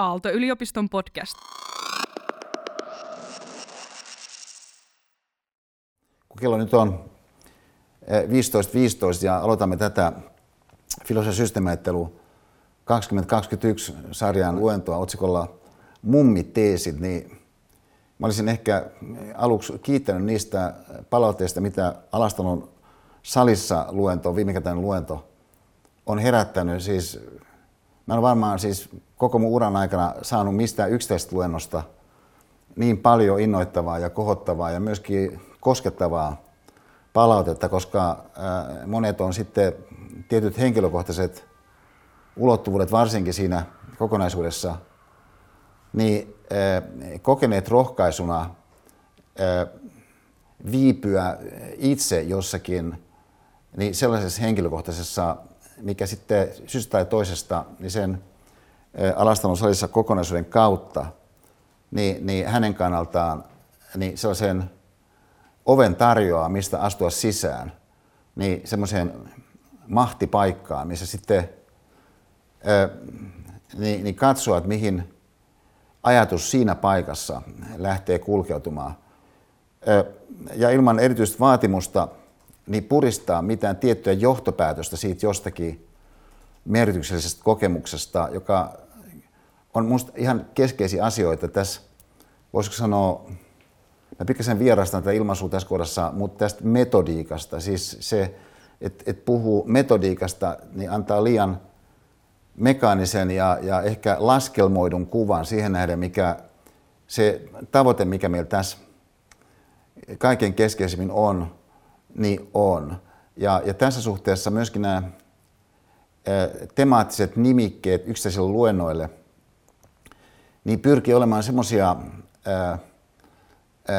Aalto-yliopiston podcast. Kun kello nyt on 15.15 15 ja aloitamme tätä filosofia systeemiajattelu 2021 sarjan luentoa otsikolla Mummiteesit, niin mä olisin ehkä aluksi kiittänyt niistä palautteista, mitä Alastalon salissa luento, viimekätäinen luento, on herättänyt. Siis, mä en varmaan siis koko mun uran aikana saanut mistään yksittäisestä luennosta niin paljon innoittavaa ja kohottavaa ja myöskin koskettavaa palautetta, koska monet on sitten tietyt henkilökohtaiset ulottuvuudet varsinkin siinä kokonaisuudessa, niin kokeneet rohkaisuna viipyä itse jossakin niin sellaisessa henkilökohtaisessa, mikä sitten syystä tai toisesta, niin sen alastalon salissa kokonaisuuden kautta, niin, niin hänen kannaltaan niin sellaisen oven tarjoaa, mistä astua sisään, niin semmoiseen mahtipaikkaan, missä sitten niin, niin katsoa, että mihin ajatus siinä paikassa lähtee kulkeutumaan. Ja ilman erityistä vaatimusta niin puristaa mitään tiettyä johtopäätöstä siitä jostakin merkityksellisestä kokemuksesta, joka on minusta ihan keskeisiä asioita tässä, voisiko sanoa, mä pikkasen vierastan tätä ilmaisua tässä kohdassa, mutta tästä metodiikasta, siis se, että et puhuu metodiikasta, niin antaa liian mekaanisen ja, ja ehkä laskelmoidun kuvan siihen nähden, mikä se tavoite, mikä meillä tässä kaiken keskeisimmin on, niin on. Ja, ja tässä suhteessa myöskin nämä temaattiset nimikkeet yksittäisille luennoille, niin pyrkii olemaan semmoisia,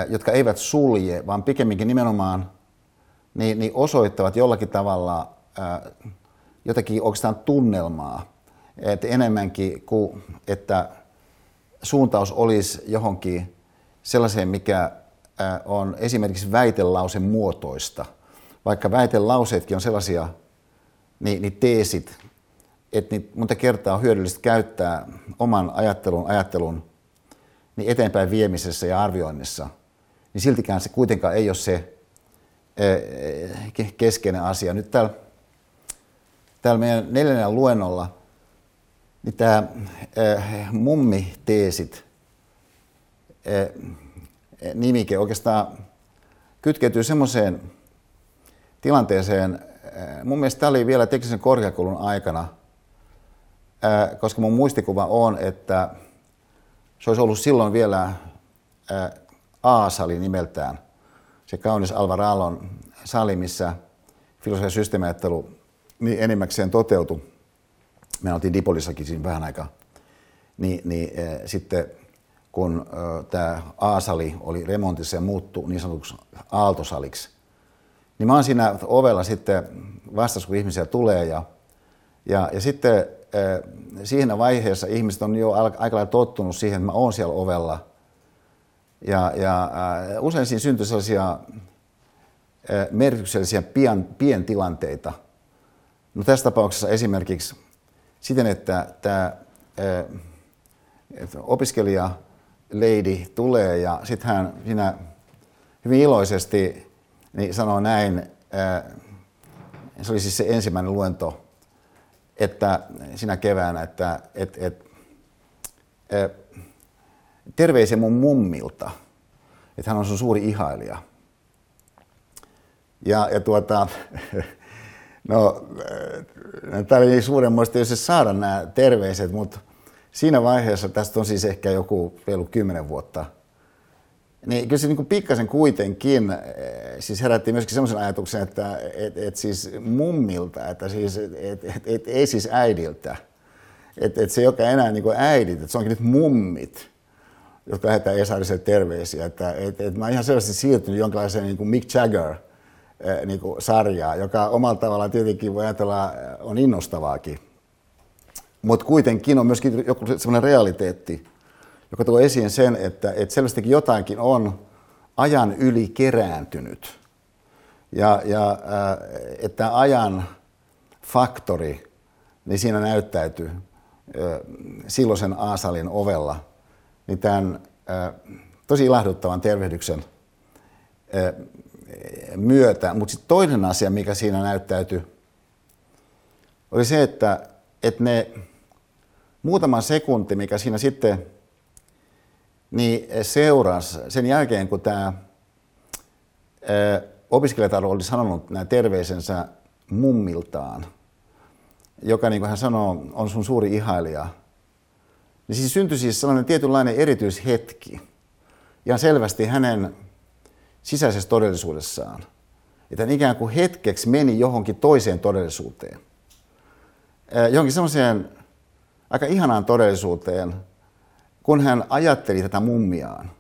jotka eivät sulje, vaan pikemminkin nimenomaan niin, niin osoittavat jollakin tavalla jotakin oikeastaan tunnelmaa, että enemmänkin kuin että suuntaus olisi johonkin sellaiseen, mikä on esimerkiksi väitelausen muotoista. Vaikka väitelauseetkin on sellaisia, niin, niin teesit, että niitä monta kertaa on hyödyllistä käyttää oman ajattelun, ajattelun niin eteenpäin viemisessä ja arvioinnissa, niin siltikään se kuitenkaan ei ole se keskeinen asia. Nyt täällä, täällä meidän neljännellä luennolla niin tämä mummiteesit nimike oikeastaan kytkeytyy semmoiseen tilanteeseen, mun mielestä tämä oli vielä teknisen korkeakoulun aikana, koska mun muistikuva on, että se olisi ollut silloin vielä A-sali nimeltään, se kaunis Alvaralon sali, missä filosofia ja systeemiajattelu niin enimmäkseen toteutui. Me oltiin Dipolissakin siinä vähän aikaa. Niin, niin sitten kun tämä A-sali oli remontissa ja muuttui niin sanotuksi aaltosaliksi, niin mä oon siinä ovella sitten vastas, kun ihmisiä tulee ja, ja, ja sitten siinä vaiheessa ihmiset on jo aika lailla tottunut siihen, että mä oon siellä ovella. Ja, ja usein siinä syntyy sellaisia merkityksellisiä pian, pientilanteita. No tässä tapauksessa esimerkiksi siten, että tämä opiskelija lady tulee ja sitten hän siinä hyvin iloisesti niin sanoo näin, se oli siis se ensimmäinen luento, että sinä keväänä, että et, et, terveisiä mun mummilta, että hän on sun suuri ihailija. Ja, ja tuota, no, tämä oli suuremmoista, jos saada nämä terveiset, mutta siinä vaiheessa, tästä on siis ehkä joku reilu kymmenen vuotta, niin kyllä se niin pikkasen kuitenkin eh, siis herätti myöskin semmoisen ajatuksen, että et, et siis mummilta, että siis, et, et, et, ei siis äidiltä. Että et se, joka enää niin äidit, että se onkin nyt mummit, jotka lähettää Esariselle terveisiä. Että et, et mä ihan selvästi siirtynyt jonkinlaiseen niin Mick Jagger eh, niin kuin sarjaan, joka omalla tavallaan tietenkin voi ajatella eh, on innostavaakin mutta kuitenkin on myöskin joku sellainen realiteetti, joka tuo esiin sen, että, että selvästikin jotakin on ajan yli kerääntynyt. Ja, ja että ajan faktori, niin siinä näyttäytyy silloisen Aasalin ovella, niin tämän tosi ilahduttavan tervehdyksen myötä. Mutta sitten toinen asia, mikä siinä näyttäytyi, oli se, että, että ne muutama sekunti, mikä siinä sitten niin seurasi sen jälkeen, kun tämä opiskelijataro oli sanonut nämä terveisensä mummiltaan, joka niin kuin hän sanoo, on sun suuri ihailija, niin siis syntyi siis sellainen tietynlainen erityishetki, ja selvästi hänen sisäisessä todellisuudessaan, että hän ikään kuin hetkeksi meni johonkin toiseen todellisuuteen. Johonkin semmoiseen aika ihanaan todellisuuteen, kun hän ajatteli tätä mummiaan.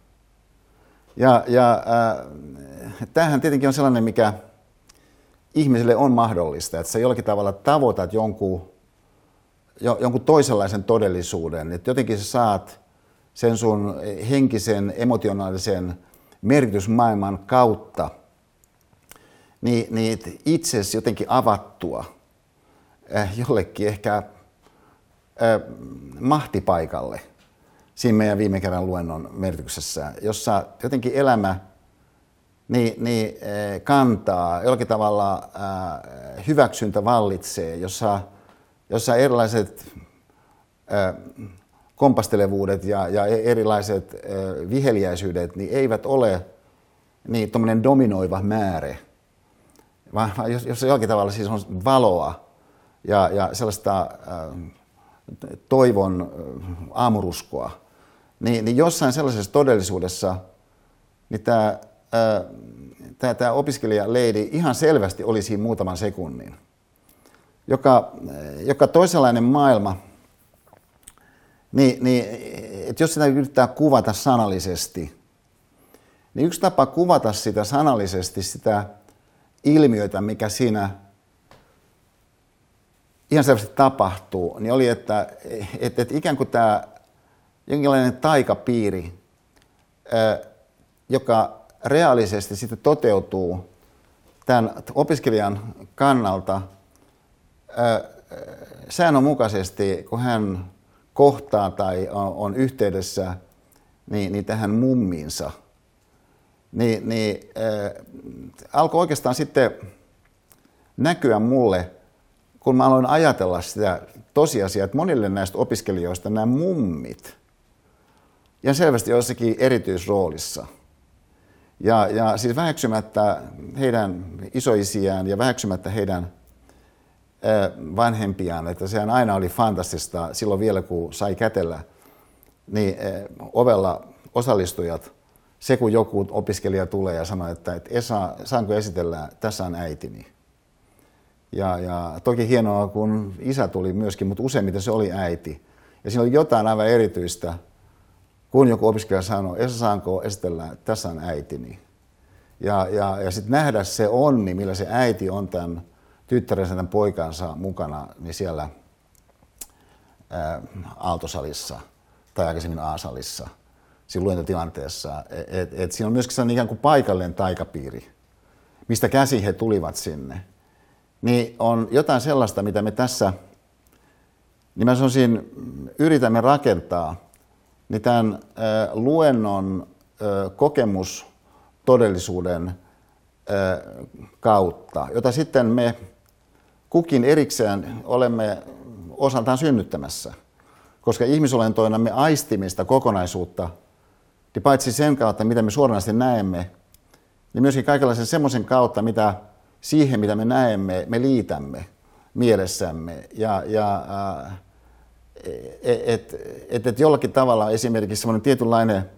Ja, ja äh, tämähän tietenkin on sellainen, mikä ihmiselle on mahdollista, että sä jollakin tavalla tavoitat jonkun, jo, jonkun toisenlaisen todellisuuden, että jotenkin sä saat sen sun henkisen, emotionaalisen merkitysmaailman kautta niin, niin itsesi jotenkin avattua äh, jollekin ehkä mahtipaikalle. Siinä meidän viime kerran luennon merkityksessä, jossa jotenkin elämä niin, niin, kantaa, jollakin tavalla äh, hyväksyntä vallitsee, jossa, jossa erilaiset kompastelevuudet ja, ja erilaiset äh, viheliäisyydet niin eivät ole niin dominoiva määrä, vaan, jos jollakin tavalla siis on valoa ja, ja sellaista äh, toivon aamuruskoa, niin, niin jossain sellaisessa todellisuudessa niin tämä, tämä, tämä opiskelija Leidi ihan selvästi oli siinä muutaman sekunnin, joka, joka toisenlainen maailma, niin, niin että jos sitä yrittää kuvata sanallisesti, niin yksi tapa kuvata sitä sanallisesti, sitä ilmiötä, mikä siinä ihan selvästi tapahtuu, niin oli, että, että, että ikään kuin tämä jonkinlainen taikapiiri, joka reaalisesti sitten toteutuu tämän opiskelijan kannalta säännönmukaisesti, kun hän kohtaa tai on yhteydessä niin, niin tähän mummiinsa – niin, niin äh, alkoi oikeastaan sitten näkyä mulle, kun mä aloin ajatella sitä tosiasiaa, että monille näistä opiskelijoista nämä mummit, ja selvästi jossakin erityisroolissa. Ja, ja siis väheksymättä heidän isoisiään ja väheksymättä heidän vanhempiaan, että sehän aina oli fantastista silloin vielä, kun sai kätellä, niin ovella osallistujat – se, kun joku opiskelija tulee ja sanoo, että, että Esa, saanko esitellä, tässä on äitini. Ja, ja toki hienoa, kun isä tuli myöskin, mutta useimmiten se oli äiti. Ja siinä oli jotain aivan erityistä, kun joku opiskelija sanoo, Esa, saanko esitellä, tässä on äitini. Ja, ja, ja sitten nähdä se onni, millä se äiti on tämän tyttärensä, tämän poikansa mukana, niin siellä ää, Aaltosalissa tai aikaisemmin A-salissa – siinä luentotilanteessa. Et, et siinä on myöskin sellainen ikään kuin paikallinen taikapiiri, mistä käsi he tulivat sinne. Niin on jotain sellaista, mitä me tässä, niin mä sanoisin, yritämme rakentaa, niin tämän luennon kokemus todellisuuden kautta, jota sitten me kukin erikseen olemme osaltaan synnyttämässä. Koska ihmisolentoina me aistimista kokonaisuutta niin paitsi sen kautta, mitä me suoranaisesti näemme, niin myöskin kaikenlaisen semmoisen kautta, mitä siihen, mitä me näemme, me liitämme mielessämme. Ja, ja äh, että et, et jollakin tavalla esimerkiksi semmoinen tietynlainen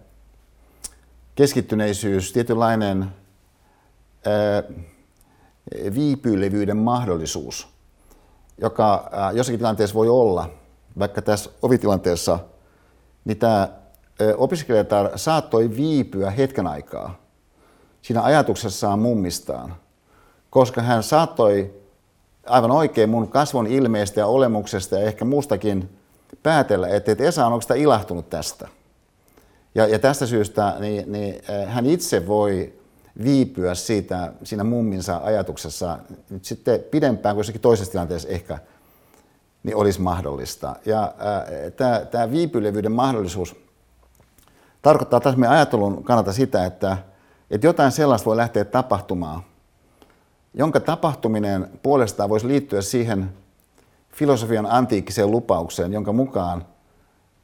keskittyneisyys, tietynlainen äh, viipyilevyyden mahdollisuus, joka äh, jossakin tilanteessa voi olla, vaikka tässä ovitilanteessa, niin tämä opiskelijatar saattoi viipyä hetken aikaa siinä ajatuksessaan mummistaan, koska hän saattoi aivan oikein mun kasvon ilmeestä ja olemuksesta ja ehkä muustakin päätellä, että, että Esa on oikeastaan ilahtunut tästä. Ja, ja tästä syystä niin, niin, hän itse voi viipyä siitä, siinä mumminsa ajatuksessa nyt sitten pidempään kuin jossakin toisessa tilanteessa ehkä. niin olisi mahdollista. Ja tämä viipylevyyden mahdollisuus tarkoittaa taas meidän ajattelun kannalta sitä, että, että jotain sellaista voi lähteä tapahtumaan, jonka tapahtuminen puolestaan voisi liittyä siihen filosofian antiikkiseen lupaukseen, jonka mukaan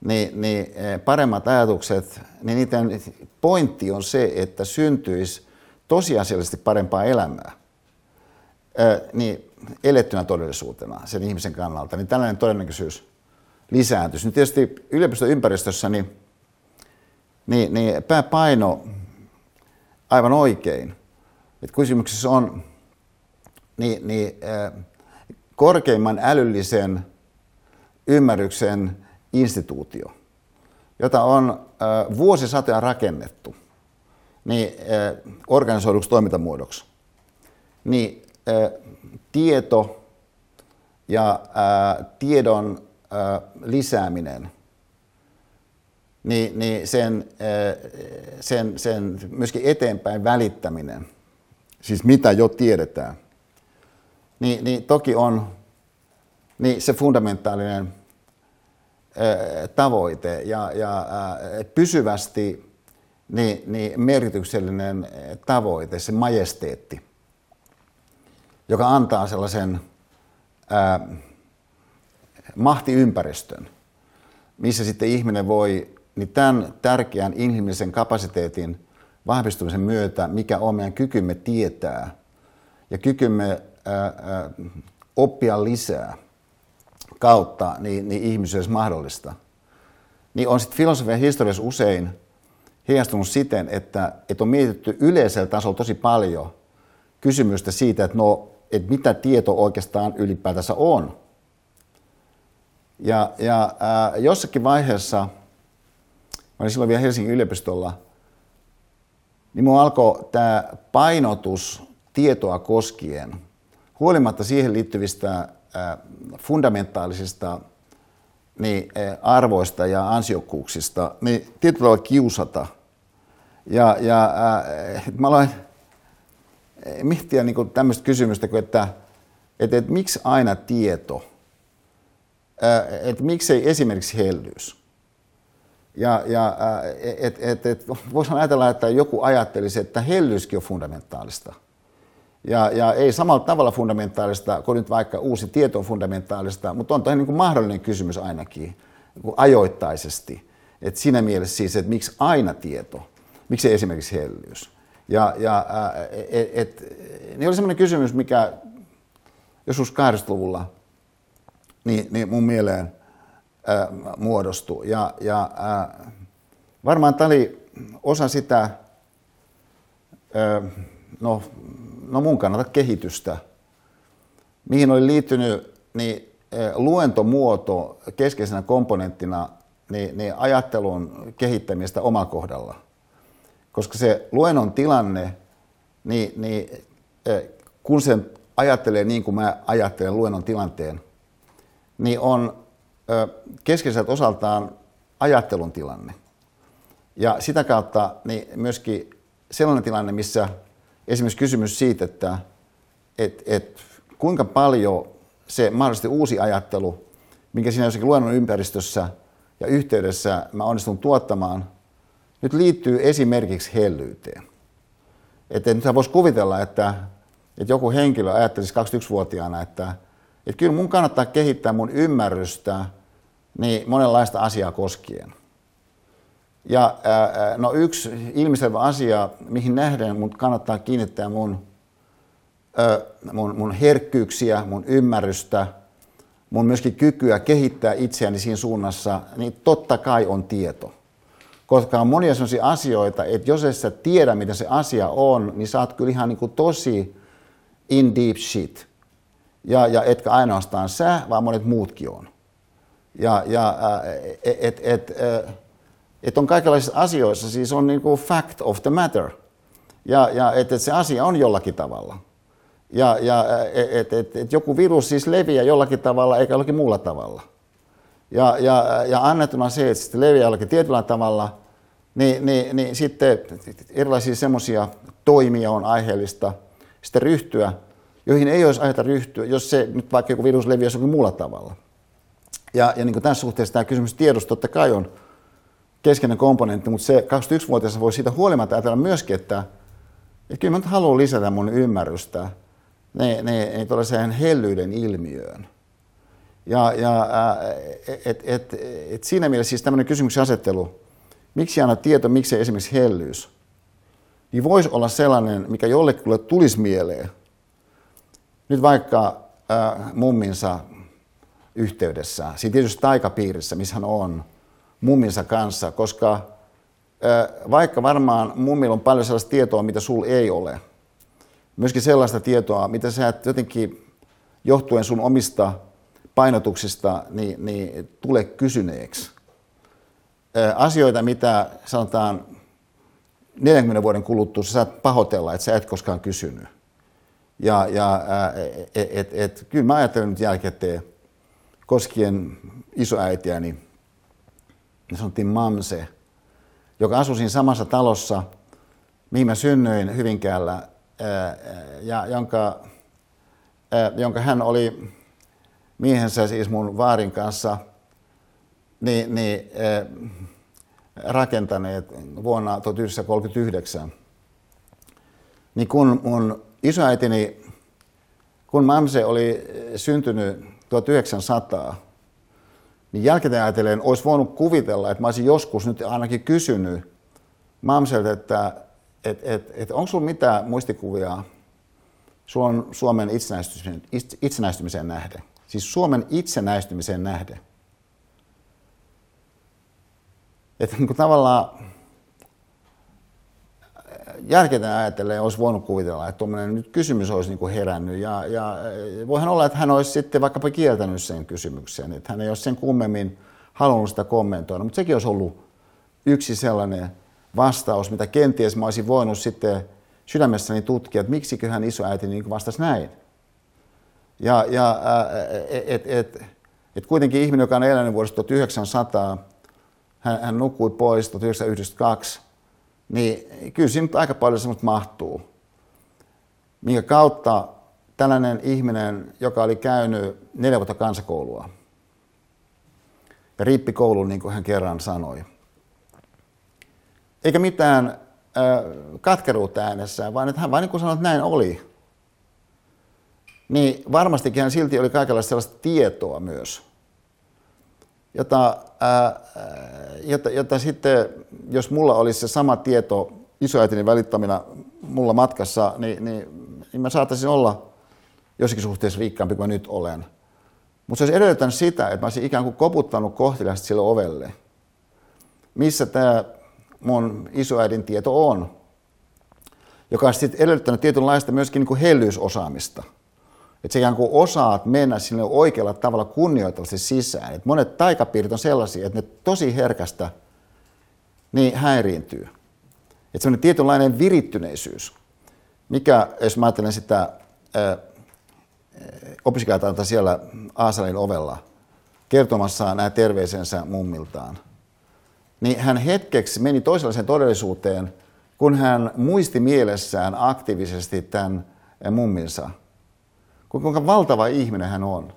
niin, niin paremmat ajatukset, niin niiden pointti on se, että syntyisi tosiasiallisesti parempaa elämää. niin elettynä todellisuutena sen ihmisen kannalta, niin tällainen todennäköisyys lisääntyisi. Nyt tietysti yliopistoympäristössä niin, niin, niin pääpaino aivan oikein. Että kysymyksessä on niin, niin, korkeimman älyllisen ymmärryksen instituutio, jota on vuosisatoja rakennettu niin, organisoiduksi toimintamuodoksi. Niin tieto ja tiedon ää, lisääminen, niin, niin sen, sen, sen myöskin eteenpäin välittäminen, siis mitä jo tiedetään, niin, niin toki on niin se fundamentaalinen ää, tavoite ja, ja ää, pysyvästi niin, niin merkityksellinen tavoite, se majesteetti joka antaa sellaisen ää, mahtiympäristön, missä sitten ihminen voi niin tämän tärkeän inhimillisen kapasiteetin vahvistumisen myötä, mikä on meidän kykymme tietää ja kykymme ää, oppia lisää kautta, niin, niin ihmisyydessä mahdollista. Niin on sitten filosofian historiassa usein heijastunut siten, että, että on mietitty yleisellä tasolla tosi paljon kysymystä siitä, että no että mitä tieto oikeastaan ylipäätänsä on. Ja, ja ää, jossakin vaiheessa, mä olin silloin vielä Helsingin yliopistolla, niin mun alkoi tämä painotus tietoa koskien, huolimatta siihen liittyvistä fundamentaalisista niin, arvoista ja ansiokkuuksista, niin tietyllä tavalla kiusata. Ja, ja mä aloin miettiä niin tämmöistä kysymystä, että, että, että miksi aina tieto, että miksei esimerkiksi hellyys. Ja, ja et, et, et, voisi ajatella, että joku ajattelisi, että hellyyskin on fundamentaalista. Ja, ja ei samalla tavalla fundamentaalista kuin nyt vaikka uusi tieto on fundamentaalista, mutta on tämä niin mahdollinen kysymys ainakin niin ajoittaisesti. Et siinä mielessä siis, että miksi aina tieto, miksi esimerkiksi hellyys. Ja, ja et, et, niin oli semmoinen kysymys, mikä joskus 80-luvulla niin, niin mun mieleen ää, muodostui. Ja, ja ää, varmaan tämä oli osa sitä, ää, no, no mun kannalta kehitystä, mihin oli liittynyt niin, ää, luentomuoto keskeisenä komponenttina niin, niin ajattelun kehittämistä omakohdalla – koska se luennon tilanne, niin, niin kun sen ajattelee niin kuin mä ajattelen luennon tilanteen, niin on keskeiseltä osaltaan ajattelun tilanne. Ja sitä kautta niin myöskin sellainen tilanne, missä esimerkiksi kysymys siitä, että et, et, kuinka paljon se mahdollisesti uusi ajattelu, minkä siinä jossakin luennon ympäristössä ja yhteydessä mä onnistun tuottamaan – nyt liittyy esimerkiksi hellyyteen. Että nyt voisi kuvitella, että, että joku henkilö ajattelisi 21-vuotiaana, että, että kyllä mun kannattaa kehittää mun ymmärrystä niin monenlaista asiaa koskien. Ja no yksi ilmiselvä asia, mihin nähden mun kannattaa kiinnittää mun, mun, mun herkkyyksiä, mun ymmärrystä, mun myöskin kykyä kehittää itseäni siinä suunnassa, niin totta kai on tieto koska on monia sellaisia asioita, että jos et sä tiedä, mitä se asia on, niin sä oot kyllä ihan niin kuin tosi in deep shit. Ja, ja etkä ainoastaan sä, vaan monet muutkin on. Ja, ja et, et, et, et on kaikenlaisissa asioissa, siis on niin kuin fact of the matter. Ja, ja että et se asia on jollakin tavalla. Ja, ja että et, et joku virus siis leviää jollakin tavalla eikä jollakin muulla tavalla. Ja, ja, ja annettuna se, että se leviää jollakin tietyllä tavalla, niin, niin, niin sitten erilaisia semmoisia toimia on aiheellista sitten ryhtyä, joihin ei olisi ajata ryhtyä, jos se nyt vaikka joku virus leviäisi jokin muulla tavalla. Ja, ja niin kuin tässä suhteessa tämä kysymys tiedosta totta kai on keskeinen komponentti, mutta se 21-vuotias voi siitä huolimatta ajatella myöskin, että, että kyllä mä nyt haluan lisätä mun ymmärrystä ne, ne, ne tuollaiseen hellyyden ilmiöön. Ja, ja et, et, et siinä mielessä siis tämmöinen kysymyksen asettelu, miksi aina tieto, miksi esimerkiksi hellyys, niin voisi olla sellainen, mikä jollekulle tulisi mieleen. Nyt vaikka äh, mumminsa yhteydessä, siinä tietysti taikapiirissä, missä hän on, mumminsa kanssa, koska vaikka varmaan mummilla on paljon sellaista tietoa, mitä sul ei ole, myöskin sellaista tietoa, mitä sä et jotenkin johtuen sun omista painotuksista niin, niin tule kysyneeksi. Asioita, mitä sanotaan 40 vuoden kuluttua, sä saat pahoitella, että sä et koskaan kysynyt. Ja, ja et, et, et, kyllä mä ajattelen nyt jälkikäteen koskien isoäitiäni, niin sanottiin Mamse, joka asui siinä samassa talossa, mihin mä synnyin Hyvinkäällä, ja jonka, jonka hän oli miehensä siis mun vaarin kanssa niin, niin, rakentaneet vuonna 1939. Niin kun mun isoäitini, kun Mamse oli syntynyt 1900, niin jälkikäteen ajatellen olisi voinut kuvitella, että mä olisin joskus nyt ainakin kysynyt Mamselta, että et, et, et onko sulla mitään muistikuvia Suomen itsenäistymiseen, itsenäistymiseen nähden? Siis Suomen itsenäistymiseen nähden. Että niin tavallaan jälkeen ajatellen olisi voinut kuvitella, että tuommoinen nyt kysymys olisi niin kuin herännyt. Ja, ja voihan olla, että hän olisi sitten vaikkapa kieltänyt sen kysymyksen, että hän ei olisi sen kummemmin halunnut sitä kommentoida. Mutta sekin olisi ollut yksi sellainen vastaus, mitä kenties mä olisin voinut sitten sydämessäni tutkia, että miksiköhän isoäiti niin vastasi näin. Ja, ja et, et, et kuitenkin ihminen, joka on elänyt vuodesta 1900, hän, hän nukkui pois 1992, niin kyllä siinä aika paljon semmoista mahtuu, minkä kautta tällainen ihminen, joka oli käynyt neljä vuotta kansakoulua ja riippikoulun, niin kuin hän kerran sanoi, eikä mitään äh, katkeruutta äänessään, vaan että hän vain niin kuin sanoi, että näin oli. Niin varmastikin hän silti oli kaikenlaista sellaista tietoa myös, jota, ää, jota, jota sitten, jos mulla olisi se sama tieto isoäitini välittäminä mulla matkassa, niin, niin, niin mä saattaisin olla jossakin suhteessa riikkaampi kuin mä nyt olen. Mutta se olisi edellyttänyt sitä, että mä olisin ikään kuin koputtanut kohteliaasti sille ovelle, missä tämä mun isoäidin tieto on, joka on sitten edellyttänyt tietynlaista myöskin niin kuin hellyysosaamista. Että sä ikään kuin osaat mennä sinne oikealla tavalla kunnioittavasti sisään. Et monet taikapiirit on sellaisia, että ne tosi herkästä niin häiriintyy. Että semmoinen tietynlainen virittyneisyys, mikä, jos mä ajattelen sitä opiskelijata siellä Aasalin ovella kertomassa nämä terveisensä mummiltaan – niin hän hetkeksi meni toisenlaiseen todellisuuteen, kun hän muisti mielessään aktiivisesti tämän mumminsa. Kuinka valtava ihminen hän on.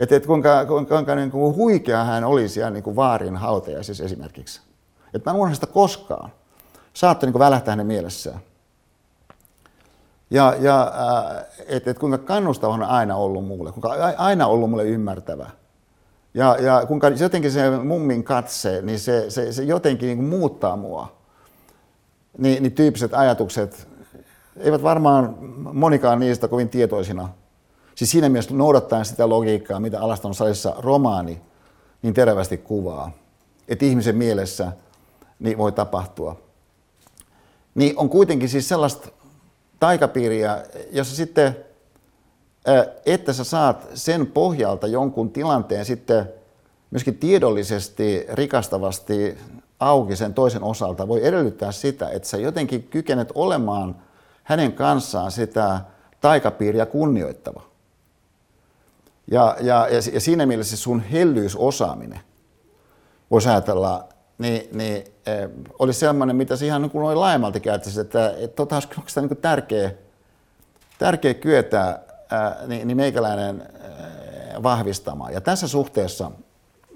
Että et kuinka, kuinka, kuinka niin kuin huikea hän oli siellä niin kuin vaarin hautajaisissa esimerkiksi. Että mä en sitä koskaan. Saattoi niin kuin välähtää hänen mielessään. Ja, ja äh, että et kuinka kannustava on aina ollut mulle, kuinka aina ollut mulle ymmärtävä. Ja, ja kun jotenkin se mummin katse, niin se, se, se jotenkin niin muuttaa mua. Niin, niin tyyppiset ajatukset, eivät varmaan monikaan niistä kovin tietoisina. Siis siinä mielessä noudattaen sitä logiikkaa, mitä Alaston salissa romaani niin terävästi kuvaa. Että ihmisen mielessä niin voi tapahtua. Niin on kuitenkin siis sellaista taikapiiriä, jossa sitten että sä saat sen pohjalta jonkun tilanteen sitten myöskin tiedollisesti, rikastavasti auki sen toisen osalta, voi edellyttää sitä, että sä jotenkin kykenet olemaan hänen kanssaan sitä taikapiiriä kunnioittava. Ja, ja, ja siinä mielessä sun hellyysosaaminen, voisi ajatella, niin, niin eh, oli sellainen, mitä se ihan niin laajemmalti käyttäisi, että, että tota, onko sitä niin tärkeä, tärkeä kyetä ää, niin, niin meikäläinen vahvistamaan. Ja tässä suhteessa,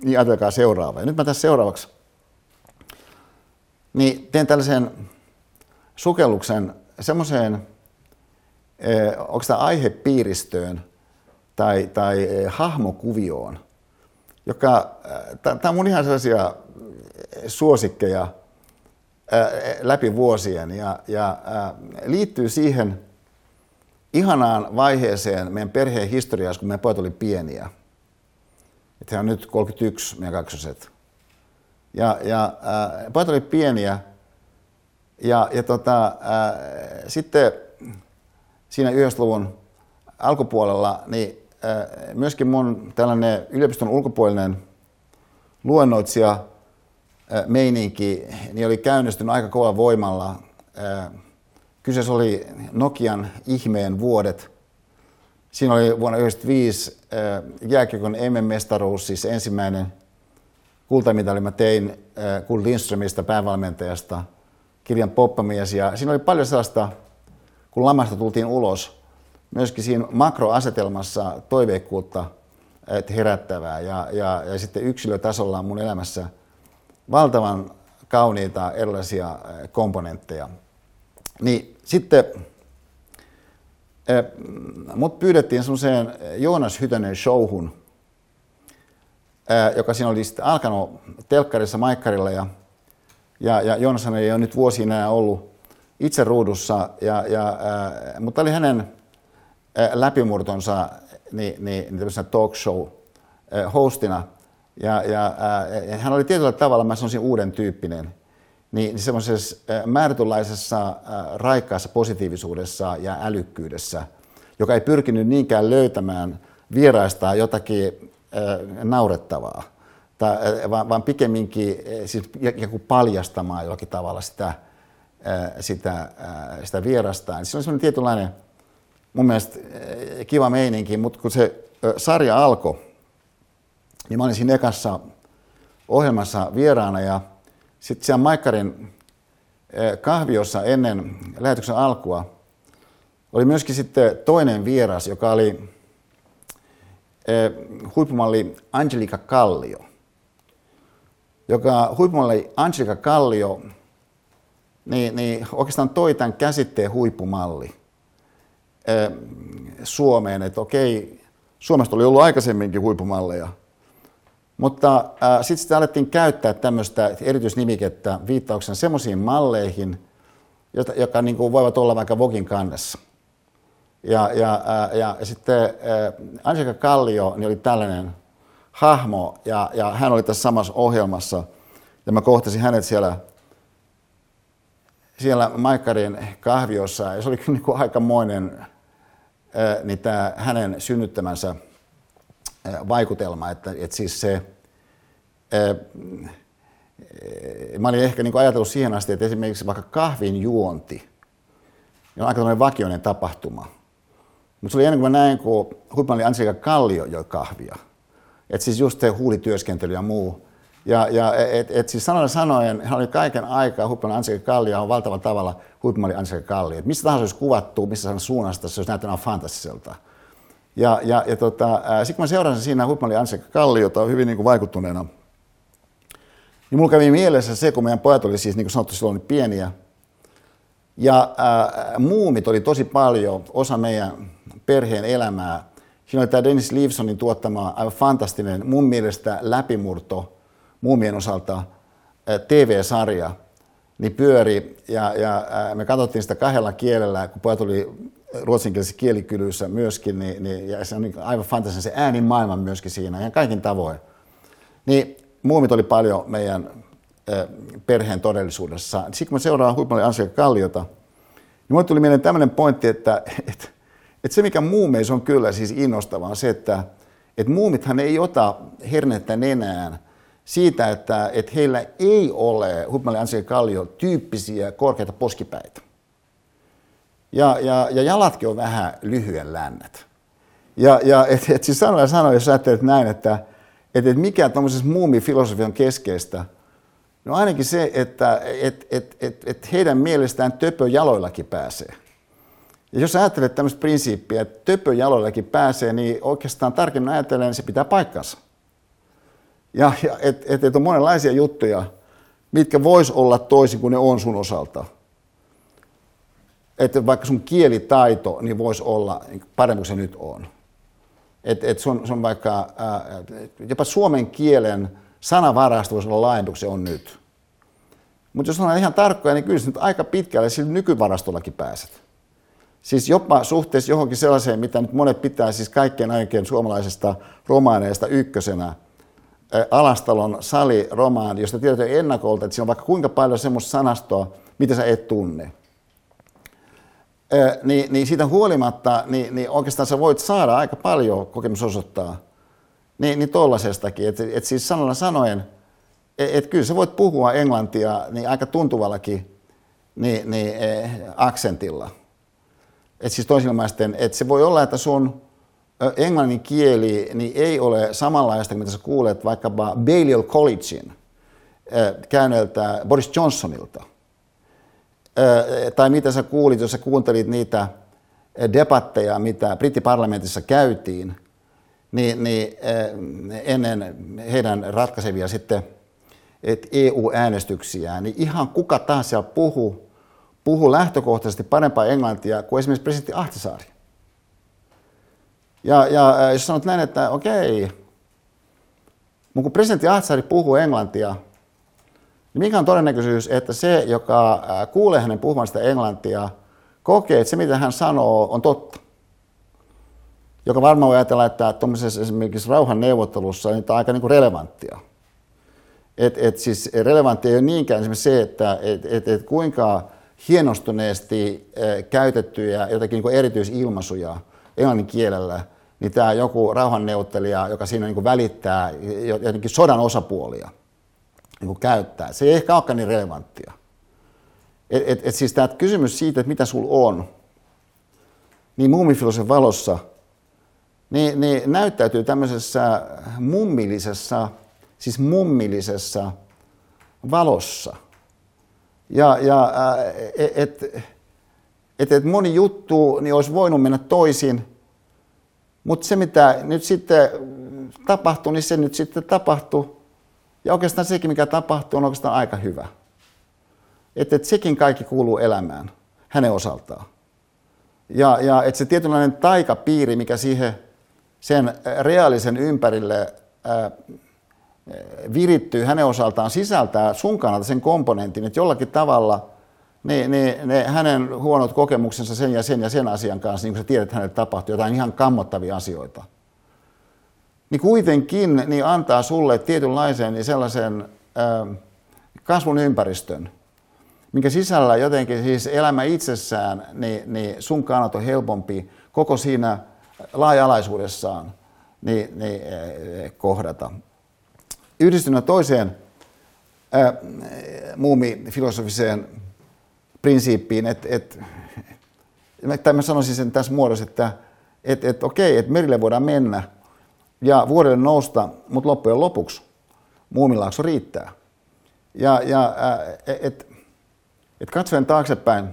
niin ajatelkaa seuraava. Ja nyt mä tässä seuraavaksi niin teen tällaisen sukelluksen semmoiseen, onko tämä aihepiiristöön tai, tai hahmokuvioon, joka, tämä on mun ihan sellaisia suosikkeja läpi vuosien ja, ja liittyy siihen ihanaan vaiheeseen meidän perheen historiassa, kun meidän pojat oli pieniä. Että he on nyt 31, meidän kaksoset. Ja, ja pojat oli pieniä ja, ja tota, äh, sitten siinä 90-luvun alkupuolella niin äh, myöskin mun tällainen yliopiston ulkopuolinen luennoitsija äh, meininki niin oli käynnistynyt aika kovalla voimalla. Äh, kyseessä oli Nokian ihmeen vuodet. Siinä oli vuonna 1995 äh, jääkiekon MM-mestaruus, siis ensimmäinen – kultamitali mä tein äh, kun Lindströmistä päävalmentajasta kirjan Poppamies ja siinä oli paljon sellaista, kun lamasta tultiin ulos, myöskin siinä makroasetelmassa toiveikkuutta herättävää ja, ja, ja sitten yksilötasolla mun elämässä valtavan kauniita erilaisia komponentteja. Niin sitten mut pyydettiin semmoiseen Joonas Hytönen showhun – joka siinä oli sitten alkanut telkkarissa Maikkarilla ja, ja, ja Joonashan ei ole nyt vuosi enää ollut itse ruudussa, ja, ja, ää, mutta oli hänen ää, läpimurtonsa niin, niin, niin talk show ää, hostina, ja, ja ää, hän oli tietyllä tavalla, mä sanoisin, uuden tyyppinen, niin semmoisessa määrätynlaisessa raikkaassa positiivisuudessa ja älykkyydessä, joka ei pyrkinyt niinkään löytämään vieraista jotakin naurettavaa, tai, vaan, vaan pikemminkin siis joku paljastamaan jollakin tavalla sitä, sitä, sitä vierastaan. Niin se on semmoinen tietynlainen mun mielestä kiva meininki, mutta kun se sarja alkoi, niin mä olin siinä ekassa ohjelmassa vieraana ja sitten siellä Maikkarin kahviossa ennen lähetyksen alkua oli myöskin sitten toinen vieras, joka oli huippumalli Angelika Kallio, joka huippumalli Angelika Kallio niin, niin oikeastaan toi tämän käsitteen huippumalli eh, Suomeen, että okei, Suomesta oli ollut aikaisemminkin huippumalleja, mutta äh, sitten sitä alettiin käyttää tämmöistä erityisnimikettä viittauksen semmoisiin malleihin, jotka, jotka niin kuin voivat olla vaikka Vogin kannessa – ja, ja, ja, ja sitten Angelika Kallio niin oli tällainen hahmo, ja, ja hän oli tässä samassa ohjelmassa, ja mä kohtasin hänet siellä, siellä Maikkarin kahviossa, ja se oli niin kuin aikamoinen niin tämä hänen synnyttämänsä vaikutelma, että, että siis se, mä olin ehkä niin ajatellut siihen asti, että esimerkiksi vaikka kahvin juonti on aika vakioinen tapahtuma. Mutta se oli ennen kuin mä näin, kun huippumalli Anselika Kallio joi kahvia. Että siis just se huulityöskentely ja muu. Ja, ja et, et siis sanoen sanoen, hän oli kaiken aikaa huippumalli Anselika Kallio on valtavalla tavalla huippumalli Anselika Kallio. Et missä tahansa olisi kuvattu, missä hän suunnasta, se olisi näyttänyt fantasiselta. Ja, ja, ja tota, sitten kun mä seurasin siinä huippumalli Anselika Kalliota hyvin niin kuin vaikuttuneena, niin mulla kävi mielessä se, kun meidän pojat oli siis niin kuin sanottu silloin pieniä, ja ää, muumit oli tosi paljon osa meidän perheen elämää. Siinä oli tämä Dennis Leavesonin tuottama aivan fantastinen, mun mielestä läpimurto muumien osalta TV-sarja, niin pyöri ja, ja me katsottiin sitä kahdella kielellä, kun pojat oli ruotsinkielisessä kielikylyissä myöskin, niin, niin, ja se on aivan fantastinen se äänin maailman myöskin siinä ja kaikin tavoin. Niin muumit oli paljon meidän perheen todellisuudessa. Sitten kun mä seuraan huipulle Ansel Kalliota, niin mulle tuli mieleen tämmöinen pointti, että, että että se, mikä muumeissa on kyllä siis innostavaa, on se, että, että muumithan ei ota hernettä nenään siitä, että, että heillä ei ole Hupmalle Ansel Kallio tyyppisiä korkeita poskipäitä. Ja, ja, ja jalatkin on vähän lyhyen lännät. Ja, ja et, et siis sanoja sanoja, jos ajattelet näin, että et, et mikä tuommoisessa muumifilosofian keskeistä, no ainakin se, että et, et, et, et heidän mielestään töpö jaloillakin pääsee. Ja jos ajattelet tämmöistä prinsiippiä, että töpöjaloillakin pääsee, niin oikeastaan tarkemmin ajatellen niin se pitää paikkansa. Ja, ja että et, et on monenlaisia juttuja, mitkä vois olla toisin kuin ne on sun osalta. Että vaikka sun kielitaito niin voisi olla parempi kuin se nyt on. Että et sun, sun vaikka ää, jopa suomen kielen sanavarasto voisi olla laajempi kuin se on nyt. Mutta jos on ihan tarkkoja, niin kyllä nyt aika pitkälle sillä nykyvarastollakin pääset. Siis jopa suhteessa johonkin sellaiseen, mitä nyt monet pitää siis kaikkein aikein suomalaisesta romaaneista ykkösenä, Alastalon sali-romaani, josta tiedät ennakolta, että siinä on vaikka kuinka paljon semmoista sanastoa, mitä sä et tunne. Niin, niin siitä huolimatta, niin, niin oikeastaan sä voit saada aika paljon, kokemus osoittaa, niin, niin tollaisestakin. Että et siis sanalla sanoen, että et kyllä sä voit puhua englantia niin aika tuntuvallakin niin, niin, eh, aksentilla. Että siis toisilmaisten, että se voi olla, että sun englannin kieli niin ei ole samanlaista, mitä sä kuulet vaikkapa Balliol Collegein käyneeltä Boris Johnsonilta. Tai mitä sä kuulit, jos sä kuuntelit niitä debatteja, mitä brittiparlamentissa käytiin, niin, niin ennen heidän ratkaisevia sitten EU-äänestyksiään, niin ihan kuka tahansa siellä puhuu, puhuu lähtökohtaisesti parempaa englantia kuin esimerkiksi presidentti Ahtisaari. Ja, ja jos sanot näin, että okei, mutta kun presidentti Ahtisaari puhuu englantia, niin mikä on todennäköisyys, että se, joka kuulee hänen puhumaan sitä englantia, kokee, että se mitä hän sanoo on totta. Joka varmaan voi ajatella, että tuollaisessa esimerkiksi rauhan neuvottelussa niin tämä on aika niin kuin relevanttia. Et, et siis relevantti ei ole niinkään esimerkiksi se, että et, et, et kuinka hienostuneesti käytettyjä jotakin niin erityisilmaisuja englannin kielellä, niin tämä joku rauhanneuvottelija, joka siinä niin välittää jotenkin sodan osapuolia, niin käyttää. Se ei ehkä olekaan niin relevanttia. Et, et, et siis tämä kysymys siitä, että mitä sulla on, niin muumifilosen valossa, niin, niin näyttäytyy tämmöisessä mummillisessa, siis mummillisessa valossa. Ja, ja että et, et moni juttu niin olisi voinut mennä toisin, mutta se mitä nyt sitten tapahtui, niin se nyt sitten tapahtui. Ja oikeastaan sekin, mikä tapahtuu, on oikeastaan aika hyvä. Että et sekin kaikki kuuluu elämään hänen osaltaan. Ja, ja että se tietynlainen taikapiiri, mikä siihen sen reaalisen ympärille ää, virittyy hänen osaltaan, sisältää sun kannalta sen komponentin, että jollakin tavalla ne, ne, ne hänen huonot kokemuksensa sen ja sen ja sen asian kanssa, niin kun sä tiedät, että hänelle tapahtuu jotain ihan kammottavia asioita, niin kuitenkin niin antaa sulle tietynlaisen niin sellaisen äh, kasvun ympäristön, minkä sisällä jotenkin siis elämä itsessään, niin, niin sun kannalta on helpompi koko siinä laaja-alaisuudessaan niin, niin, kohdata. Yhdistynä toiseen äh, muumifilosofiseen prinsiippiin, että, että tai mä sanoisin sen tässä muodossa, että, että, että okei, että merille voidaan mennä ja vuodelle nousta, mutta loppujen lopuksi muumilaakso riittää. Ja, ja että et katsoen taaksepäin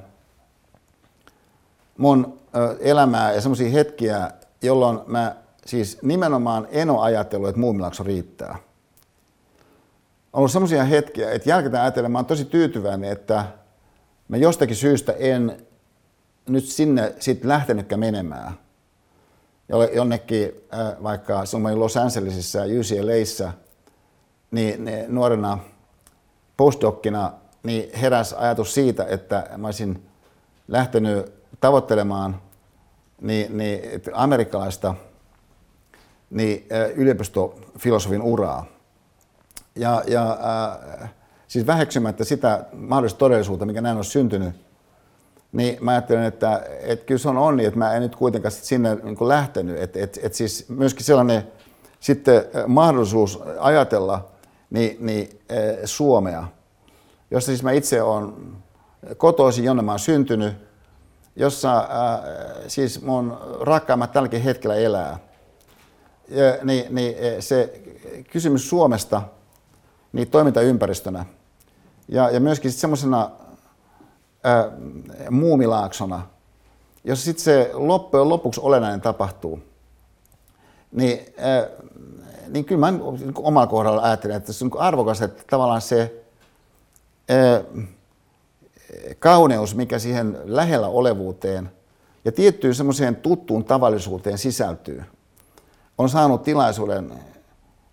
mun elämää ja semmoisia hetkiä, jolloin mä siis nimenomaan en ole ajatellut, että muumilaakso riittää. Ollut semmoisia hetkiä, että jälkikäteen ajatellen mä oon tosi tyytyväinen, että mä jostakin syystä en nyt sinne sitten lähtenytkään menemään. Jonnekin, äh, vaikka silloin Los Angelesissa ja UCLAissa, niin, niin nuorena postdokkina niin heräs ajatus siitä, että mä olisin lähtenyt tavoittelemaan niin, niin, amerikkalaista niin, äh, yliopistofilosofin uraa. Ja, ja äh, siis väheksymättä sitä mahdollista todellisuutta, mikä näin on syntynyt, niin mä ajattelen, että, että kyllä se on onni, että mä en nyt kuitenkaan sinne niin lähtenyt. Että, että, että siis myöskin sellainen sitten mahdollisuus ajatella niin, niin, Suomea, jossa siis mä itse olen kotoisin, jonne mä oon syntynyt, jossa äh, siis mun rakkaimmat tälläkin hetkellä elää. Ja, niin, niin se kysymys Suomesta niin toimintaympäristönä – ja, ja myöskin semmoisena muumilaaksona, jos sitten se loppujen lopuksi olennainen tapahtuu, niin, äh, niin kyllä mä niin omalla kohdalla ajattelen, että se on niin arvokas, että tavallaan se äh, kauneus, mikä siihen lähellä olevuuteen ja tiettyyn semmoiseen tuttuun tavallisuuteen sisältyy, on saanut tilaisuuden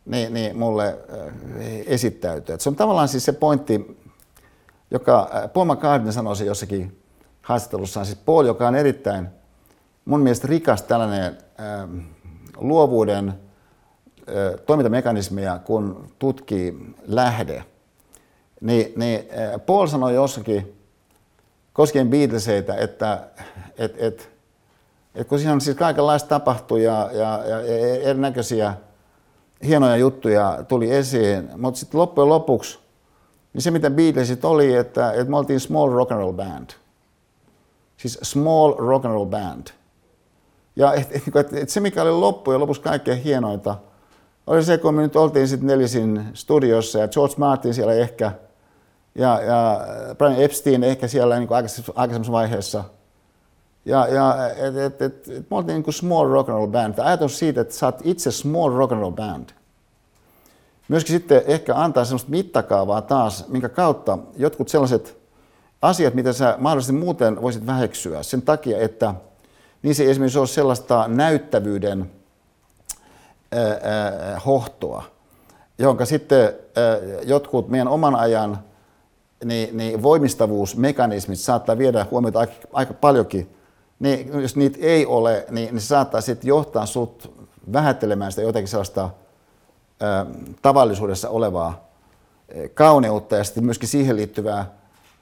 niin, niin mulle äh, esittäytyä. Et se on tavallaan siis se pointti, joka äh, Paul McCartney sanoi se jossakin haastattelussaan, siis Paul, joka on erittäin mun mielestä rikas tällainen äh, luovuuden äh, toimintamekanismia, kun tutkii lähde, niin, niin Paul sanoi jossakin koskien Beatleseitä, että et, et, et kun siinä on siis kaikenlaista tapahtui ja, ja, ja erinäköisiä hienoja juttuja tuli esiin, mutta sitten loppujen lopuksi niin se mitä Beatlesit oli, että, että me oltiin small rock and roll band. Siis small rock and roll band. Ja et, et, et, et se mikä oli loppujen lopuksi kaikkein hienointa, oli se, kun me nyt oltiin sitten nelisin studiossa ja George Martin siellä ehkä – ja, ja Brian Epstein ehkä siellä niin aikaisemmassa vaiheessa. Ja, ja et, et, et, et, me oltiin niin kuin small rock and roll band. Ajatus siitä, että sä oot itse small rock and roll band. Myöskin sitten ehkä antaa sellaista mittakaavaa taas, minkä kautta jotkut sellaiset asiat, mitä sä mahdollisesti muuten voisit väheksyä sen takia, että niissä ei esimerkiksi ole sellaista näyttävyyden ää, ää, hohtoa, jonka sitten ää, jotkut meidän oman ajan niin, niin voimistavuusmekanismit saattaa viedä huomiota aika, aika paljonkin. Niin, jos niitä ei ole, niin, niin se saattaa sitten johtaa sut vähättelemään sitä jotenkin sellaista ä, tavallisuudessa olevaa kauneutta ja sitten myöskin siihen liittyvää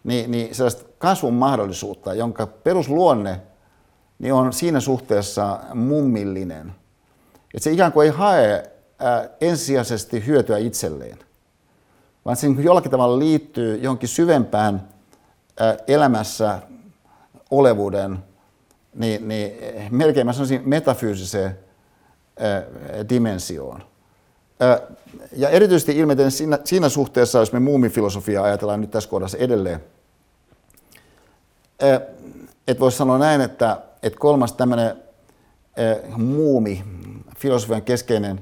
niin, niin sellaista kasvun mahdollisuutta, jonka perusluonne niin on siinä suhteessa mummillinen. Että se ikään kuin ei hae ä, ensisijaisesti hyötyä itselleen vaan se jollakin tavalla liittyy johonkin syvempään elämässä olevuuden, niin, niin melkein mä sanoisin metafyysiseen dimensioon. Ja erityisesti ilmeisesti siinä, siinä suhteessa, jos me muumifilosofiaa ajatellaan nyt tässä kohdassa edelleen, että voisi sanoa näin, että, että kolmas tämmöinen muumi, filosofian keskeinen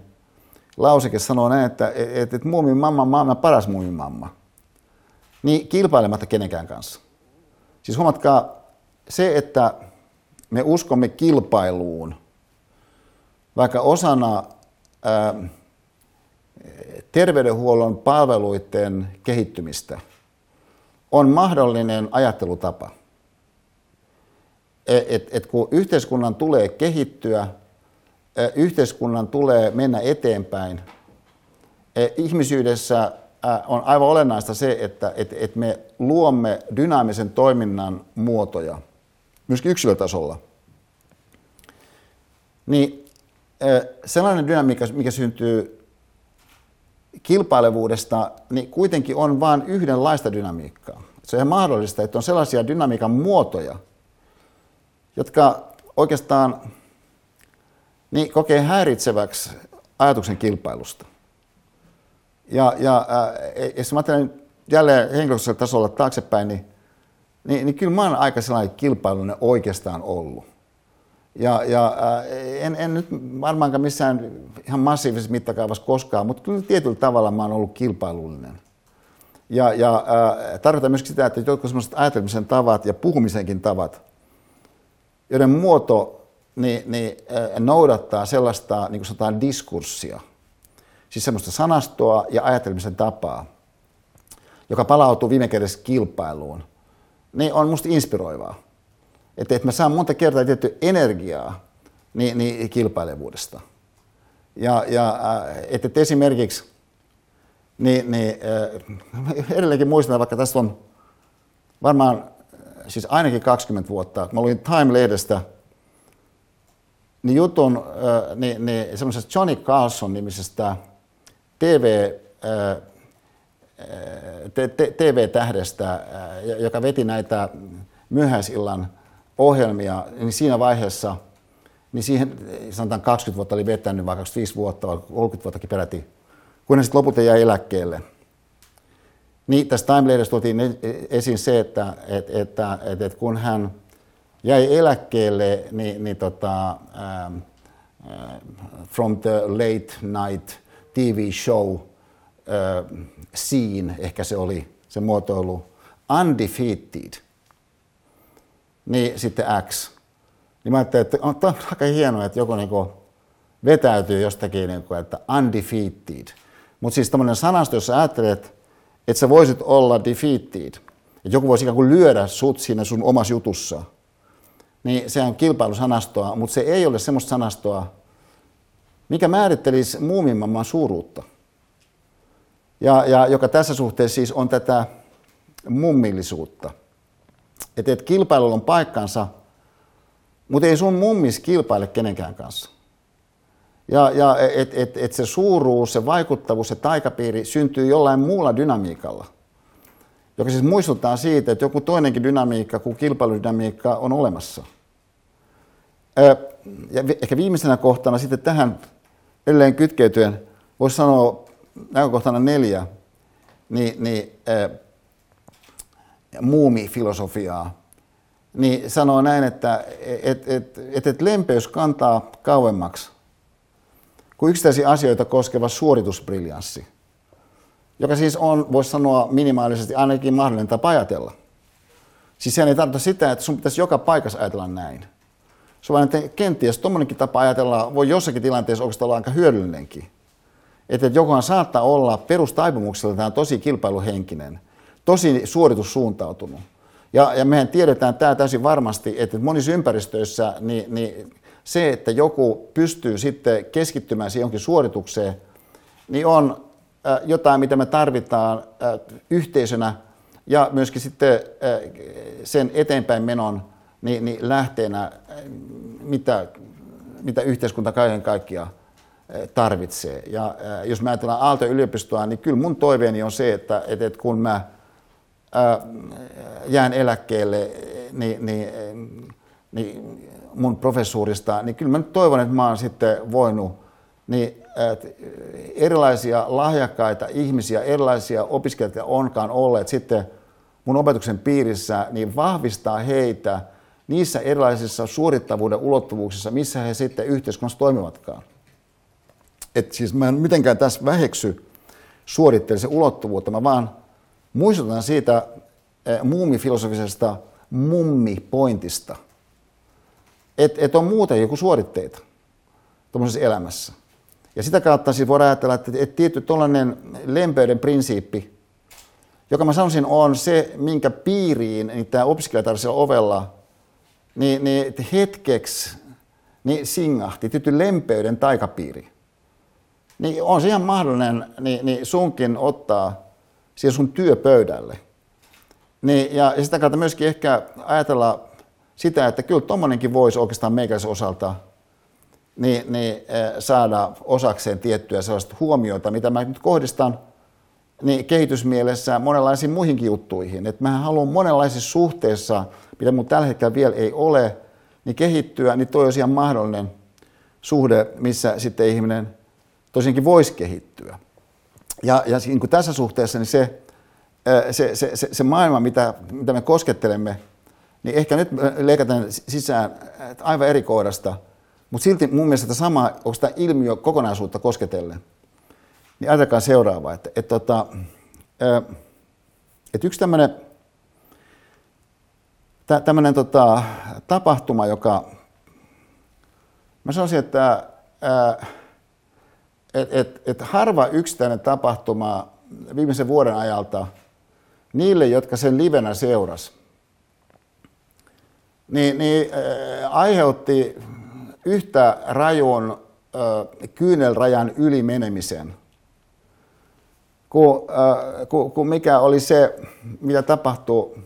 lauseke sanoo näin, että, että, että muumin mamma maailman paras muumin mamma. Niin kilpailematta kenenkään kanssa. Siis huomatkaa, se, että me uskomme kilpailuun, vaikka osana ää, terveydenhuollon palveluiden kehittymistä, on mahdollinen ajattelutapa. Et, et, et kun yhteiskunnan tulee kehittyä, yhteiskunnan tulee mennä eteenpäin. Ihmisyydessä on aivan olennaista se, että, että me luomme dynaamisen toiminnan muotoja, myöskin yksilötasolla. Niin sellainen dynamiikka, mikä syntyy kilpailevuudesta, niin kuitenkin on vain yhdenlaista dynamiikkaa. Se on mahdollista, että on sellaisia dynamiikan muotoja, jotka oikeastaan niin kokee häiritseväksi ajatuksen kilpailusta. Ja, ja äh, jos mä ajattelen jälleen henkilökohtaisella tasolla taaksepäin, niin, niin, niin kyllä mä oon aika sellainen kilpailullinen oikeastaan ollut. Ja, ja äh, en, en nyt varmaankaan missään ihan massiivisessa mittakaavassa koskaan, mutta kyllä tietyllä tavalla mä oon ollut kilpailullinen. Ja, ja äh, tarkoitan myöskin sitä, että jotkut sellaiset ajatelmisen tavat ja puhumisenkin tavat, joiden muoto niin, niin noudattaa sellaista, niin kuin sanotaan, diskurssia, siis semmoista sanastoa ja ajatelmisen tapaa, joka palautuu viime kädessä kilpailuun, niin on musta inspiroivaa. Että, että mä saan monta kertaa tietty energiaa niin, niin kilpailevuudesta. Ja, ja että, että esimerkiksi, niin, niin edelleenkin muistan, vaikka tästä on varmaan siis ainakin 20 vuotta, mä luin Time-lehdestä – niin jutun äh, niin, niin semmoisesta Johnny Carlson-nimisestä TV, äh, TV-tähdestä, äh, joka veti näitä myöhäisillan ohjelmia, niin siinä vaiheessa, niin siihen sanotaan 20 vuotta oli vetänyt, vai 25 vuotta, vai 30 vuottakin peräti, kun sitten lopulta jäi eläkkeelle. Niin tässä Time-lehdessä tuotiin esiin se, että, että, että, että kun hän jäi eläkkeelle niin, niin tota, ähm, äh, From the Late Night TV Show äh, Scene, ehkä se oli se muotoilu, Undefeated, niin sitten X. Niin mä ajattelin, että on, on aika hienoa, että joku niinku vetäytyy jostakin, niinku, että undefeated. Mutta siis tämmöinen sanasto, jos sä ajattelet, että sä voisit olla defeated, että joku voisi ikään kuin lyödä sut siinä sun omassa jutussa, niin se on kilpailusanastoa, mutta se ei ole semmoista sanastoa, mikä määrittelisi muumimamman suuruutta. Ja, ja joka tässä suhteessa siis on tätä mummillisuutta. Että et kilpailulla on paikkansa, mutta ei sun mummis kilpaile kenenkään kanssa. Ja, ja että et, et se suuruus, se vaikuttavuus, se taikapiiri syntyy jollain muulla dynamiikalla, joka siis muistuttaa siitä, että joku toinenkin dynamiikka kuin kilpailudynamiikka on olemassa. Ja ehkä viimeisenä kohtana sitten tähän edelleen kytkeytyen, voisi sanoa näkökohtana neljä, niin, niin äh, muumifilosofiaa, niin sanoo näin, että et, et, et, et lempeys kantaa kauemmaksi kuin yksittäisiä asioita koskeva suoritusbriljanssi, joka siis on, voisi sanoa minimaalisesti ainakin mahdollinen tapa ajatella. Siis sehän ei tarkoita sitä, että sun pitäisi joka paikassa ajatella näin. Se on vain, että kenties tuommoinenkin tapa ajatella voi jossakin tilanteessa oikeastaan olla aika hyödyllinenkin. Että jokuhan saattaa olla perustaipumukseltaan tosi kilpailuhenkinen, tosi suoritussuuntautunut. Ja, ja mehän tiedetään tämä täysin varmasti, että monissa ympäristöissä niin, niin se, että joku pystyy sitten keskittymään siihen jonkin suoritukseen, niin on jotain, mitä me tarvitaan yhteisönä ja myöskin sitten sen eteenpäin menon niin, niin lähteenä, mitä, mitä yhteiskunta kaiken kaikkiaan tarvitsee. Ja jos mä ajatellaan Aalto-yliopistoa, niin kyllä mun toiveeni on se, että, että kun mä jään eläkkeelle, niin, niin, niin mun professuurista, niin kyllä mä nyt toivon, että mä oon sitten voinut niin, erilaisia lahjakkaita ihmisiä, erilaisia opiskelijoita onkaan olleet sitten mun opetuksen piirissä, niin vahvistaa heitä niissä erilaisissa suorittavuuden ulottuvuuksissa, missä he sitten yhteiskunnassa toimivatkaan. Et siis mä en mitenkään tässä väheksy suoritteellisen ulottuvuutta, mä vaan muistutan siitä muumifilosofisesta mummipointista – että et on muuten joku suoritteita tuommoisessa elämässä. Ja sitä kautta siis voidaan ajatella, että, että tietty tuollainen lempeyden prinsiippi, joka mä sanoisin on se, minkä piiriin niin tämä opiskelija ovella, niin, niin hetkeksi niin singahti, tietty lempeyden taikapiiri. Niin on se ihan mahdollinen niin, niin sunkin ottaa siihen sun työpöydälle. Niin, ja, sitä kautta myöskin ehkä ajatella sitä, että kyllä tuommoinenkin voisi oikeastaan meikäläisen osalta niin, niin, saada osakseen tiettyä sellaista huomiota, mitä mä nyt kohdistan niin kehitysmielessä monenlaisiin muihinkin juttuihin. Että mä haluan monenlaisissa suhteissa, mitä mun tällä hetkellä vielä ei ole, niin kehittyä, niin toi olisi ihan mahdollinen suhde, missä sitten ihminen tosiaankin voisi kehittyä. Ja, ja niin kuin tässä suhteessa niin se, se, se, se, se maailma, mitä, mitä me koskettelemme, niin ehkä nyt leikataan sisään aivan eri kohdasta, mutta silti mun mielestä sama, onko tämä ilmiö kokonaisuutta kosketellen, niin ajatelkaa seuraavaa, että, että, että, että yksi tämmöinen tämmöinen tota, tapahtuma, joka, mä sanoisin, että et, et, et harva yksittäinen tapahtuma viimeisen vuoden ajalta niille, jotka sen livenä seurasi, niin, niin äh, aiheutti yhtä rajun äh, kyynelrajan ylimenemisen kuin, äh, kuin, kuin mikä oli se, mitä tapahtui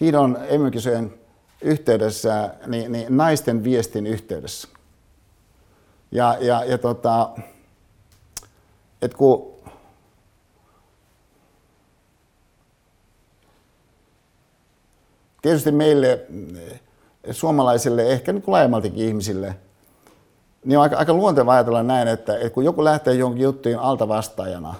Hidon emykisojen yhteydessä, niin, niin naisten viestin yhteydessä. Ja, ja, ja tota, et kun tietysti meille suomalaisille, ehkä niin laajemmaltikin ihmisille, niin on aika, aika luonteva ajatella näin, että, että kun joku lähtee jonkin juttuun alta vastaajana,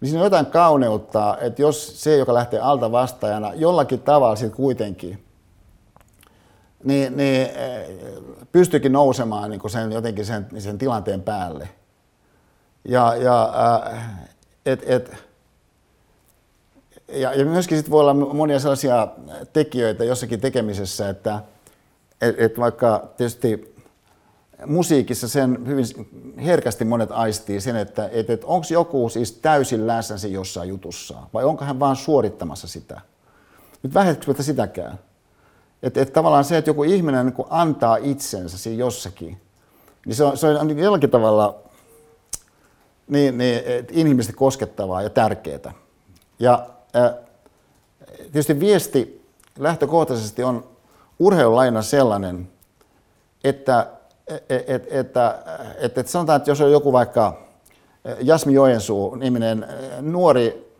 niin siinä on jotain kauneutta, että jos se, joka lähtee alta vastaajana, jollakin tavalla sitten kuitenkin niin, niin pystyikin nousemaan niin sen, jotenkin sen, sen tilanteen päälle. Ja, ja, et, et, ja, ja myöskin sit voi olla monia sellaisia tekijöitä jossakin tekemisessä, että et, et vaikka tietysti musiikissa sen hyvin herkästi monet aistii sen, että et, et onko joku siis täysin läsnä jossain jutussa vai onko hän vaan suorittamassa sitä. Nyt vähetkö sitäkään. Että et tavallaan se, että joku ihminen niin antaa itsensä siinä jossakin, niin se on, se on jollakin tavalla niin, niin, inhimillisesti koskettavaa ja tärkeää. Ja tietysti viesti lähtökohtaisesti on urheilulajina sellainen, että et, et, että, että, että sanotaan, että jos on joku vaikka Jasmi Joensuu niminen nuori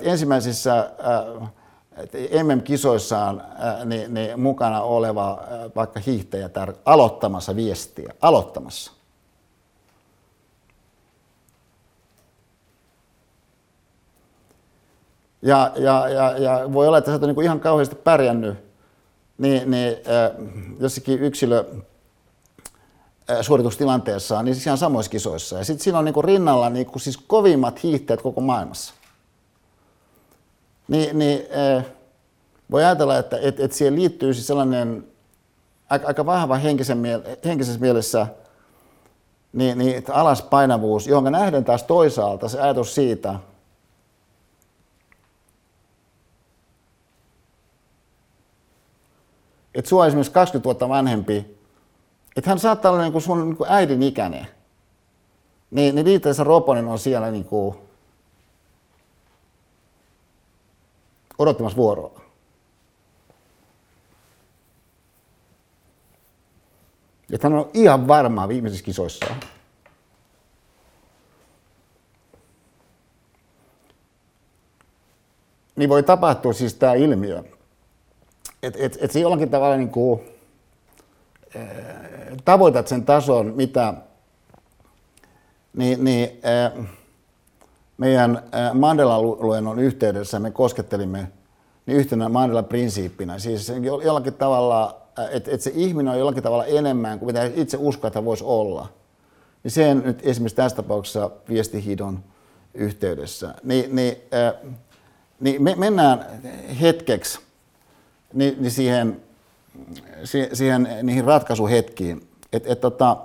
ensimmäisissä MM-kisoissaan niin, niin mukana oleva vaikka hiihtäjä aloittamassa viestiä, aloittamassa. Ja, ja, ja, ja voi olla, että sä oot niin ihan kauheasti pärjännyt niin, niin, äh, jossakin yksilö suoritustilanteessa, niin siis ihan samoissa kisoissa. Ja sitten siinä on niin rinnalla niin siis kovimmat hiihtäjät koko maailmassa. Niin, niin äh, voi ajatella, että et, et siihen liittyy siis sellainen aika, aika vahva henkisen miele, henkisessä mielessä niin, niin, alaspainavuus, johon nähden taas toisaalta se ajatus siitä, että sua esimerkiksi 20 vuotta vanhempi, että hän saattaa olla niin kuin sun niin kuin äidin ikäinen. Niin, niin Liiteessä Roponen on siellä niin kuin odottamassa vuoroa. Että hän on ihan varma viimeisissä kisoissa. Niin voi tapahtua siis tämä ilmiö, että et, et se jollakin tavalla niin kuin, tavoitat sen tason, mitä niin, niin, meidän Mandela-luennon yhteydessä me koskettelimme niin yhtenä Mandela-prinsiippinä. Siis jollakin tavalla, että et se ihminen on jollakin tavalla enemmän kuin mitä itse uskoo, että voisi olla. Niin se nyt esimerkiksi tässä tapauksessa viestihidon yhteydessä. Niin, niin, niin me mennään hetkeksi niin, niin siihen, siihen, niihin ratkaisuhetkiin. Et, et, tota,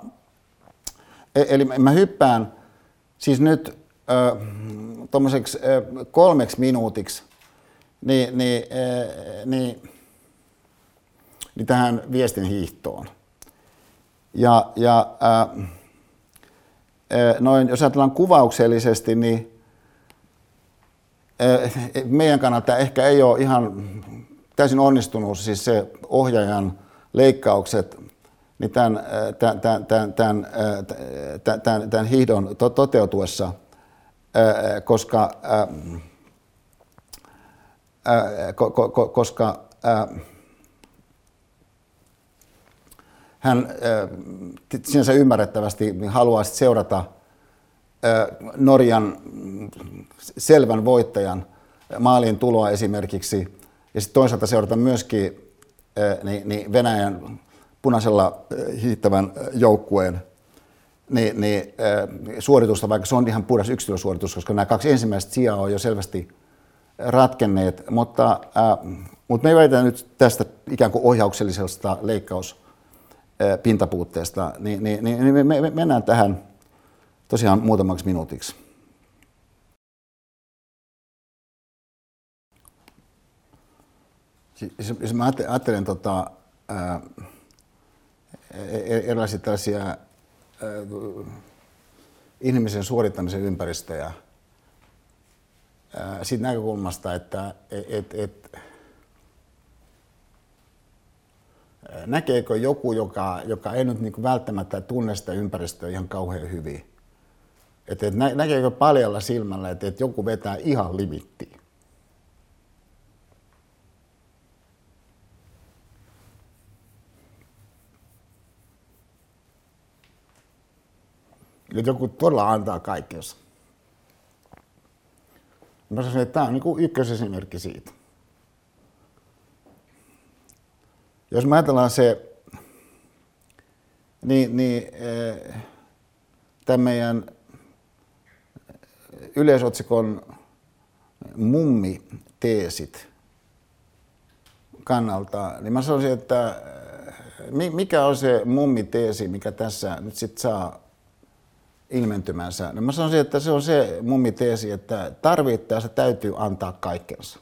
e, eli mä hyppään siis nyt tuommoiseksi kolmeksi minuutiksi niin, niin, niin, niin tähän viestin hiihtoon. Ja, ja noin, jos ajatellaan kuvauksellisesti, niin meidän kannalta ehkä ei ole ihan täysin onnistunut siis se ohjaajan leikkaukset niin tämän, tämän, tämän, tämän, tämän, tämän, tämän hiihdon to, toteutuessa, koska, koska hän sinänsä ymmärrettävästi haluaisi seurata Norjan selvän voittajan maaliin tuloa esimerkiksi ja sitten toisaalta seurata myöskin niin, niin Venäjän punaisella hiittävän joukkueen niin, niin, suoritusta, vaikka se on ihan puhdas yksilösuoritus, koska nämä kaksi ensimmäistä sijaa on jo selvästi ratkenneet, mutta, äh, mutta me ei välitä nyt tästä ikään kuin ohjauksellisesta leikkauspintapuutteesta, niin, niin, niin, niin me, me mennään tähän tosiaan muutamaksi minuutiksi. Siis, jos mä ajattelen tota, ää, e-, e-, erilaisia tällaisia ää, ihmisen suorittamisen ympäristöjä ää, siitä näkökulmasta, että et, et, näkeekö joku, joka, joka ei nyt niin välttämättä tunne sitä ympäristöä ihan kauhean hyvin. Et, et näkeekö paljalla silmällä, että et joku vetää ihan limittiin. Että joku todella antaa kaikkensa. Mä sanoin, että tämä on niin ykkösesimerkki siitä. Jos me ajatellaan se, niin, niin eh, tämän meidän yleisotsikon mummi-teesit kannalta, niin mä sanoisin, että mikä on se mummi-teesi, mikä tässä nyt sitten saa ilmentymänsä? No mä sanoisin, että se on se mummi-teesi, että tarvittaessa täytyy antaa kaikkensa.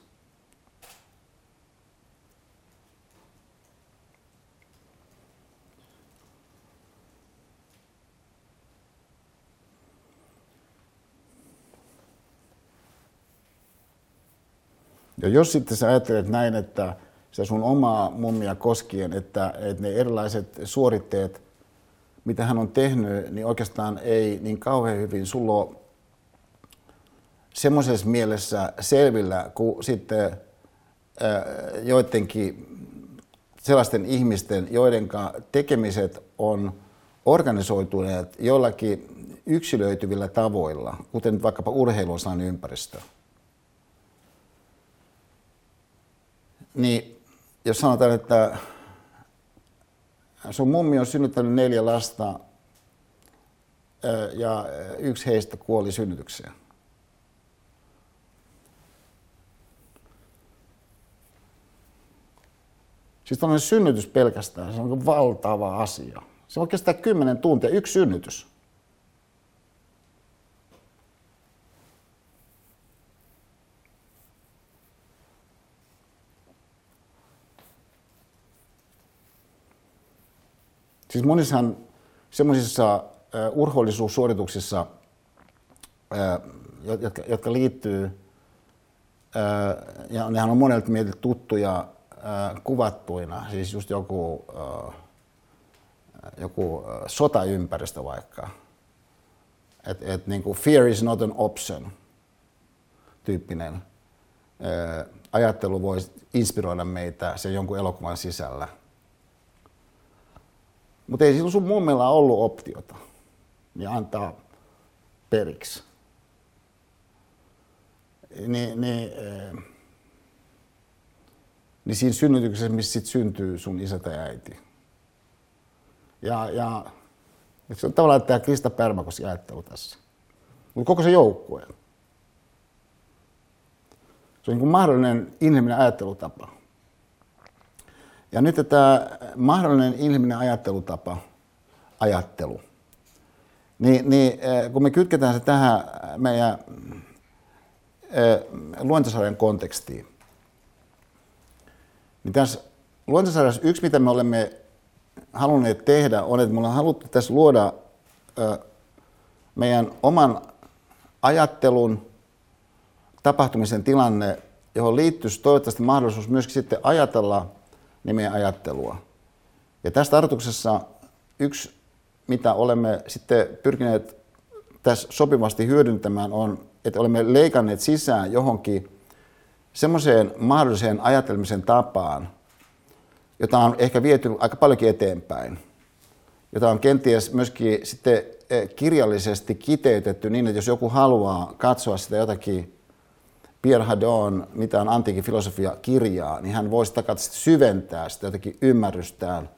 Ja jos sitten sä ajattelet näin, että se sun omaa mummia koskien, että, että ne erilaiset suoritteet, mitä hän on tehnyt, niin oikeastaan ei niin kauhean hyvin sulla ole semmoisessa mielessä selvillä kuin sitten joidenkin sellaisten ihmisten, joiden tekemiset on organisoituneet jollakin yksilöityvillä tavoilla, kuten vaikkapa urheiluosan ympäristö. Niin jos sanotaan, että sun mummi on synnyttänyt neljä lasta ja yksi heistä kuoli synnytykseen. Siis tämmöinen synnytys pelkästään, se on valtava asia. Se voi kestää kymmenen tuntia, yksi synnytys. Siis monissahan semmoisissa urhoollisuussuorituksissa, uh, jotka, jotka liittyy, ja nehän on monelta meille tuttuja kuvattuina, siis just joku, joku sotaympäristö vaikka. Että et, niin kuin fear is not an option tyyppinen. Ajattelu voi inspiroida meitä sen jonkun elokuvan sisällä – mutta ei silloin sun mummilla ollut optiota, niin antaa periksi. Niin, niin, niin siinä synnytyksessä, missä sit syntyy sun isä tai äiti. Ja, ja se on tavallaan tämä Krista Pärmäkoski ajattelu tässä. Mutta koko se joukkue. Se on niin kuin mahdollinen inhimillinen ajattelutapa. Ja nyt tämä mahdollinen inhimillinen ajattelutapa, ajattelu, niin, niin eh, kun me kytketään se tähän meidän eh, luontosarjan kontekstiin, niin tässä luontosarjassa yksi, mitä me olemme halunneet tehdä, on, että me ollaan haluttu tässä luoda eh, meidän oman ajattelun tapahtumisen tilanne, johon liittyisi toivottavasti mahdollisuus myöskin sitten ajatella – nimeä ajattelua. Ja tässä tarkoituksessa yksi, mitä olemme sitten pyrkineet tässä sopivasti hyödyntämään, on, että olemme leikanneet sisään johonkin semmoiseen mahdolliseen ajatelmisen tapaan, jota on ehkä viety aika paljonkin eteenpäin, jota on kenties myöskin sitten eh, kirjallisesti kiteytetty niin, että jos joku haluaa katsoa sitä jotakin Pierre Hadon, mitä on antiikin filosofia kirjaa, niin hän voisi syventää sitä jotenkin ymmärrystään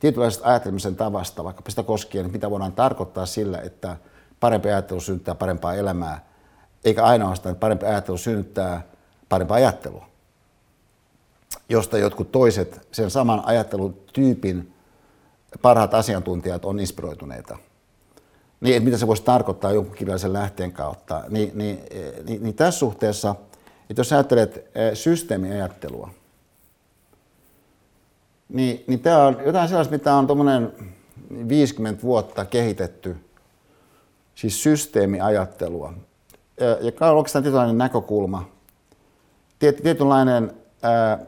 tietynlaisesta ajattelemisen tavasta, vaikka sitä koskien, mitä voidaan tarkoittaa sillä, että parempi ajattelu synnyttää parempaa elämää, eikä ainoastaan, että parempi ajattelu synnyttää parempaa ajattelua, josta jotkut toiset sen saman ajattelutyypin parhaat asiantuntijat on inspiroituneita. Niin, että mitä se voisi tarkoittaa jonkun kirjallisen lähteen kautta. Niin, niin, niin, niin tässä suhteessa – että jos ajattelet eh, systeemiajattelua, niin, niin tämä on jotain sellaista, mitä on tuommoinen 50 vuotta kehitetty, siis systeemiajattelua. Ja on oikeastaan tietynlainen näkökulma, tietynlainen ää,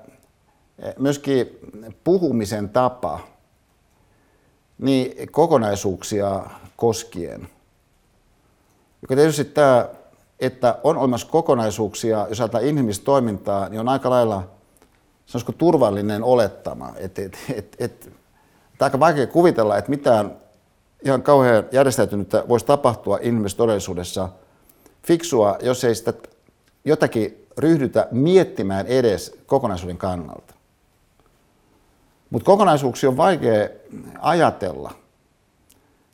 myöskin puhumisen tapa niin kokonaisuuksia koskien. Joka tietysti tämä että on olemassa kokonaisuuksia, jos ajatellaan inhimillistä toimintaa, niin on aika lailla sanoisiko turvallinen olettama. Et, et, et, et, aika vaikea kuvitella, että mitään ihan kauhean järjestäytynyttä voisi tapahtua inhimillisessä todellisuudessa fiksua, jos ei sitä jotakin ryhdytä miettimään edes kokonaisuuden kannalta. Mutta kokonaisuuksia on vaikea ajatella.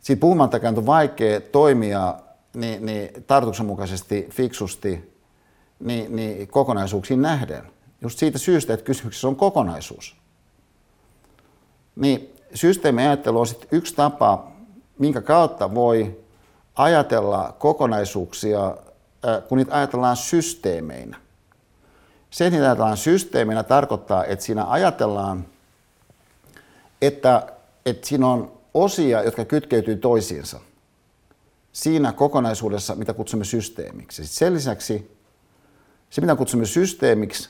Siitä puhumattakaan on vaikea toimia niin, niin tarkoituksenmukaisesti, fiksusti, niin, niin kokonaisuuksiin nähden. Just siitä syystä, että kysymyksessä on kokonaisuus. Niin systeemiajattelu on sitten yksi tapa, minkä kautta voi ajatella kokonaisuuksia, kun niitä ajatellaan systeemeinä. Se, että niitä ajatellaan systeemeinä, tarkoittaa, että siinä ajatellaan, että, että siinä on osia, jotka kytkeytyy toisiinsa siinä kokonaisuudessa, mitä kutsumme systeemiksi. Sitten sen lisäksi se, mitä kutsumme systeemiksi,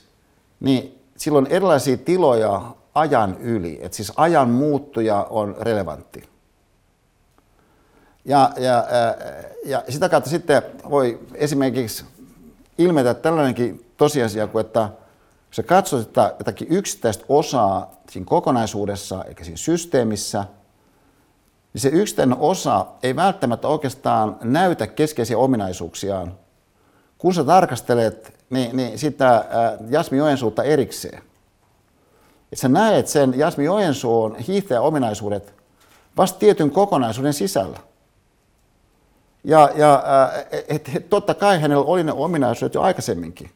niin silloin erilaisia tiloja ajan yli. Että siis ajan muuttuja on relevantti. Ja, ja, ja sitä kautta sitten voi esimerkiksi ilmetä tällainenkin tosiasia, kuin että kun sä katsot että jotakin yksittäistä osaa siinä kokonaisuudessa eikä siinä systeemissä, niin se yksittäinen osa ei välttämättä oikeastaan näytä keskeisiä ominaisuuksiaan, kun sä tarkastelet niin, niin sitä Jasmi Joensuutta erikseen. Että sä näet sen Jasmi Joensuun hiihtäjän ominaisuudet vasta tietyn kokonaisuuden sisällä. Ja, ja et, et, totta kai hänellä oli ne ominaisuudet jo aikaisemminkin.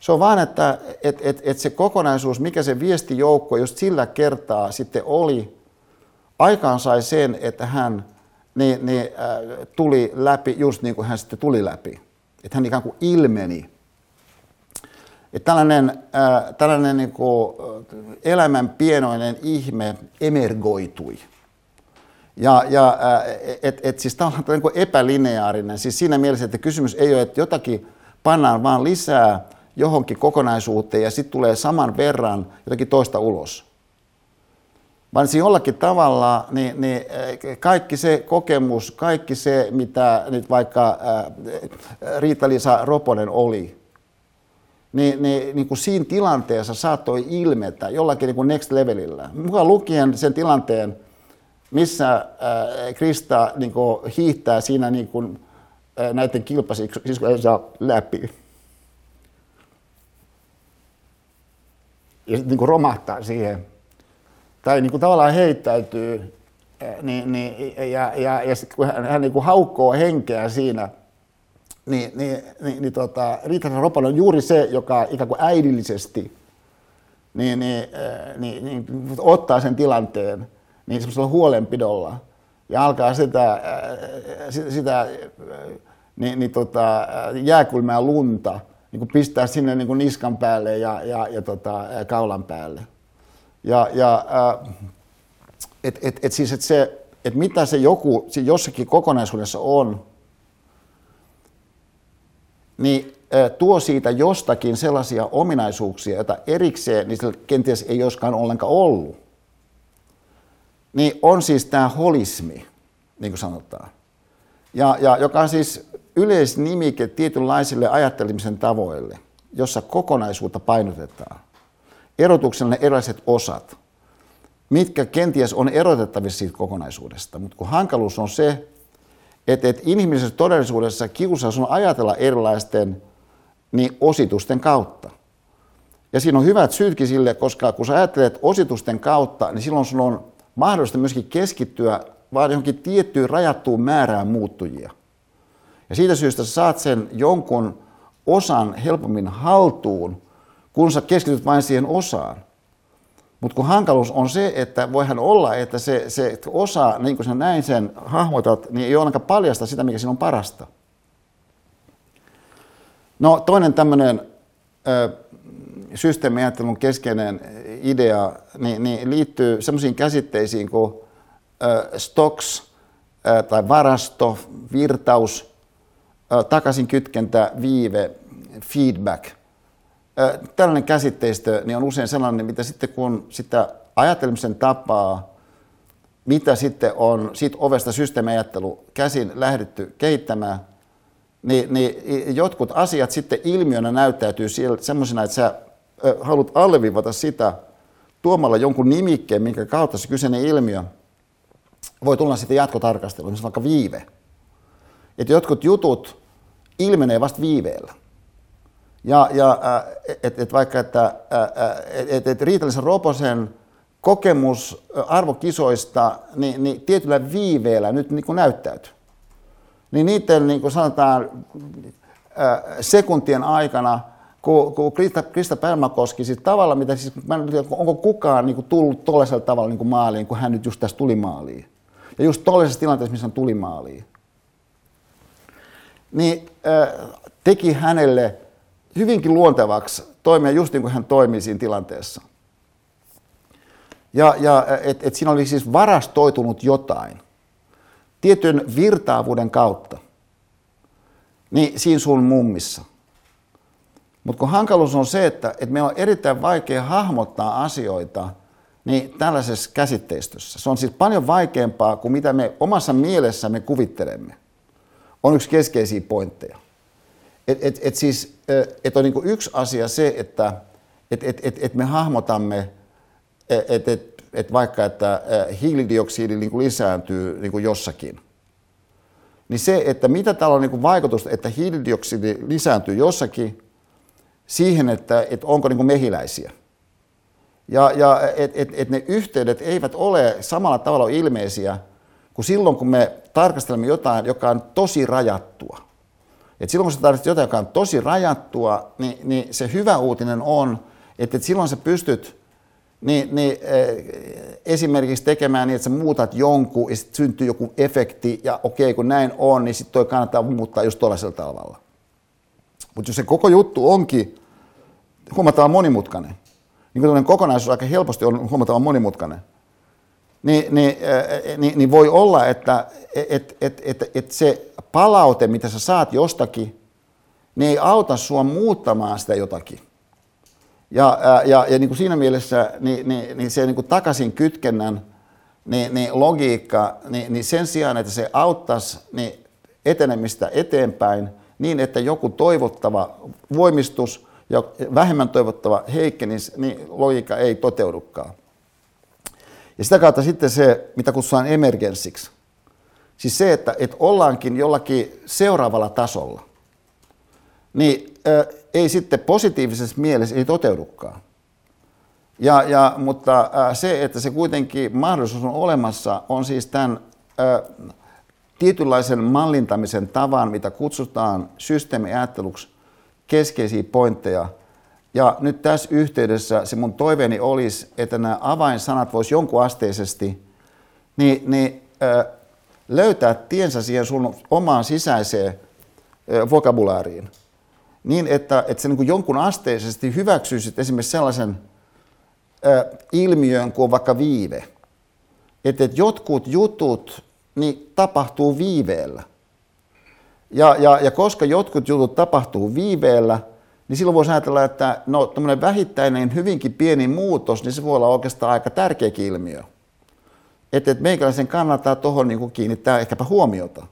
Se on vaan, että et, et, et se kokonaisuus, mikä se viestijoukko just sillä kertaa sitten oli, aikaan sai sen, että hän niin, niin, äh, tuli läpi just niin kuin hän sitten tuli läpi. Että hän ikään kuin ilmeni. Että tällainen äh, tällainen niin kuin elämän pienoinen ihme emergoitui. Ja, ja äh, et, et siis tämä on niin epälineaarinen, siis siinä mielessä, että kysymys ei ole, että jotakin pannaan vaan lisää johonkin kokonaisuuteen ja sitten tulee saman verran jotakin toista ulos. Vaan siinä jollakin tavalla niin, niin eh, kaikki se kokemus, kaikki se, mitä nyt vaikka eh, Riitta-Liisa Roponen oli, niin, niin, niin kuin siinä tilanteessa saattoi ilmetä jollakin niin kuin next levelillä. Mukaan lukien sen tilanteen, missä äh, Krista niin kuin hiihtää siinä niin kuin, näiden kilpasiskojensa läpi. Ja sitten niin kuin romahtaa siihen. Tai niin kuin tavallaan heittäytyy. Niin, niin, ja, ja, ja kun hän, hän niin kuin haukkoo henkeä siinä, niin, niin, niin, niin tota, Riitta Ropan on juuri se, joka ikään kuin äidillisesti niin, niin, niin, niin, ottaa sen tilanteen niin semmoisella huolenpidolla ja alkaa sitä, sitä, sitä niin, niin tota, jääkulmea lunta niin kuin pistää sinne niin kuin niskan päälle ja, ja, ja tota, kaulan päälle. Ja, ja et, et, et siis, et se, et mitä se joku jossakin kokonaisuudessa on, niin tuo siitä jostakin sellaisia ominaisuuksia, joita erikseen niin kenties ei joskaan ollenkaan ollut. Niin on siis tämä holismi, niin kuin sanotaan, ja, ja joka on siis yleisnimike tietynlaisille ajattelemisen tavoille, jossa kokonaisuutta painotetaan. Erotuksella erilaiset osat, mitkä kenties on erotettavissa siitä kokonaisuudesta, mutta kun hankaluus on se, että, että inhimillisessä todellisuudessa kiusaus on ajatella erilaisten niin ositusten kautta. Ja siinä on hyvät syytkin sille, koska kun sä ajattelet ositusten kautta, niin silloin sun on mahdollista myöskin keskittyä vaan johonkin tiettyyn rajattuun määrään muuttujia. Ja siitä syystä sä saat sen jonkun osan helpommin haltuun, kun sä keskityt vain siihen osaan. Mutta kun hankaluus on se, että voihan olla, että se, se osa, niin kuin sä näin sen hahmotat, niin ei ole ainakaan paljasta sitä, mikä siinä on parasta. No toinen tämmöinen systeemiajattelun keskeinen idea niin, niin liittyy sellaisiin käsitteisiin kuin ö, stocks ö, tai varasto, virtaus, ö, takaisin kytkentä, viive, feedback – tällainen käsitteistö niin on usein sellainen, mitä sitten kun sitä ajattelemisen tapaa, mitä sitten on siitä ovesta systeemiajattelu käsin lähdetty kehittämään, niin, niin jotkut asiat sitten ilmiönä näyttäytyy semmoisena, että sä haluat alleviivata sitä tuomalla jonkun nimikkeen, minkä kautta se kyseinen ilmiö voi tulla sitten jatkotarkasteluun, esimerkiksi vaikka viive. Että jotkut jutut ilmenee vasta viiveellä. Ja, ja et, et vaikka, että et, et Riitalisen Roposen kokemus arvokisoista niin, niin tietyllä viiveellä nyt niin kuin näyttäytyy. Niin niiden niin kuin sanotaan sekuntien aikana, kun, kun Krista, Krista Pärmäkoski, siis tavalla, mitä siis, mä en tiedä, onko kukaan niin kuin tullut tuollaisella tavalla niin kuin maaliin, kun hän nyt just tässä tuli maaliin. Ja just tuollaisessa tilanteessa, missä hän tuli maaliin. Niin äh, teki hänelle hyvinkin luontevaksi toimia just niin kuin hän toimii siinä tilanteessa. Ja, ja et, et siinä oli siis varastoitunut jotain tietyn virtaavuuden kautta, niin siinä sun mummissa. Mutta kun hankaluus on se, että, että meillä on erittäin vaikea hahmottaa asioita niin tällaisessa käsitteistössä. Se on siis paljon vaikeampaa kuin mitä me omassa mielessämme kuvittelemme. On yksi keskeisiä pointteja. Et, et, et siis, et on niin yksi asia se, että et, et, et, et me hahmotamme, että et, et vaikka että hiilidioksidi niin kuin lisääntyy niin kuin jossakin, niin se, että mitä täällä on niin kuin että hiilidioksidi lisääntyy jossakin, siihen, että, että onko niin kuin mehiläisiä. Ja, ja että et, et ne yhteydet eivät ole samalla tavalla ilmeisiä kuin silloin, kun me tarkastelemme jotain, joka on tosi rajattua. Et silloin, kun sä tarvitset jotain, joka on tosi rajattua, niin, niin se hyvä uutinen on, että, että silloin sä pystyt niin, niin, esimerkiksi tekemään niin, että sä muutat jonkun ja sitten syntyy joku efekti, ja okei, kun näin on, niin sitten toi kannattaa muuttaa just tuollaisella tavalla. Mutta jos se koko juttu onkin huomattavan monimutkainen, niin kuin kokonaisuus aika helposti on huomattavan monimutkainen, niin, niin, äh, niin, niin voi olla, että et, et, et, et se palaute, mitä sä saat jostakin, niin ei auta sua muuttamaan sitä jotakin. Ja, ja, ja niin kuin siinä mielessä niin, niin, niin se niin kuin takaisin kytkennän niin, niin logiikka, niin, niin sen sijaan, että se auttaisi niin etenemistä eteenpäin niin, että joku toivottava voimistus ja vähemmän toivottava heikkenisi, niin logiikka ei toteudukaan. Ja sitä kautta sitten se, mitä kutsutaan emergenssiksi. Siis se, että, että ollaankin jollakin seuraavalla tasolla, niin ää, ei sitten positiivisessa mielessä ei toteudukaan. Ja, ja, mutta ää, se, että se kuitenkin mahdollisuus on olemassa, on siis tämän ää, tietynlaisen mallintamisen tavan, mitä kutsutaan systeemiajatteluksi keskeisiä pointteja. Ja nyt tässä yhteydessä se mun toiveeni olisi, että nämä avainsanat voisi jonkun asteisesti niin, niin, ää, löytää tiensä siihen sun omaan sisäiseen ää, vokabulaariin. Niin, että, että se niin kuin jonkun asteisesti hyväksyisit esimerkiksi sellaisen ilmiön kuin vaikka viive. Että, että jotkut jutut niin tapahtuu viiveellä. Ja, ja, ja koska jotkut jutut tapahtuu viiveellä, niin silloin voisi ajatella, että no tämmöinen vähittäinen, hyvinkin pieni muutos, niin se voi olla oikeastaan aika tärkeäkin ilmiö. Että, että meikäläisen kannattaa tuohon niin kiinnittää ehkäpä huomiota.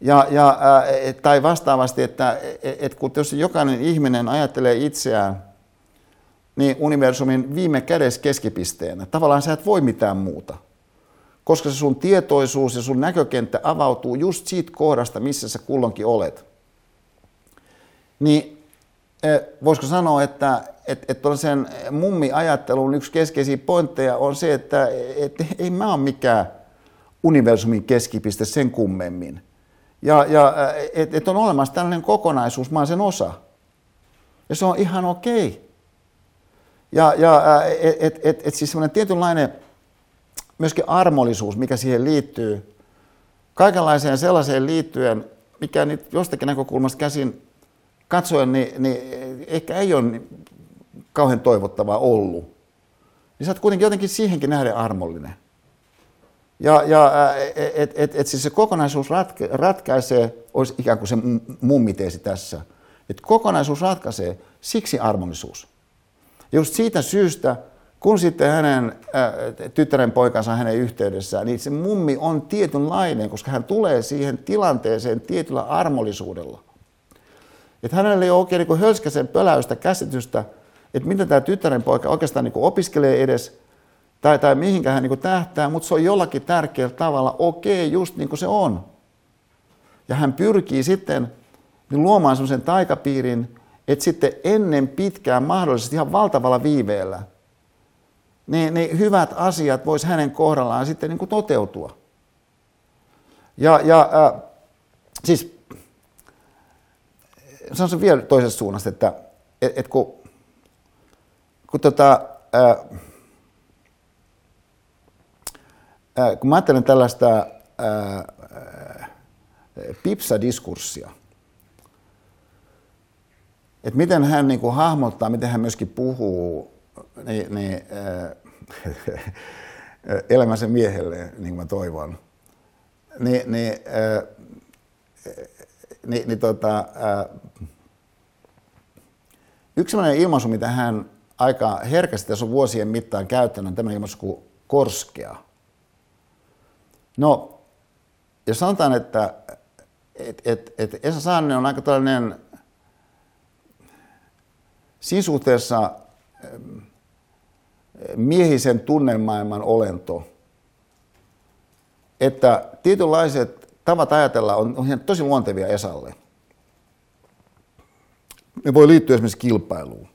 Ja, ja, ää, tai vastaavasti, että et, kun jos jokainen ihminen ajattelee itseään niin universumin viime kädessä keskipisteenä, tavallaan sä et voi mitään muuta – koska se sun tietoisuus ja sun näkökenttä avautuu just siitä kohdasta, missä sä kulloinkin olet. Niin voisiko sanoa, että että että sen mummi-ajattelun yksi keskeisiä pointteja on se, että että ei mä ole mikään universumin keskipiste sen kummemmin. Ja, ja että et on olemassa tällainen kokonaisuus, mä oon sen osa. Ja se on ihan okei. Okay. Ja, ja että et, et, et siis semmoinen tietynlainen myöskin armollisuus, mikä siihen liittyy, kaikenlaiseen sellaiseen liittyen, mikä nyt jostakin näkökulmasta käsin katsoen, niin, niin ehkä ei ole niin kauhean toivottavaa ollut. Niin sä oot kuitenkin jotenkin siihenkin nähden armollinen. Ja, ja et, et, et siis se kokonaisuus ratke, ratkaisee, olisi ikään kuin se mummiteesi tässä, että kokonaisuus ratkaisee, siksi armollisuus. Just siitä syystä kun sitten hänen äh, tyttären poikansa hänen yhteydessään, niin se mummi on tietynlainen, koska hän tulee siihen tilanteeseen tietyllä armollisuudella. Että hänellä ei ole oikein niin hölskäsen pöläystä käsitystä, että mitä tämä tyttären poika oikeastaan niin opiskelee edes, tai, tai mihinkä hän niin tähtää, mutta se on jollakin tärkeällä tavalla okei, okay, just niin kuin se on. Ja hän pyrkii sitten niin luomaan sellaisen taikapiirin, että sitten ennen pitkään mahdollisesti ihan valtavalla viiveellä – niin, niin hyvät asiat vois hänen kohdallaan sitten niin kuin toteutua. Ja, ja äh, siis sanon sen vielä toisesta suunnasta, että et, et kun, kun, tota, ää, ää, kun mä ajattelen tällaista ää, pipsa-diskurssia, että miten hän niin kuin hahmottaa, miten hän myöskin puhuu niin, niin, elämänsä miehelle, niin kuin mä toivon, niin, niin, niin, niin tota, ää, Yksi sellainen ilmaisu, mitä hän aika herkästi tässä on vuosien mittaan käyttänyt, on tämä ilmaisu kuin korskea. No, jos sanotaan, että et, et, et Esa Saarinen on aika tällainen siinä suhteessa miehisen tunnelmaailman olento, että tietynlaiset tavat ajatella on, on tosi luontevia Esalle ne voi liittyä esimerkiksi kilpailuun.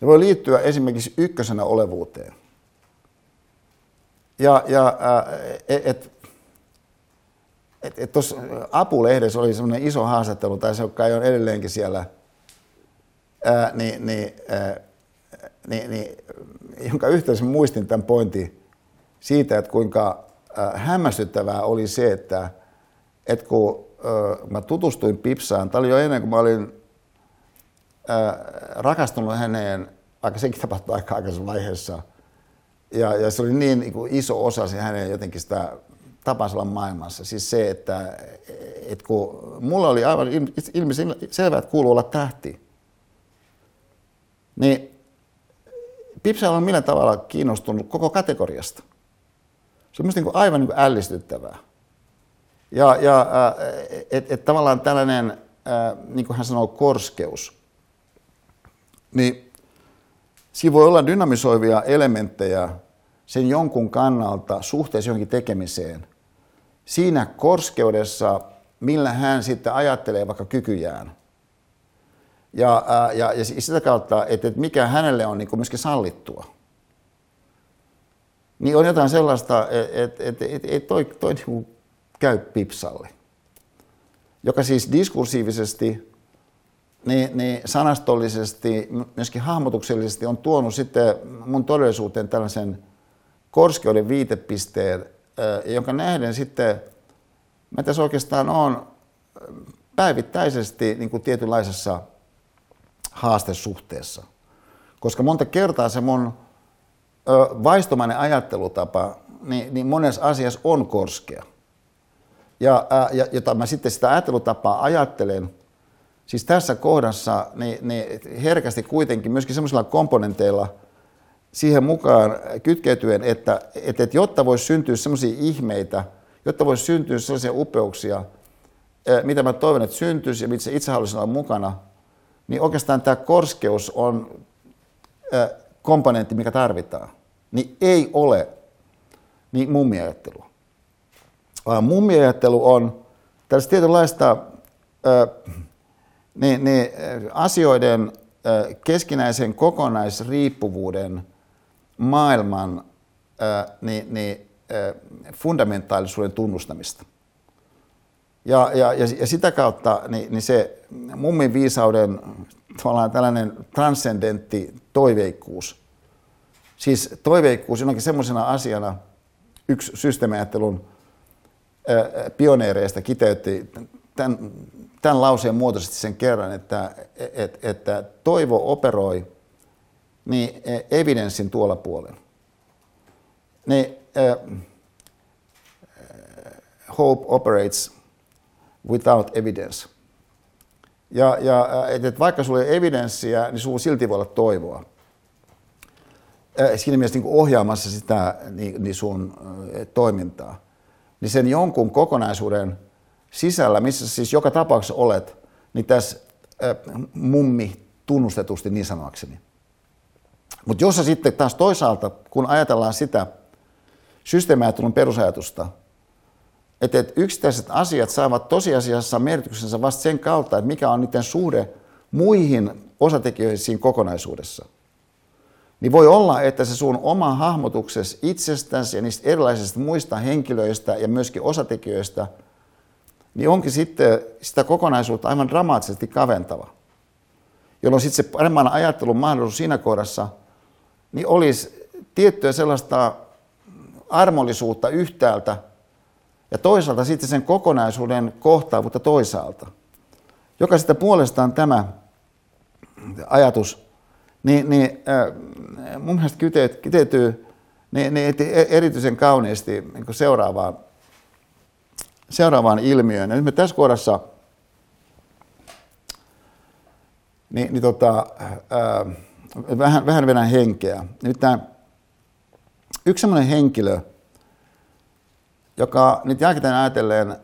Ne voi liittyä esimerkiksi ykkösenä olevuuteen. Ja, ja että et, et, et tuossa Apulehdessä oli semmoinen iso haastattelu, tai se, joka on edelleenkin siellä, ää, niin, niin, ää, niin, niin, jonka yhteydessä muistin tämän pointin siitä, että kuinka hämmästyttävää oli se, että, että kun mä tutustuin Pipsaan, tämä oli jo ennen kuin mä olin rakastunut häneen, vaikka sekin tapahtui aika aikaisessa vaiheessa. Ja, ja se oli niin, niin kuin iso osa hänen jotenkin sitä tapansa olla maailmassa. Siis se, että, että kun mulla oli aivan ilmeisesti selvää, että kuuluu olla tähti, niin Pipsa on millä tavalla kiinnostunut koko kategoriasta. Se on niin aivan niin ällistyttävää. Ja, ja että et tavallaan tällainen, niin kuin hän sanoo, korskeus – niin siinä voi olla dynamisoivia elementtejä sen jonkun kannalta suhteessa johonkin tekemiseen. Siinä korskeudessa, millä hän sitten ajattelee vaikka kykyjään. Ja, ää, ja, ja sitä kautta, että, mikä hänelle on niin myöskin sallittua. Niin on jotain sellaista, että, että, että, että toi, toi niin käy pipsalle. Joka siis diskursiivisesti niin, niin sanastollisesti, myöskin hahmotuksellisesti on tuonut sitten mun todellisuuteen tällaisen korskeuden viitepisteen, jonka nähden sitten mä tässä oikeastaan on päivittäisesti niin kuin tietynlaisessa haastesuhteessa. Koska monta kertaa se mun vaistomainen ajattelutapa, niin, niin monessa asiassa on korskea. Ja, ja jota mä sitten sitä ajattelutapaa ajattelen – siis tässä kohdassa niin, niin herkästi kuitenkin myöskin sellaisilla komponenteilla siihen mukaan kytkeytyen, että, että, että jotta voisi syntyä sellaisia ihmeitä, jotta voisi syntyä sellaisia upeuksia, mitä mä toivon, että syntyisi ja mitä itse haluaisin olla mukana, niin oikeastaan tämä korskeus on komponentti, mikä tarvitaan. Niin ei ole niin mummiajattelua. Vaan mummiajattelu on tällaista tietynlaista niin, niin asioiden keskinäisen kokonaisriippuvuuden maailman niin, niin, fundamentaalisuuden tunnustamista. Ja, ja, ja sitä kautta niin, niin se mummin viisauden tällainen transcendentti toiveikkuus. Siis toiveikkuus jonkin semmoisena asiana, yksi systeemiajattelun pioneereista kiteytti tämän tämän lauseen muotoisesti sen kerran, että, että, että toivo operoi niin evidenssin tuolla puolella. Niin, uh, hope operates without evidence. Ja, ja että et vaikka sulla ei ole evidenssiä, niin sulla silti voi olla toivoa. Siinä mielessä niin ohjaamassa sitä niin, niin sun toimintaa. Niin sen jonkun kokonaisuuden – sisällä, missä siis joka tapauksessa olet, niin tässä mummi tunnustetusti niin sanoakseni. Mutta jos sitten taas toisaalta, kun ajatellaan sitä systeemiajattelun perusajatusta, että, että yksittäiset asiat saavat tosiasiassa merkityksensä vasta sen kautta, että mikä on niiden suhde muihin osatekijöihin siinä kokonaisuudessa. Niin voi olla, että se sun oma hahmotuksesi itsestäsi ja niistä erilaisista muista henkilöistä ja myöskin osatekijöistä, niin onkin sitten sitä kokonaisuutta aivan dramaattisesti kaventava. Jolloin sitten se paremman ajattelun mahdollisuus siinä kohdassa, niin olisi tiettyä sellaista armollisuutta yhtäältä ja toisaalta sitten sen kokonaisuuden kohtaavuutta toisaalta. Joka sitten puolestaan tämä ajatus, niin, niin äh, mun mielestä kiteytyy niin, niin erityisen kauniisti niin seuraavaan, seuraavaan ilmiöön. Ja nyt me tässä kohdassa niin, niin tota, äh, vähän, vähän vedän henkeä. Nyt tämä yksi sellainen henkilö, joka nyt jälkikäteen ajatellen,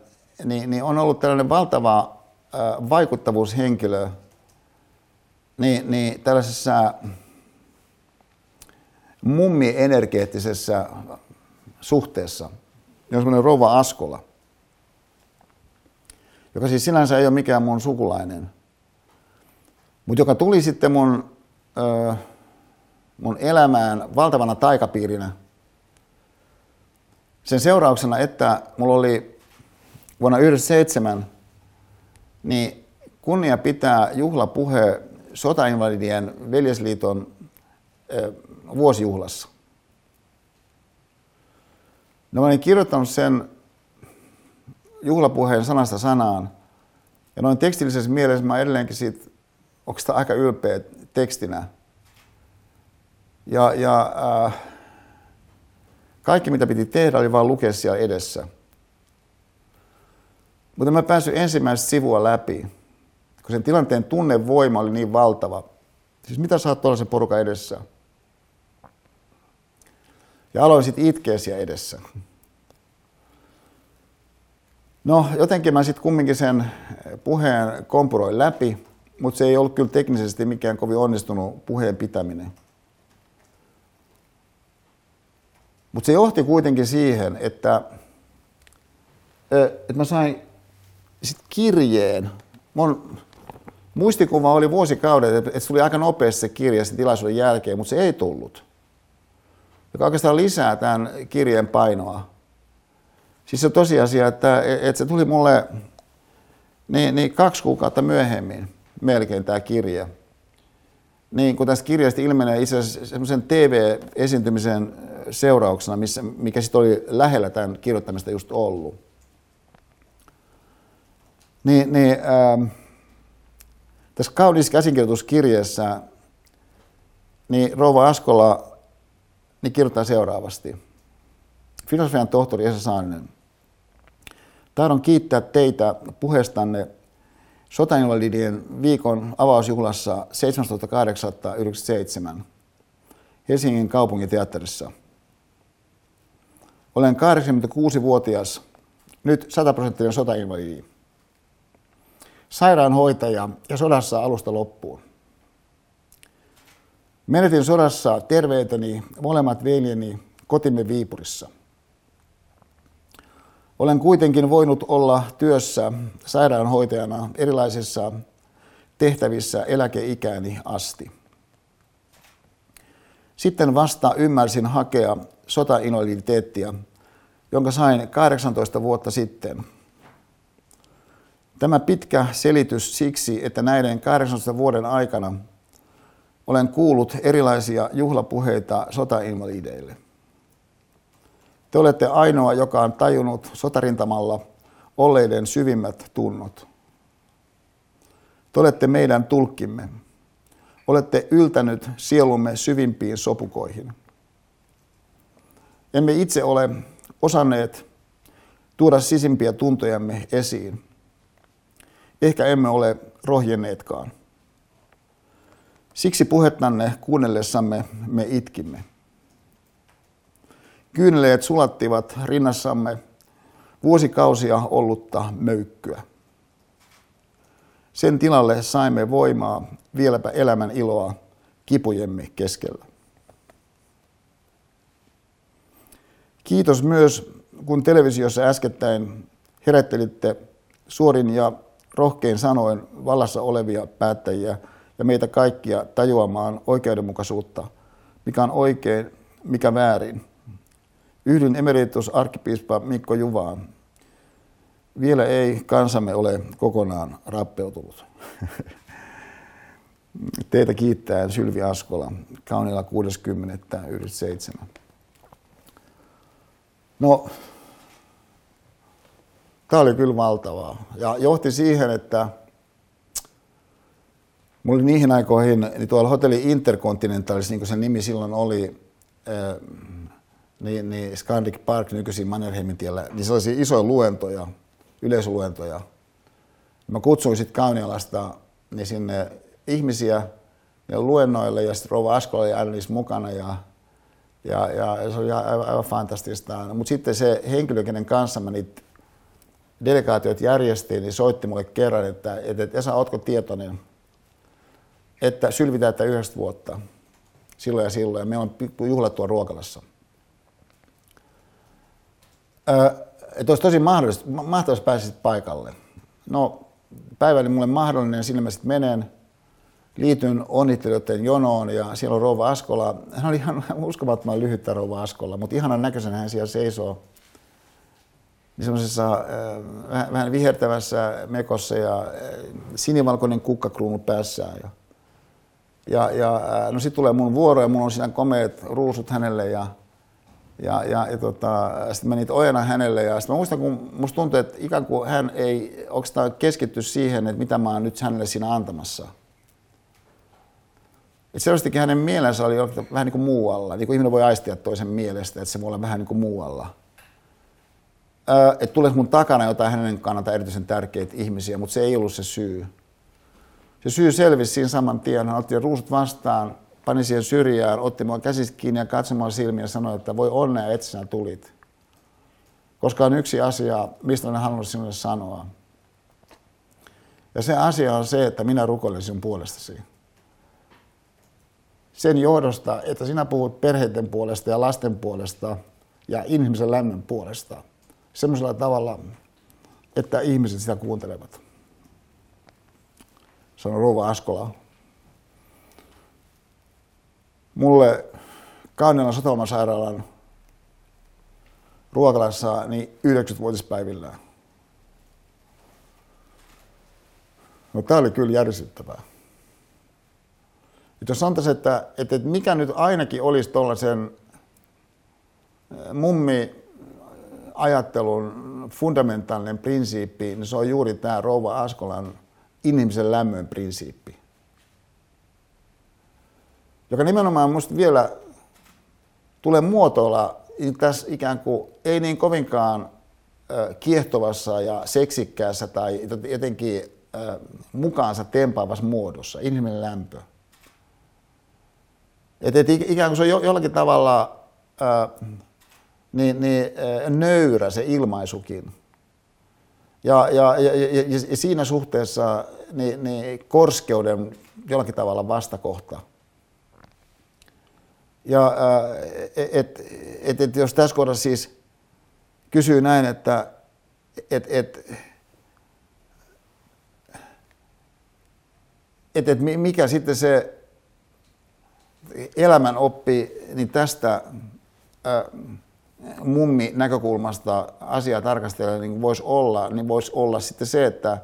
niin, niin on ollut tällainen valtava äh, vaikuttavuushenkilö niin, niin tällaisessa mummi-energeettisessä suhteessa, on semmoinen rouva Askola, joka siis sinänsä ei ole mikään mun sukulainen, mutta joka tuli sitten mun, ö, mun elämään valtavana taikapiirinä – sen seurauksena, että mulla oli vuonna 1997 niin kunnia pitää juhlapuhe sotainvalidien veljesliiton vuosijuhlassa. No mä olin kirjoittanut sen juhlapuheen sanasta sanaan. Ja noin tekstillisessä mielessä mä edelleenkin siitä oikeastaan aika ylpeä tekstinä. Ja, ja äh, kaikki, mitä piti tehdä, oli vain lukea siellä edessä. Mutta mä pääsin ensimmäistä sivua läpi, kun sen tilanteen tunnevoima oli niin valtava. Siis mitä oot tuollaisen porukan edessä? Ja aloin sitten itkeä siellä edessä. No, jotenkin mä sitten kumminkin sen puheen kompuroin läpi, mutta se ei ollut kyllä teknisesti mikään kovin onnistunut puheen pitäminen. Mutta se johti kuitenkin siihen, että, että mä sain sit kirjeen. Mun muistikuva oli vuosikaudet, että se tuli aika nopeasti se kirje sen tilaisuuden jälkeen, mutta se ei tullut. Joka oikeastaan lisää tämän kirjeen painoa. Siis se tosiasia, että, että se tuli mulle niin, niin kaksi kuukautta myöhemmin melkein tämä kirja. Niin kun tästä kirjasta ilmenee itse asiassa semmoisen TV-esiintymisen seurauksena, missä, mikä sitten oli lähellä tämän kirjoittamista just ollut. Niin, niin ähm, tässä kauniissa käsikirjoituskirjeessä niin Rouva Askola niin kirjoittaa seuraavasti. Filosofian tohtori Esa Saaninen. Tahdon kiittää teitä puheestanne sotainvalidien viikon avausjuhlassa 17.8.97 Helsingin kaupunginteatterissa – olen 86-vuotias, nyt 100 prosenttinen sotainvalidi. Sairaanhoitaja ja sodassa alusta loppuun. Menetin sodassa terveyteni molemmat veljeni kotimme Viipurissa. Olen kuitenkin voinut olla työssä sairaanhoitajana erilaisissa tehtävissä eläkeikääni asti. Sitten vasta ymmärsin hakea sotainvaliditeettia, jonka sain 18 vuotta sitten. Tämä pitkä selitys siksi, että näiden 18 vuoden aikana olen kuullut erilaisia juhlapuheita sotainvalideille. Te olette ainoa, joka on tajunnut sotarintamalla olleiden syvimmät tunnot. Te olette meidän tulkkimme. Olette yltänyt sielumme syvimpiin sopukoihin. Emme itse ole osanneet tuoda sisimpiä tuntojamme esiin. Ehkä emme ole rohjenneetkaan. Siksi puhettanne kuunnellessamme me itkimme. Kyyneleet sulattivat rinnassamme vuosikausia ollutta möykkyä. Sen tilalle saimme voimaa vieläpä elämän iloa kipujemme keskellä. Kiitos myös, kun televisiossa äskettäin herättelitte suorin ja rohkein sanoin vallassa olevia päättäjiä ja meitä kaikkia tajuamaan oikeudenmukaisuutta mikä on oikein, mikä väärin. Yhdyn emeritus arkkipiispa Mikko Juvaan. Vielä ei kansamme ole kokonaan rappeutunut. Teitä kiittää Sylvi Askola, kauniilla 60.97. No, tämä oli kyllä valtavaa. Ja johti siihen, että mulla oli niihin aikoihin, niin tuolla hotelli Intercontinentalis, niin kuin sen nimi silloin oli, niin, niin Scandic Park nykyisin Mannerheimin tiellä, niin sellaisia isoja luentoja, yleisöluentoja. Mä kutsuin sitten Kaunialasta niin sinne ihmisiä ja luennoille ja sitten Rouva Askola oli aina niissä mukana ja, ja, ja se oli aivan, aivan fantastista. Mutta sitten se henkilö, kenen kanssa mä niitä delegaatiot järjestiin, niin soitti mulle kerran, että, että Esa, ootko tietoinen, että Sylvi täyttää yhdestä vuotta silloin ja silloin, ja meillä on juhlat tuolla Ruokalassa. Öö, että olisi tosi mahdollista, mahtavasti pääsisit paikalle. No, päivä oli mulle mahdollinen, sinne mä sitten menen liityn onnittelijoiden jonoon ja siellä on Rouva Askola. Hän oli ihan uskomattoman lyhyttä Rouva Askola, mutta ihanan näköisen hän siellä seisoo niin semmoisessa äh, vähän vihertävässä mekossa ja äh, sinivalkoinen kukkakruunu päässään. Ja, ja, ja äh, no sitten tulee mun vuoro ja mun on siinä komeet ruusut hänelle ja, ja, ja, ja tota, sitten mä niitä ojenan hänelle ja sitten mä muistan, kun musta tuntuu, että ikään kuin hän ei oikeastaan keskitty siihen, että mitä mä oon nyt hänelle siinä antamassa – että selvästikin hänen mielensä oli vähän niin kuin muualla, niin kuin ihminen voi aistia toisen mielestä, että se voi olla vähän niin kuin muualla. Öö, että tulee mun takana jotain hänen kannalta erityisen tärkeitä ihmisiä, mutta se ei ollut se syy. Se syy selvisi siinä saman tien. Hän otti ruusut vastaan, pani siihen syrjään, otti mua käsistä kiinni ja katsomaan silmiä ja sanoi, että voi onnea, että sinä tulit. Koska on yksi asia, mistä olen halunnut sinulle sanoa. Ja se asia on se, että minä rukoilen sinun puolestasi sen johdosta, että sinä puhut perheiden puolesta ja lasten puolesta ja ihmisen lämmön puolesta semmoisella tavalla, että ihmiset sitä kuuntelevat. Sanoi Rouva Askola. Mulle Kaunilan Sotomasairaalan Ruokalassa niin 90-vuotispäivillään. No tämä oli kyllä järsyttävää. Että jos sanotaan, että, että mikä nyt ainakin olisi tuollaisen mummi ajattelun fundamentaalinen prinsiippi, niin se on juuri tämä Rouva Askolan inhimillisen lämmön prinsiippi. Joka nimenomaan minusta vielä tulee muotoilla tässä ikään kuin ei niin kovinkaan kiehtovassa ja seksikkäässä tai jotenkin mukaansa tempaavassa muodossa, inhimillinen lämpö. Että et ikään kuin se on jollakin tavalla ää, niin, niin, ää, nöyrä se ilmaisukin. Ja, ja, ja, ja, ja siinä suhteessa niin, niin korskeuden jollakin tavalla vastakohta. Ja et, et, et, jos tässä kohdassa siis kysyy näin, että et, et, et, et mikä sitten se elämän oppi, niin tästä äh, mummi näkökulmasta asiaa tarkastella niin voisi olla, niin voisi olla sitten se, että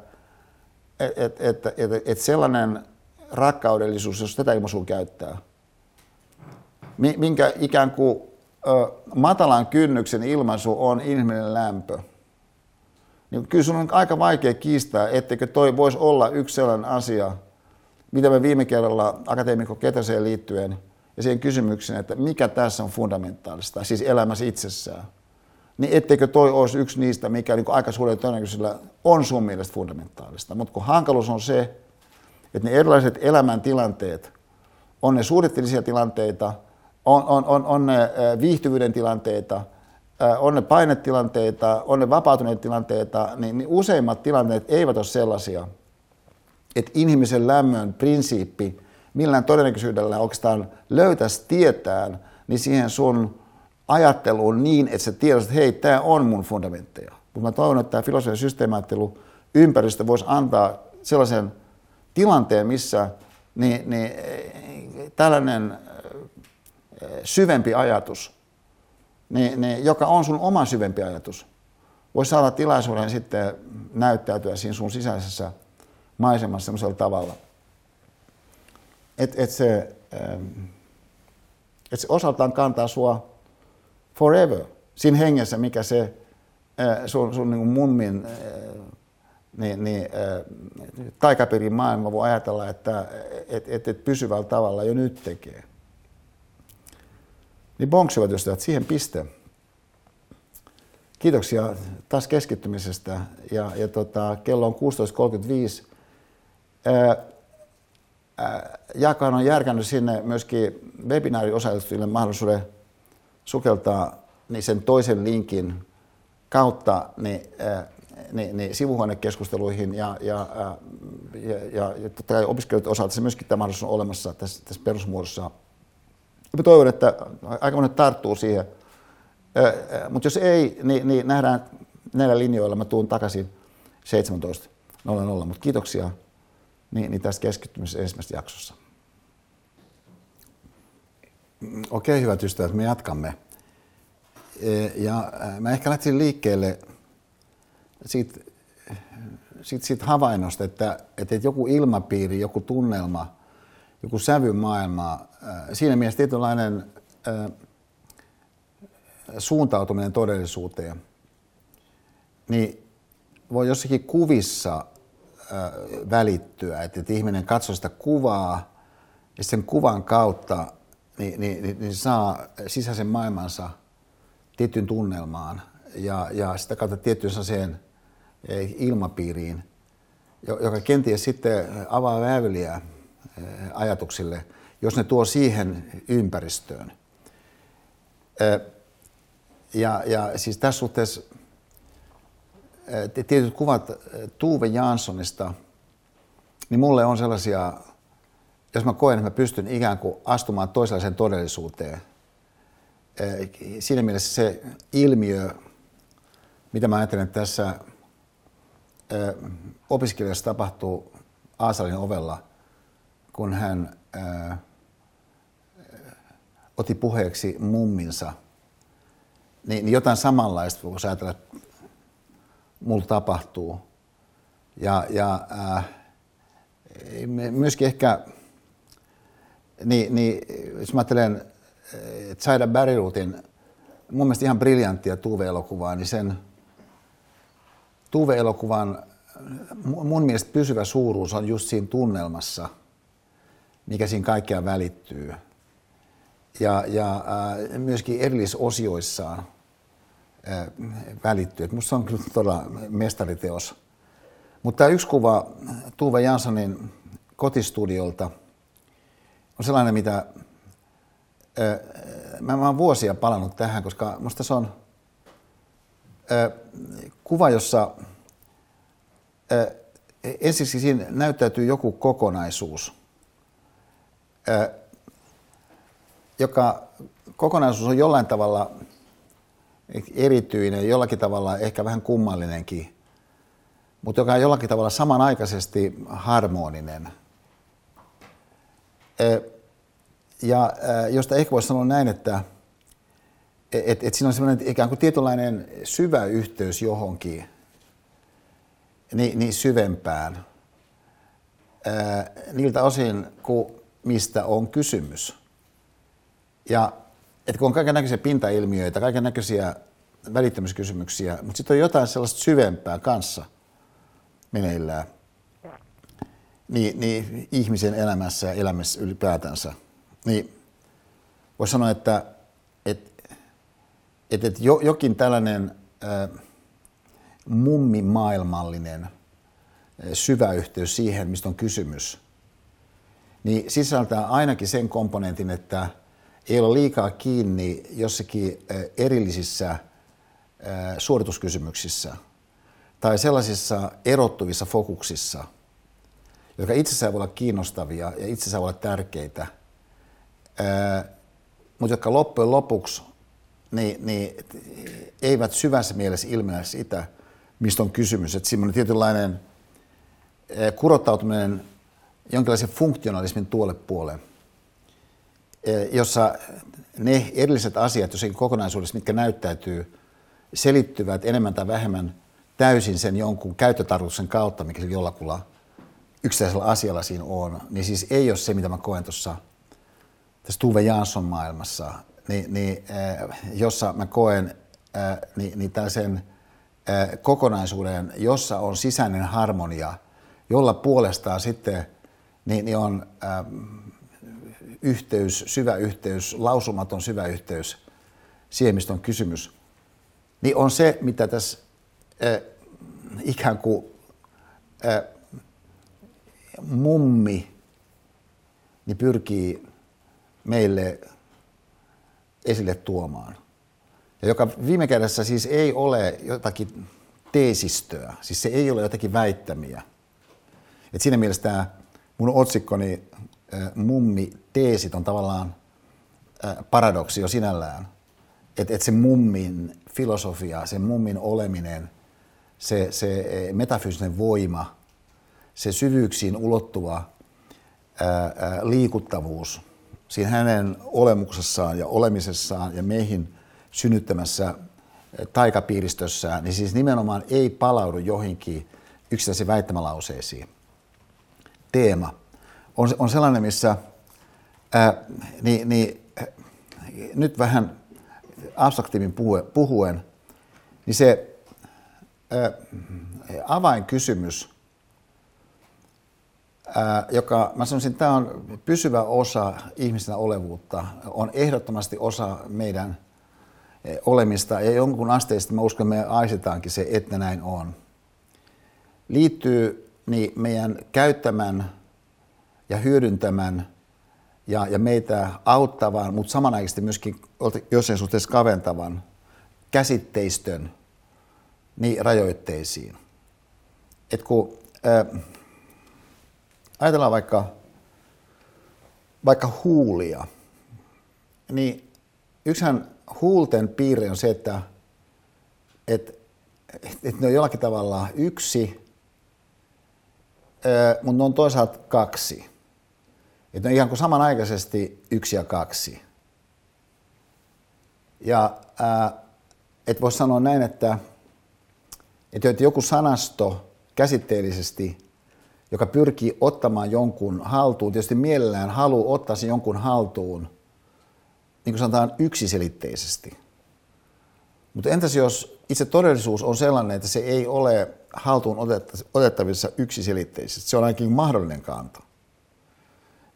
et, et, et, et, et sellainen rakkaudellisuus, jos tätä ilmaisua käyttää, minkä ikään kuin ö, matalan kynnyksen ilmaisu on inhimillinen lämpö, niin kyllä sun on aika vaikea kiistää, etteikö toi voisi olla yksi sellainen asia, mitä me viime kerralla akateemikko Ketäseen liittyen ja siihen kysymykseen, että mikä tässä on fundamentaalista, siis elämässä itsessään, niin etteikö toi olisi yksi niistä, mikä niin aika suurella todennäköisyydellä on sun mielestä fundamentaalista. Mutta kun hankaluus on se, että ne erilaiset elämäntilanteet, on ne suunnittelisia tilanteita, on, on, on, on ne viihtyvyyden tilanteita, on ne painetilanteita, on ne vapautuneita tilanteita, niin, niin useimmat tilanteet eivät ole sellaisia, että inhimillisen lämmön prinsiippi millään todennäköisyydellä oikeastaan löytäisi tietään, niin siihen sun ajatteluun niin, että sä tiedät, että hei, tämä on mun fundamentteja. Mutta mä toivon, että tämä filosofian systeemiajattelu ympäristö voisi antaa sellaisen tilanteen, missä niin, niin, tällainen syvempi ajatus, niin, niin, joka on sun oma syvempi ajatus, voisi saada tilaisuuden sitten näyttäytyä siinä sun sisäisessä maisemassa sellaisella tavalla, että et se, ähm, et se osaltaan kantaa sua forever siinä hengessä, mikä se äh, sun, sun niin mummin äh, niin, niin, äh, taikapirin maailma voi ajatella, että et, et, et pysyvällä tavalla jo nyt tekee. Niin bonksivat ystävät, siihen piste. Kiitoksia taas keskittymisestä. Ja, ja tota, kello on 16.35. Jakan on järkännyt sinne myöskin webinaariosallistujille mahdollisuuden sukeltaa niin sen toisen linkin kautta niin, ää, niin, niin sivuhuonekeskusteluihin ja, ja, ja, ja, ja totta kai opiskelijoiden osalta se myöskin tämä mahdollisuus on olemassa tässä, tässä perusmuodossa. Ja mä toivon, että aika monet tarttuu siihen. Mutta jos ei, niin, niin nähdään näillä linjoilla. Mä tuun takaisin 17.00. Mutta kiitoksia niin, niin tästä keskittymisestä ensimmäisessä jaksossa. Okei, hyvät ystävät, me jatkamme. Ja mä ehkä lähtisin liikkeelle siitä, siitä, siitä havainnosta, että, että joku ilmapiiri, joku tunnelma, joku sävymaailma, siinä mielessä tietynlainen suuntautuminen todellisuuteen, niin voi jossakin kuvissa välittyä, että, että ihminen katsoo sitä kuvaa ja sen kuvan kautta niin, niin, niin, niin saa sisäisen maailmansa tiettyyn tunnelmaan ja, ja sitä kautta tiettyyn sellaiseen ilmapiiriin, joka kenties sitten avaa väyliä ajatuksille, jos ne tuo siihen ympäristöön. Ja, ja siis tässä suhteessa tietyt kuvat Tuve Janssonista, niin mulle on sellaisia, jos mä koen, että mä pystyn ikään kuin astumaan toisenlaiseen todellisuuteen. Siinä mielessä se ilmiö, mitä mä ajattelen, että tässä opiskelijassa tapahtuu Aasalin ovella, kun hän otti puheeksi mumminsa, niin, niin jotain samanlaista voisi ajatella, mulla tapahtuu. Ja, ja äh, myöskin ehkä, niin, niin, jos mä ajattelen Zaida Barryrutin mun mielestä ihan briljanttia Tuve-elokuvaa, niin sen Tuve-elokuvan mun mielestä pysyvä suuruus on just siinä tunnelmassa, mikä siinä kaikkea välittyy. Ja, ja äh, myöskin erillisosioissaan äh, välittyy. Minusta se on kyllä todella mestariteos. Mutta yksi kuva Tuve Janssonin kotistudiolta on sellainen, mitä äh, mä oon vuosia palannut tähän, koska minusta se on kuva, jossa ensiksi siinä näyttäytyy joku kokonaisuus, joka kokonaisuus on jollain tavalla erityinen, jollakin tavalla ehkä vähän kummallinenkin, mutta joka on jollakin tavalla samanaikaisesti harmoninen. Ja josta ehkä voisi sanoa näin, että et, et siinä on semmoinen ikään kuin tietynlainen syvä yhteys johonkin, niin, niin syvempään, ää, niiltä osin, kuin mistä on kysymys. Ja että kun on kaiken näköisiä pintailmiöitä, kaiken näköisiä välittömyyskysymyksiä, mutta sitten on jotain sellaista syvempää kanssa meneillään niin, niin ihmisen elämässä ja elämässä ylipäätänsä. Niin voisi sanoa, että, että, että, että jokin tällainen äh, mummimaailmallinen syvä yhteys siihen, mistä on kysymys, niin sisältää ainakin sen komponentin, että ei ole liikaa kiinni jossakin erillisissä suorituskysymyksissä tai sellaisissa erottuvissa fokuksissa, jotka itsessään voi olla kiinnostavia ja itsessään voi olla tärkeitä, mutta jotka loppujen lopuksi niin, niin, eivät syvässä mielessä ilmene sitä, mistä on kysymys. Että semmoinen tietynlainen kurottautuminen jonkinlaisen funktionalismin tuolle puoleen. Jossa ne erilliset asiat jossakin kokonaisuudessa, mitkä näyttäytyy, selittyvät enemmän tai vähemmän täysin sen jonkun käyttötarkoituksen kautta, mikä jollakulla yksittäisellä asialla siinä on, niin siis ei ole se, mitä mä koen tuossa tässä Tuve Jansson maailmassa, niin, niin, äh, jossa mä koen äh, niin, niin tällaisen äh, kokonaisuuden, jossa on sisäinen harmonia, jolla puolestaan sitten niin, niin on äh, yhteys, syvä yhteys, lausumaton syvä yhteys siihen, mistä on kysymys, niin on se, mitä tässä äh, ikään kuin äh, mummi niin pyrkii meille esille tuomaan. Ja joka viime kädessä siis ei ole jotakin teesistöä, siis se ei ole jotakin väittämiä. Et siinä mielessä tämä mun otsikkoni mummi teesit on tavallaan paradoksi jo sinällään. Että et se mummin filosofia, se mummin oleminen, se, se metafyysinen voima, se syvyyksiin ulottuva ää, liikuttavuus siinä hänen olemuksessaan ja olemisessaan ja meihin synnyttämässä taikapiiristössään, niin siis nimenomaan ei palaudu joihinkin yksittäisiin väittämälauseisiin. Teema on, on sellainen, missä ää, niin, niin, nyt vähän abstraktiivin puhuen, niin se ää, avainkysymys, ää, joka mä sanoisin, tämä on pysyvä osa ihmisten olevuutta, on ehdottomasti osa meidän olemista ja jonkun asteista mä uskon, että me aisetaankin se, että näin on. Liittyy niin meidän käyttämän ja hyödyntämän ja, ja meitä auttavan, mutta samanaikaisesti myöskin jossain suhteessa kaventavan käsitteistön niin rajoitteisiin. Et kun ää, ajatellaan vaikka, vaikka huulia, niin yksihän huulten piirre on se, että et, et ne on jollakin tavalla yksi, mutta ne on toisaalta kaksi. Että ne ihan kuin samanaikaisesti yksi ja kaksi. Ja et voisi sanoa näin, että, että joku sanasto käsitteellisesti, joka pyrkii ottamaan jonkun haltuun, tietysti mielellään haluaa ottaa sen jonkun haltuun, niin kuin sanotaan yksiselitteisesti. Mutta entäs jos itse todellisuus on sellainen, että se ei ole haltuun otettavissa yksiselitteisesti, se on ainakin mahdollinen kanta.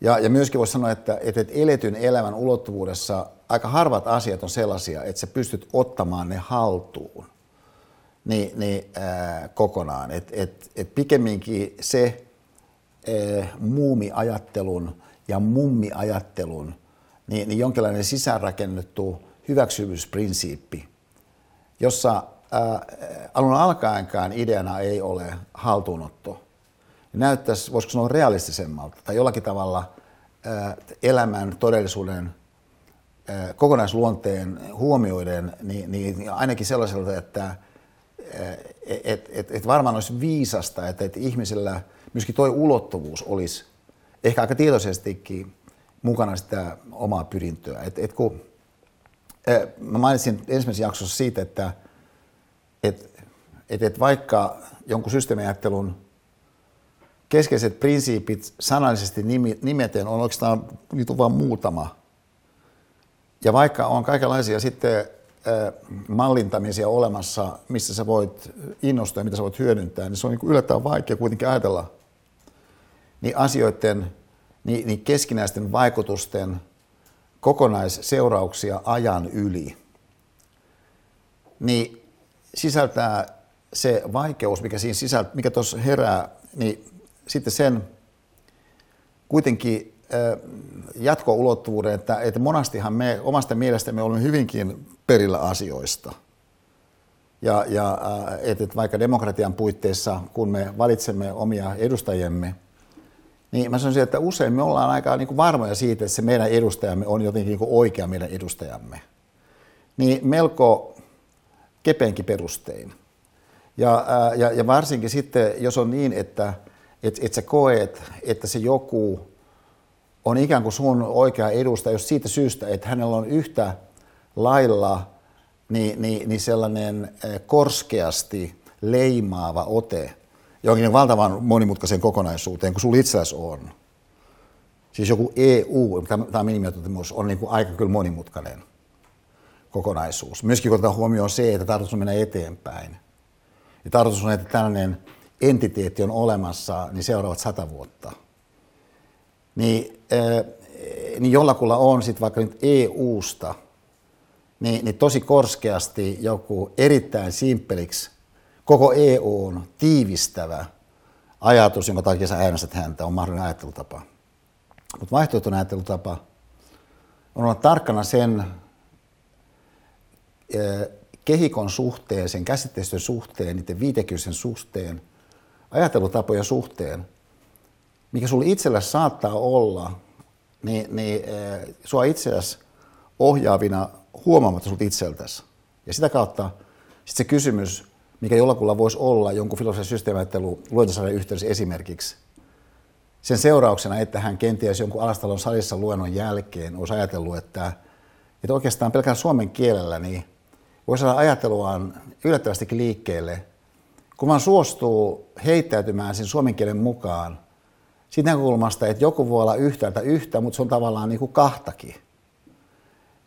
Ja, ja myöskin voisi sanoa, että, että eletyn elämän ulottuvuudessa aika harvat asiat on sellaisia, että sä pystyt ottamaan ne haltuun niin, niin, ää, kokonaan. Et, et, et pikemminkin se ää, muumiajattelun ja mummiajattelun niin, niin jonkinlainen sisäänrakennettu hyväksyvyysprinsiippi, jossa ää, alun alkaenkaan ideana ei ole haltuunotto, näyttäisi, voisiko sanoa realistisemmalta tai jollakin tavalla elämän, todellisuuden, kokonaisluonteen huomioiden, niin, niin ainakin sellaiselta, että et, et, et varmaan olisi viisasta, että et ihmisellä myöskin tuo ulottuvuus olisi ehkä aika tietoisestikin mukana sitä omaa pyrintöä. Et, et kun, mä mainitsin ensimmäisessä jaksossa siitä, että et, et, et vaikka jonkun systeemiajattelun keskeiset prinsiipit sanallisesti nimeten on oikeastaan, niitä on vain muutama. Ja vaikka on kaikenlaisia sitten mallintamisia olemassa, missä sä voit innostua ja mitä sä voit hyödyntää, niin se on niin yllättävän vaikea kuitenkin ajatella niin asioiden, niin, niin keskinäisten vaikutusten kokonaisseurauksia ajan yli. Niin sisältää se vaikeus, mikä siinä sisältää, mikä tuossa herää, niin sitten sen kuitenkin jatkoulottuvuuden, että, että monastihan me omasta mielestämme olemme hyvinkin perillä asioista. Ja, ja että, että vaikka demokratian puitteissa, kun me valitsemme omia edustajiemme, niin mä sanoisin, että usein me ollaan aika niin kuin varmoja siitä, että se meidän edustajamme on jotenkin niin kuin oikea meidän edustajamme. Niin melko kepenkin perustein. Ja, ja, ja varsinkin sitten, jos on niin, että että et sä koet, että se joku on ikään kuin sun oikea edustaja, jos siitä syystä, että hänellä on yhtä lailla niin, niin, niin sellainen eh, korskeasti leimaava ote jonkin valtavan monimutkaisen kokonaisuuteen, kun sulla itselläsi on. Siis joku EU, tämä minimiottomus, on niin kuin aika kyllä monimutkainen kokonaisuus. Myöskin kun otetaan huomioon se, että tarkoitus on mennä eteenpäin. Ja tarkoitus on, että tällainen entiteetti on olemassa niin seuraavat sata vuotta. Niin, äh, niin jollakulla on sitten vaikka nyt EU-sta, niin, niin tosi korskeasti joku erittäin simppeliksi koko EUn tiivistävä ajatus, jonka takia sä äänestät häntä, on mahdollinen ajattelutapa. Mutta vaihtoehtoinen ajattelutapa on olla tarkkana sen kehikon suhteen, sen käsitteistön suhteen, niiden viitekyisen suhteen, ajattelutapojen suhteen, mikä sulla itsellä saattaa olla, niin, niin sua itseäsi ohjaavina huomaamatta sut itseltäsi. Ja sitä kautta sit se kysymys, mikä jollakulla voisi olla jonkun filosofian systeemiajattelu luentosarjan yhteydessä esimerkiksi, sen seurauksena, että hän kenties jonkun alastalon salissa luennon jälkeen olisi ajatellut, että, että oikeastaan pelkään suomen kielellä niin voisi saada ajatteluaan yllättävästikin liikkeelle, kun vaan suostuu heittäytymään sen suomen kielen mukaan siitä näkökulmasta, että joku voi olla yhtäältä yhtä, mutta se on tavallaan niin kuin kahtakin.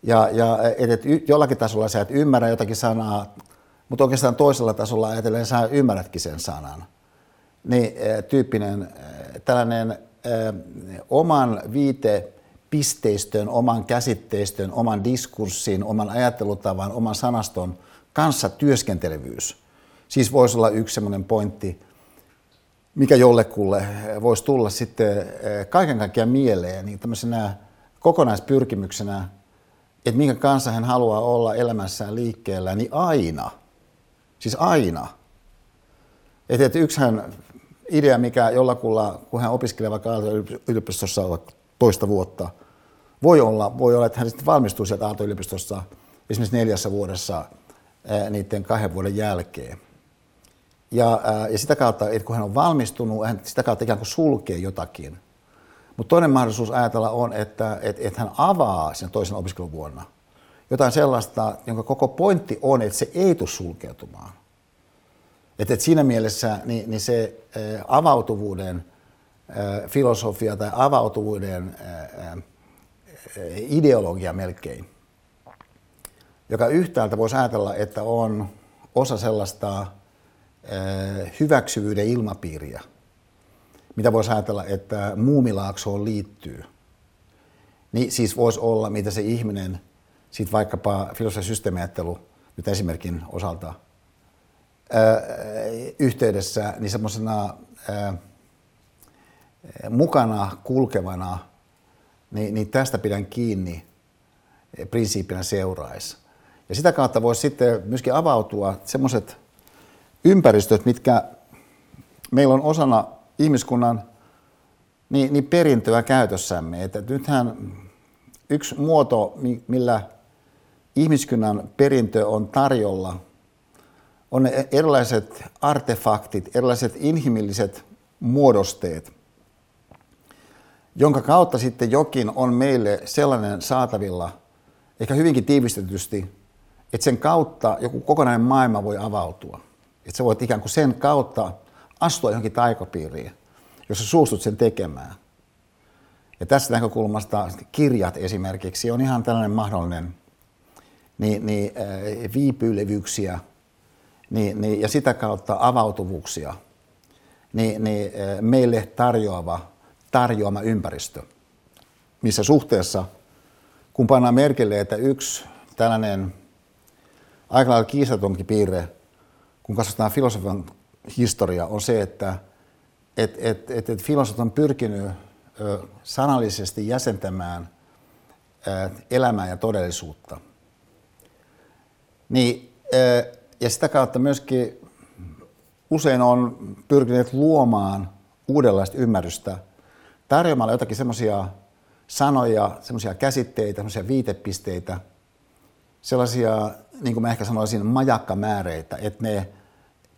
Ja, ja että et jollakin tasolla sä et ymmärrä jotakin sanaa, mutta oikeastaan toisella tasolla ajatellen sä ymmärrätkin sen sanan. Niin tyyppinen tällainen oman viite pisteistön, oman käsitteistön, oman diskurssin, oman ajattelutavan, oman sanaston kanssa työskentelevyys. Siis voisi olla yksi semmoinen pointti, mikä jollekulle voisi tulla sitten kaiken kaikkiaan mieleen niin tämmöisenä kokonaispyrkimyksenä, että minkä kanssa hän haluaa olla elämässään liikkeellä, niin aina, siis aina. Että, että yksihän idea, mikä jollakulla, kun hän opiskelee vaikka yliopistossa toista vuotta, voi olla, voi olla, että hän sitten valmistuu sieltä Aalto-yliopistossa esimerkiksi neljässä vuodessa niiden kahden vuoden jälkeen. Ja, ja sitä kautta, että kun hän on valmistunut, hän sitä kautta ikään kuin sulkee jotakin. Mutta toinen mahdollisuus ajatella on, että, että, että hän avaa sen toisen opiskeluvuonna jotain sellaista, jonka koko pointti on, että se ei tule sulkeutumaan. Että, että siinä mielessä niin, niin se avautuvuuden filosofia tai avautuvuuden ideologia melkein, joka yhtäältä voisi ajatella, että on osa sellaista hyväksyvyyden ilmapiiriä, mitä voisi ajatella, että muumilaaksoon liittyy. Niin siis voisi olla, mitä se ihminen, sitten vaikkapa filosofian systeemiajattelu nyt esimerkin osalta ää, yhteydessä, niin semmoisena mukana kulkevana, niin, niin tästä pidän kiinni prinsiippinä seuraisi. Ja sitä kautta voisi sitten myöskin avautua semmoiset ympäristöt, mitkä meillä on osana ihmiskunnan niin, niin perintöä käytössämme. Että nythän yksi muoto, millä ihmiskunnan perintö on tarjolla, on ne erilaiset artefaktit, erilaiset inhimilliset muodosteet, jonka kautta sitten jokin on meille sellainen saatavilla, ehkä hyvinkin tiivistetysti, että sen kautta joku kokonainen maailma voi avautua. Että sä voit ikään kuin sen kautta astua johonkin taikopiiriin, jos sä suustut sen tekemään. Ja tästä näkökulmasta kirjat esimerkiksi on ihan tällainen mahdollinen niin, niin, äh, viipyilevyksiä niin, niin, ja sitä kautta avautuvuuksia niin, niin, äh, meille tarjoava, tarjoama ympäristö, missä suhteessa, kun pannaan merkille, että yksi tällainen aika lailla kiistatonkin piirre, kun katsotaan filosofian historia, on se, että et, et, et, et filosofit on pyrkinyt sanallisesti jäsentämään elämää ja todellisuutta. Niin, ja sitä kautta myöskin usein on pyrkineet luomaan uudenlaista ymmärrystä tarjoamalla jotakin semmoisia sanoja, semmoisia käsitteitä, semmoisia viitepisteitä, sellaisia, niin kuin mä ehkä sanoisin, majakkamääreitä, että ne,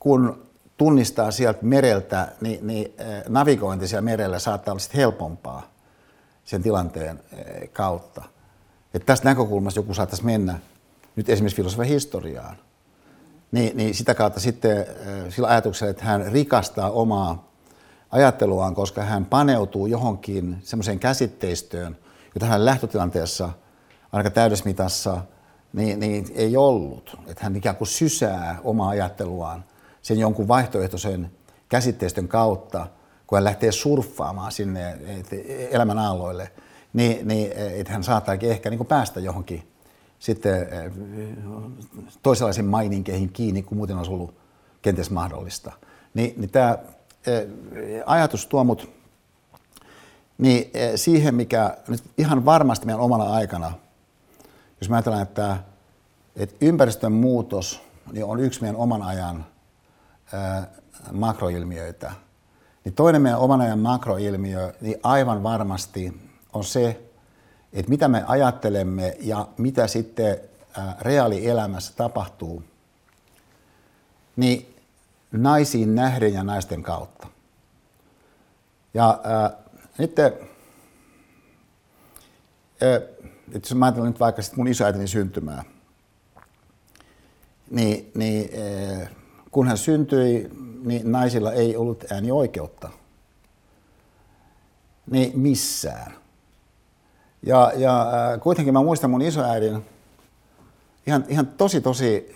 kun tunnistaa sieltä mereltä, niin, niin navigointi siellä merellä saattaa olla sitten helpompaa. sen tilanteen kautta. Että tästä näkökulmasta joku saattaisi mennä nyt esimerkiksi filosofian historiaan, niin, niin sitä kautta sitten sillä ajatuksella, että hän rikastaa omaa ajatteluaan, koska hän paneutuu johonkin semmoiseen käsitteistöön, jota hän lähtötilanteessa aika täydesmitassa niin, niin ei ollut. Että hän ikään kuin sysää omaa ajatteluaan sen jonkun vaihtoehtoisen käsitteistön kautta, kun hän lähtee surffaamaan sinne elämän aalloille, niin, niin että hän saattaakin ehkä niin päästä johonkin sitten eh, toisenlaisiin maininkeihin kiinni, kuin muuten olisi ollut kenties mahdollista. Niin, niin tämä eh, ajatus tuo mut niin eh, siihen, mikä nyt ihan varmasti meidän omana aikana, jos mä ajatellaan, että, että ympäristön muutos niin on yksi meidän oman ajan makroilmiöitä, niin toinen meidän oman ajan makroilmiö niin aivan varmasti on se, että mitä me ajattelemme ja mitä sitten reaalielämässä tapahtuu, niin naisiin nähden ja naisten kautta. Ja äh, nyt, äh, että jos mä ajattelen nyt vaikka sit mun isoäitini syntymää, niin, niin äh, kun hän syntyi, niin naisilla ei ollut äänioikeutta. Niin missään. Ja, ja äh, kuitenkin mä muistan mun isoäidin ihan, ihan tosi tosi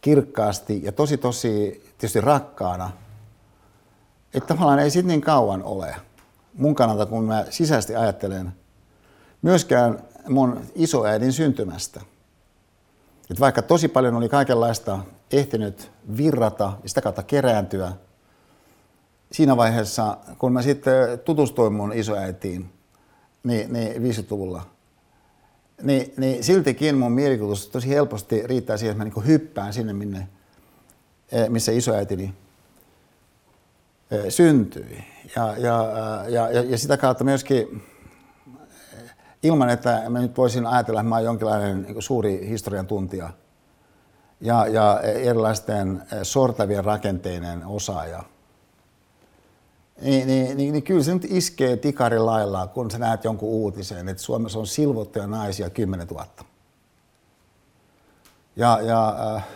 kirkkaasti ja tosi tosi tietysti rakkaana, että tavallaan ei sitten niin kauan ole mun kannalta, kun mä sisäisesti ajattelen, myöskään mun isoäidin syntymästä. Että vaikka tosi paljon oli kaikenlaista ehtinyt virrata ja sitä kautta kerääntyä, siinä vaiheessa, kun mä sitten tutustuin mun isoäitiin, niin, niin 50-luvulla, niin, niin siltikin mun mielikuvitus tosi helposti riittää siihen, että mä niin hyppään sinne, minne, eh, missä isoäitini eh, syntyi. Ja, ja, ja, ja, ja sitä kautta myöskin eh, ilman, että mä nyt voisin ajatella, että mä oon jonkinlainen niin suuri historian tuntija ja, ja erilaisten sortavien rakenteiden osaaja – niin, niin, niin, niin kyllä se nyt iskee tikari lailla, kun sä näet jonkun uutisen, että Suomessa on silvottuja naisia 10 000. Ja, ja äh,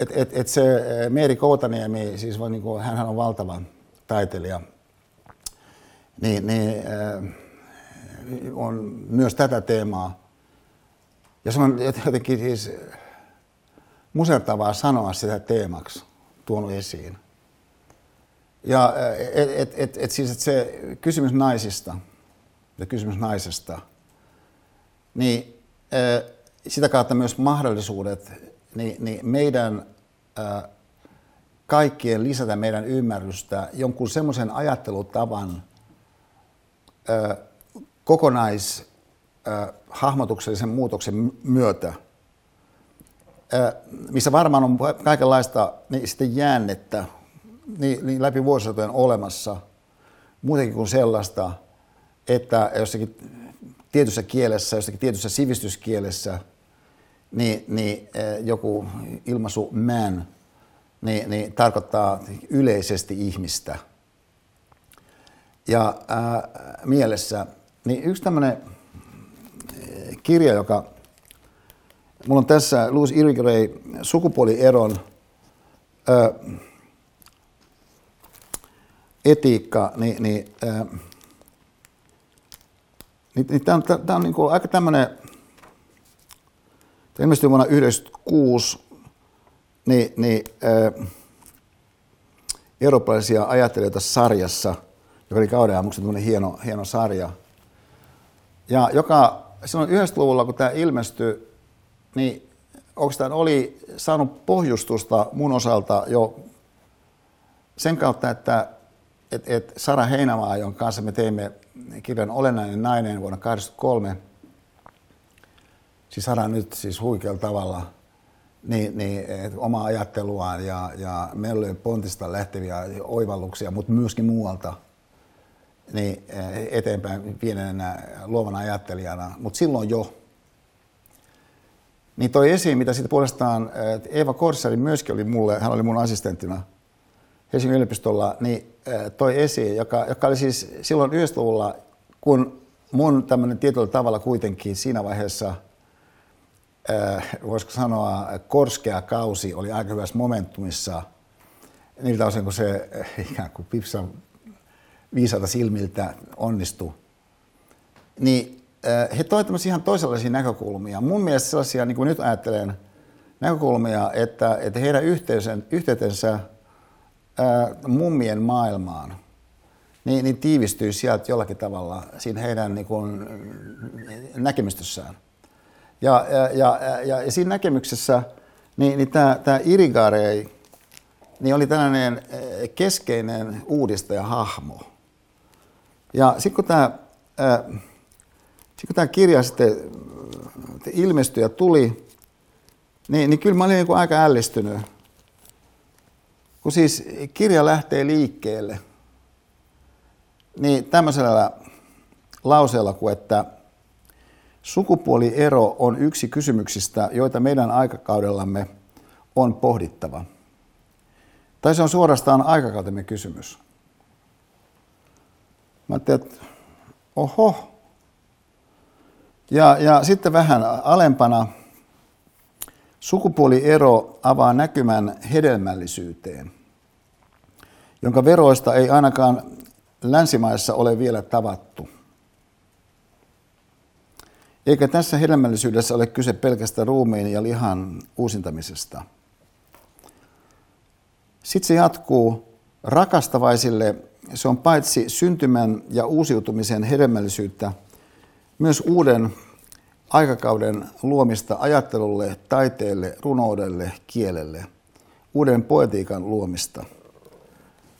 et, et, et se äh, Meeri Koutaniemi, siis voi, niin kuin, hänhän on valtava taiteilija, niin, niin äh, on myös tätä teemaa. Ja se on jotenkin siis musertavaa sanoa sitä teemaksi tuonut esiin. Ja et, et, et, et siis et se kysymys naisista ja kysymys naisesta, niin sitä kautta myös mahdollisuudet niin, niin meidän kaikkien lisätä meidän ymmärrystä jonkun semmoisen ajattelutavan kokonaishahmotuksellisen muutoksen myötä, missä varmaan on kaikenlaista niin sitten jäännettä niin, niin läpi vuosisatojen olemassa muutenkin kuin sellaista, että jossakin tietyssä kielessä, jossakin tietyssä sivistyskielessä, niin, niin eh, joku ilmaisu man niin, niin tarkoittaa yleisesti ihmistä. Ja ää, mielessä, niin yksi tämmöinen kirja, joka mulla on tässä Louis Irigaray sukupuolieron ää, etiikka, niin, niin, äh, niin, niin tämä on, tämä on niin kuin aika tämmöinen, ilmestyi vuonna 1996, niin, niin äh, eurooppalaisia ajattelijoita sarjassa, joka oli kauden aamuksi hieno, hieno sarja. Ja joka silloin 90-luvulla, kun tämä ilmestyi, niin oikeastaan oli saanut pohjustusta mun osalta jo sen kautta, että et, et Sara Heinämaa, jonka kanssa me teimme kirjan Olennainen nainen vuonna 1983, siis Sara nyt siis huikealla tavalla niin, niin, et, omaa ajatteluaan ja, ja mellojen pontista lähteviä oivalluksia, mutta myöskin muualta niin, eh, eteenpäin pienenä luovana ajattelijana, mutta silloin jo. Niin toi esiin, mitä sitten puolestaan Eeva Korsari myöskin oli mulle, hän oli mun assistenttina – Helsingin yliopistolla, niin toi esiin, joka, joka oli siis silloin 90-luvulla, kun mun tämmöinen tietyllä tavalla kuitenkin siinä vaiheessa, voisiko sanoa, korskea kausi oli aika hyvässä momentumissa niiltä osin, kun se ikään kuin pipsa viisaata silmiltä onnistui. Niin he toivat tämmöisiä ihan toisenlaisia näkökulmia. Mun mielestä sellaisia, niin kuin nyt ajattelen, näkökulmia, että, että heidän yhteysen, yhteytensä ää, mummien maailmaan niin, niin tiivistyy sieltä jollakin tavalla siinä heidän niin kuin, näkemystössään. Ja, ja, ja, ja, ja siinä näkemyksessä niin, niin tämä, tämä Irigarei niin oli tällainen keskeinen uudistajahahmo. Ja sitten kun tämä, tämä kirja sitten ilmestyi ja tuli, niin, niin kyllä mä olin niin kuin aika ällistynyt. Kun siis kirja lähtee liikkeelle, niin tämmöisellä lauseella kuin, että sukupuoliero on yksi kysymyksistä, joita meidän aikakaudellamme on pohdittava. Tai se on suorastaan aikakautemme kysymys. Mä ajattelin, että oho. Ja, ja sitten vähän alempana Sukupuoliero avaa näkymän hedelmällisyyteen, jonka veroista ei ainakaan länsimaissa ole vielä tavattu. Eikä tässä hedelmällisyydessä ole kyse pelkästä ruumiin ja lihan uusintamisesta. Sitten se jatkuu. Rakastavaisille se on paitsi syntymän ja uusiutumisen hedelmällisyyttä, myös uuden aikakauden luomista ajattelulle, taiteelle, runoudelle, kielelle, uuden poetiikan luomista.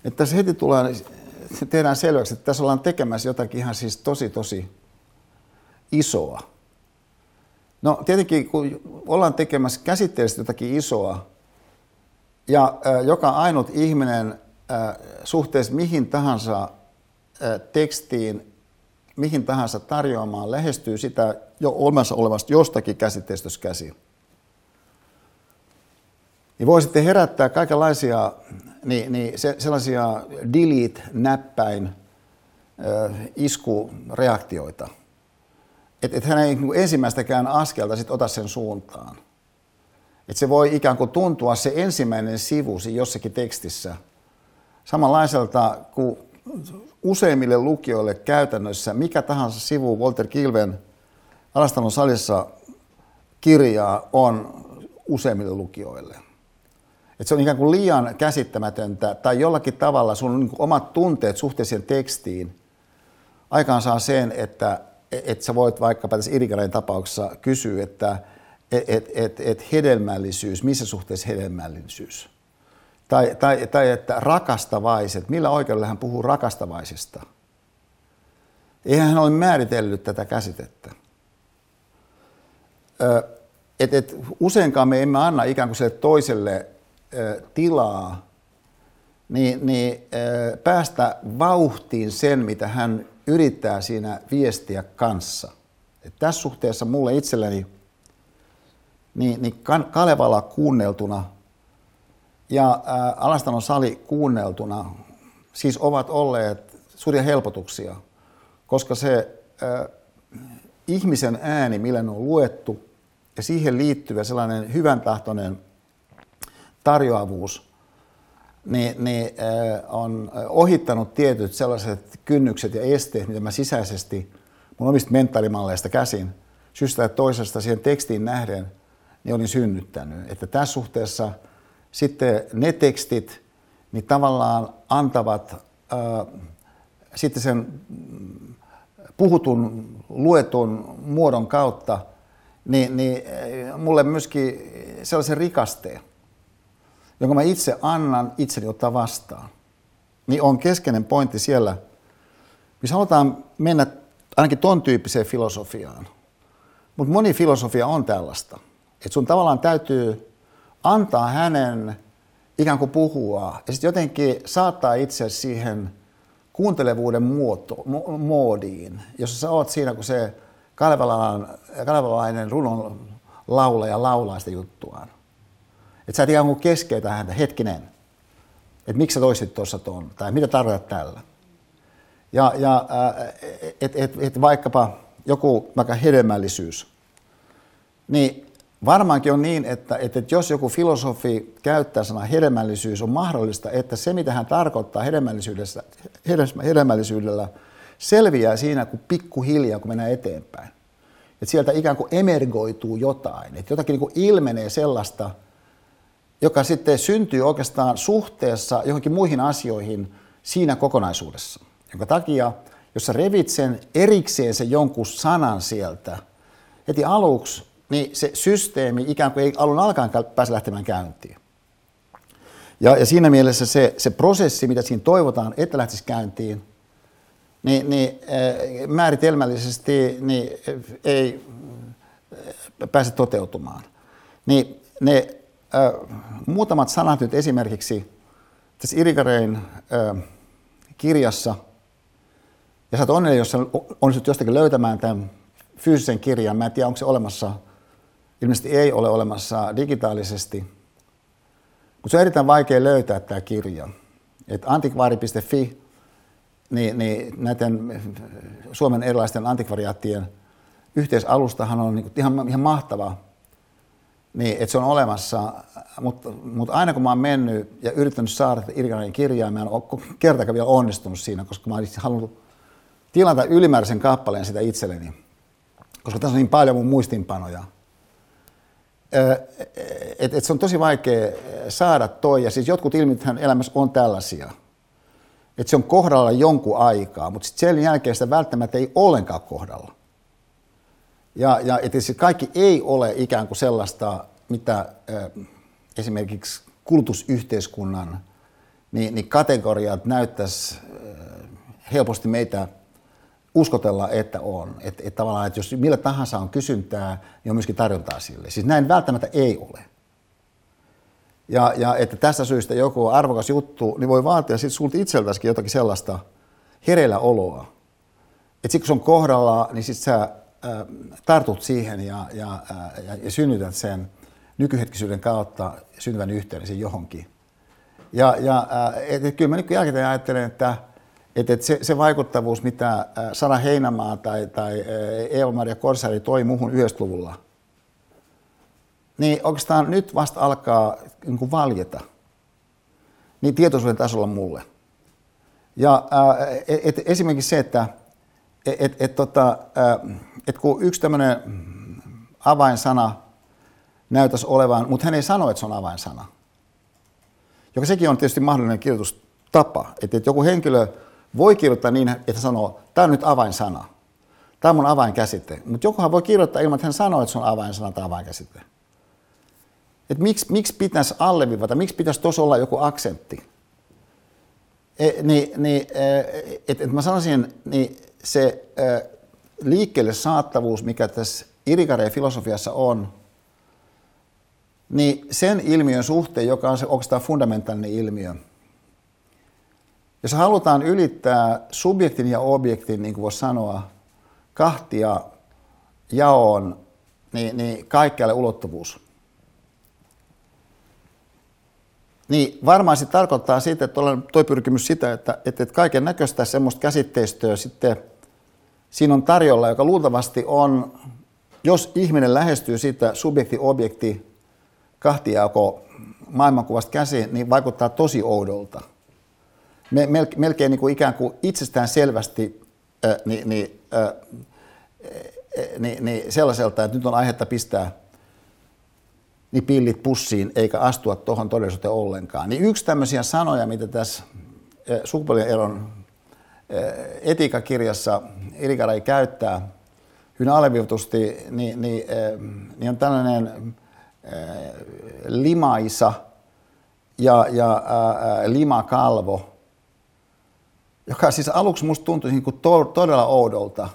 Että tässä heti tulee, tehdään selväksi, että tässä ollaan tekemässä jotakin ihan siis tosi tosi isoa. No tietenkin kun ollaan tekemässä käsitteellisesti jotakin isoa, ja joka ainut ihminen suhteessa mihin tahansa äh, tekstiin mihin tahansa tarjoamaan lähestyy sitä jo olemassa olevasta jostakin käsitteistössä käsi. Niin voi sitten herättää kaikenlaisia niin, niin se, sellaisia delete-näppäin äh, iskureaktioita. Että et hän ei niin ensimmäistäkään askelta sit ota sen suuntaan. Että se voi ikään kuin tuntua se ensimmäinen sivu jossakin tekstissä samanlaiselta kuin useimmille lukijoille käytännössä mikä tahansa sivu Walter Kilven Alastalon salissa kirjaa on useimmille lukijoille. Et se on ikään kuin liian käsittämätöntä tai jollakin tavalla sun niin omat tunteet suhteeseen tekstiin aikaan saa sen, että et sä voit vaikkapa tässä Irikanen tapauksessa kysyä, että et, et, et, et hedelmällisyys, missä suhteessa hedelmällisyys? Tai, tai, tai että rakastavaiset, millä oikeudella hän puhuu rakastavaisista? Eihän hän ole määritellyt tätä käsitettä. Et, et, useinkaan me emme anna ikään kuin sille toiselle ö, tilaa niin, niin ö, päästä vauhtiin sen, mitä hän yrittää siinä viestiä kanssa. Et tässä suhteessa mulle itselleni niin, niin Kalevala kuunneltuna – ja ää, Alastanon sali kuunneltuna siis ovat olleet suuria helpotuksia, koska se ää, ihmisen ääni, millä ne on luettu, ja siihen liittyvä sellainen hyvän tahtoinen tarjoavuus, niin, niin ää, on ohittanut tietyt sellaiset kynnykset ja esteet, mitä mä sisäisesti mun omista mentaalimalleista käsin syystä että toisesta siihen tekstiin nähden niin olin synnyttänyt. Että tässä suhteessa – sitten ne tekstit niin tavallaan antavat äh, sitten sen puhutun, luetun muodon kautta niin, niin mulle myöskin sellaisen rikasteen, jonka mä itse annan itseni ottaa vastaan. Niin on keskeinen pointti siellä, missä halutaan mennä ainakin ton tyyppiseen filosofiaan. Mutta moni filosofia on tällaista. Että sun tavallaan täytyy antaa hänen ikään kuin puhua ja sitten jotenkin saattaa itse siihen kuuntelevuuden muoto, moodiin, jossa sä oot siinä, kun se kalevalainen runon laulaja laulaa sitä juttuaan. Että sä et ikään kuin keskeytä häntä, hetkinen, että miksi sä toisit tuossa tuon, tai mitä tarkoitat tällä. Ja, ja että et, et vaikkapa joku vaikka hedelmällisyys, niin varmaankin on niin, että, että jos joku filosofi käyttää sanaa hedelmällisyys, on mahdollista, että se mitä hän tarkoittaa hedelmällisyydessä, hedelmällisyydellä selviää siinä, kun pikkuhiljaa, kun mennään eteenpäin. Että sieltä ikään kuin emergoituu jotain, että jotakin niin kuin ilmenee sellaista, joka sitten syntyy oikeastaan suhteessa johonkin muihin asioihin siinä kokonaisuudessa. Jonka takia, jos sä revit sen erikseen sen jonkun sanan sieltä heti aluksi, niin se systeemi ikään kuin ei alun alkaen pääse lähtemään käyntiin. Ja, ja siinä mielessä se, se prosessi, mitä siinä toivotaan, että lähtisi käyntiin, niin, niin äh, määritelmällisesti niin, ei äh, pääse toteutumaan. Niin ne äh, muutamat sanat nyt esimerkiksi tässä Irikarein kirjassa, ja sä oot onnellinen, jos sä onnistut jostakin löytämään tämän fyysisen kirjan. Mä en tiedä, onko se olemassa, ilmeisesti ei ole olemassa digitaalisesti, mutta se on erittäin vaikea löytää tämä kirja. Et antikvaari.fi, niin, niin näiden Suomen erilaisten antikvariaattien yhteisalustahan on niin ihan, ihan mahtava niin, että se on olemassa, mutta, mutta aina kun mä oon mennyt ja yrittänyt saada Irganin kirjaa, mä en ole kertakaan vielä onnistunut siinä, koska mä olisin halunnut tilata ylimääräisen kappaleen sitä itselleni, koska tässä on niin paljon mun muistinpanoja. Et, et se on tosi vaikea saada toi, ja siis jotkut ilmithän elämässä on tällaisia, että se on kohdalla jonkun aikaa, mutta sitten sen jälkeen sitä välttämättä ei ollenkaan kohdalla. Ja, ja että se kaikki ei ole ikään kuin sellaista, mitä esimerkiksi kulutusyhteiskunnan niin, niin kategoriat näyttäisi helposti meitä uskotella, että on. Että et tavallaan, että jos millä tahansa on kysyntää, niin on myöskin tarjontaa sille. Siis näin välttämättä ei ole. Ja, ja että tästä syystä joku arvokas juttu, niin voi vaatia sitten sulta itseltäskin jotakin sellaista hereillä oloa. Että sitten kun se on kohdalla, niin sitten sä tartut siihen ja, ja, ja, ja synnytät sen nykyhetkisyyden kautta syntyvän yhteyden johonkin. Ja, ja et, et kyllä mä nyt jälkeen ajattelen, että et, et se, se vaikuttavuus, mitä Sara Heinämaa tai, tai Eeva-Maria Korsari toi muuhun 90-luvulla, niin oikeastaan nyt vasta alkaa niin kuin valjeta niin tietoisuuden tasolla mulle. Ja et, et, esimerkiksi se, että et, et, et, tota, et kun yksi tämmöinen avainsana näyttäisi olevan, mutta hän ei sano, että se on avainsana. Joka sekin on tietysti mahdollinen kirjoitustapa. Että, että joku henkilö voi kirjoittaa niin, että sanoo, tämä on nyt avainsana. Tämä on mun avainkäsite. Mutta jokuhan voi kirjoittaa ilman, että hän sanoo, että se on avainsana tai avainkäsite. Että miksi, miksi pitäisi allevivata, miksi pitäisi tuossa olla joku aksentti? E, niin, niin, e, että et mä sanoisin, niin se e, liikkeelle saattavuus, mikä tässä Irikareen filosofiassa on, niin sen ilmiön suhteen, joka on se oikeastaan fundamentaalinen ilmiö, jos halutaan ylittää subjektin ja objektin, niin kuin voisi sanoa, kahtia jaon, niin, niin kaikkialle ulottuvuus. Niin varmaan se tarkoittaa sitä, että tuo pyrkimys sitä, että, että kaiken näköistä semmoista käsitteistöä sitten siinä on tarjolla, joka luultavasti on, jos ihminen lähestyy sitä subjekti-objekti kahtiaako maailmankuvasta käsin, niin vaikuttaa tosi oudolta. Me, melkein niin kuin ikään kuin itsestään selvästi äh, niin, niin, äh, niin, niin sellaiselta, että nyt on aihetta pistää niin pillit pussiin eikä astua tuohon todellisuuteen ollenkaan. Niin yksi tämmöisiä sanoja, mitä tässä sukupuolien eron etiikakirjassa Irikarai käyttää hyvin alleviivatusti, niin, niin, niin on tällainen limaisa ja, ja limakalvo, joka siis aluksi musta tuntui niin kuin to, todella oudolta.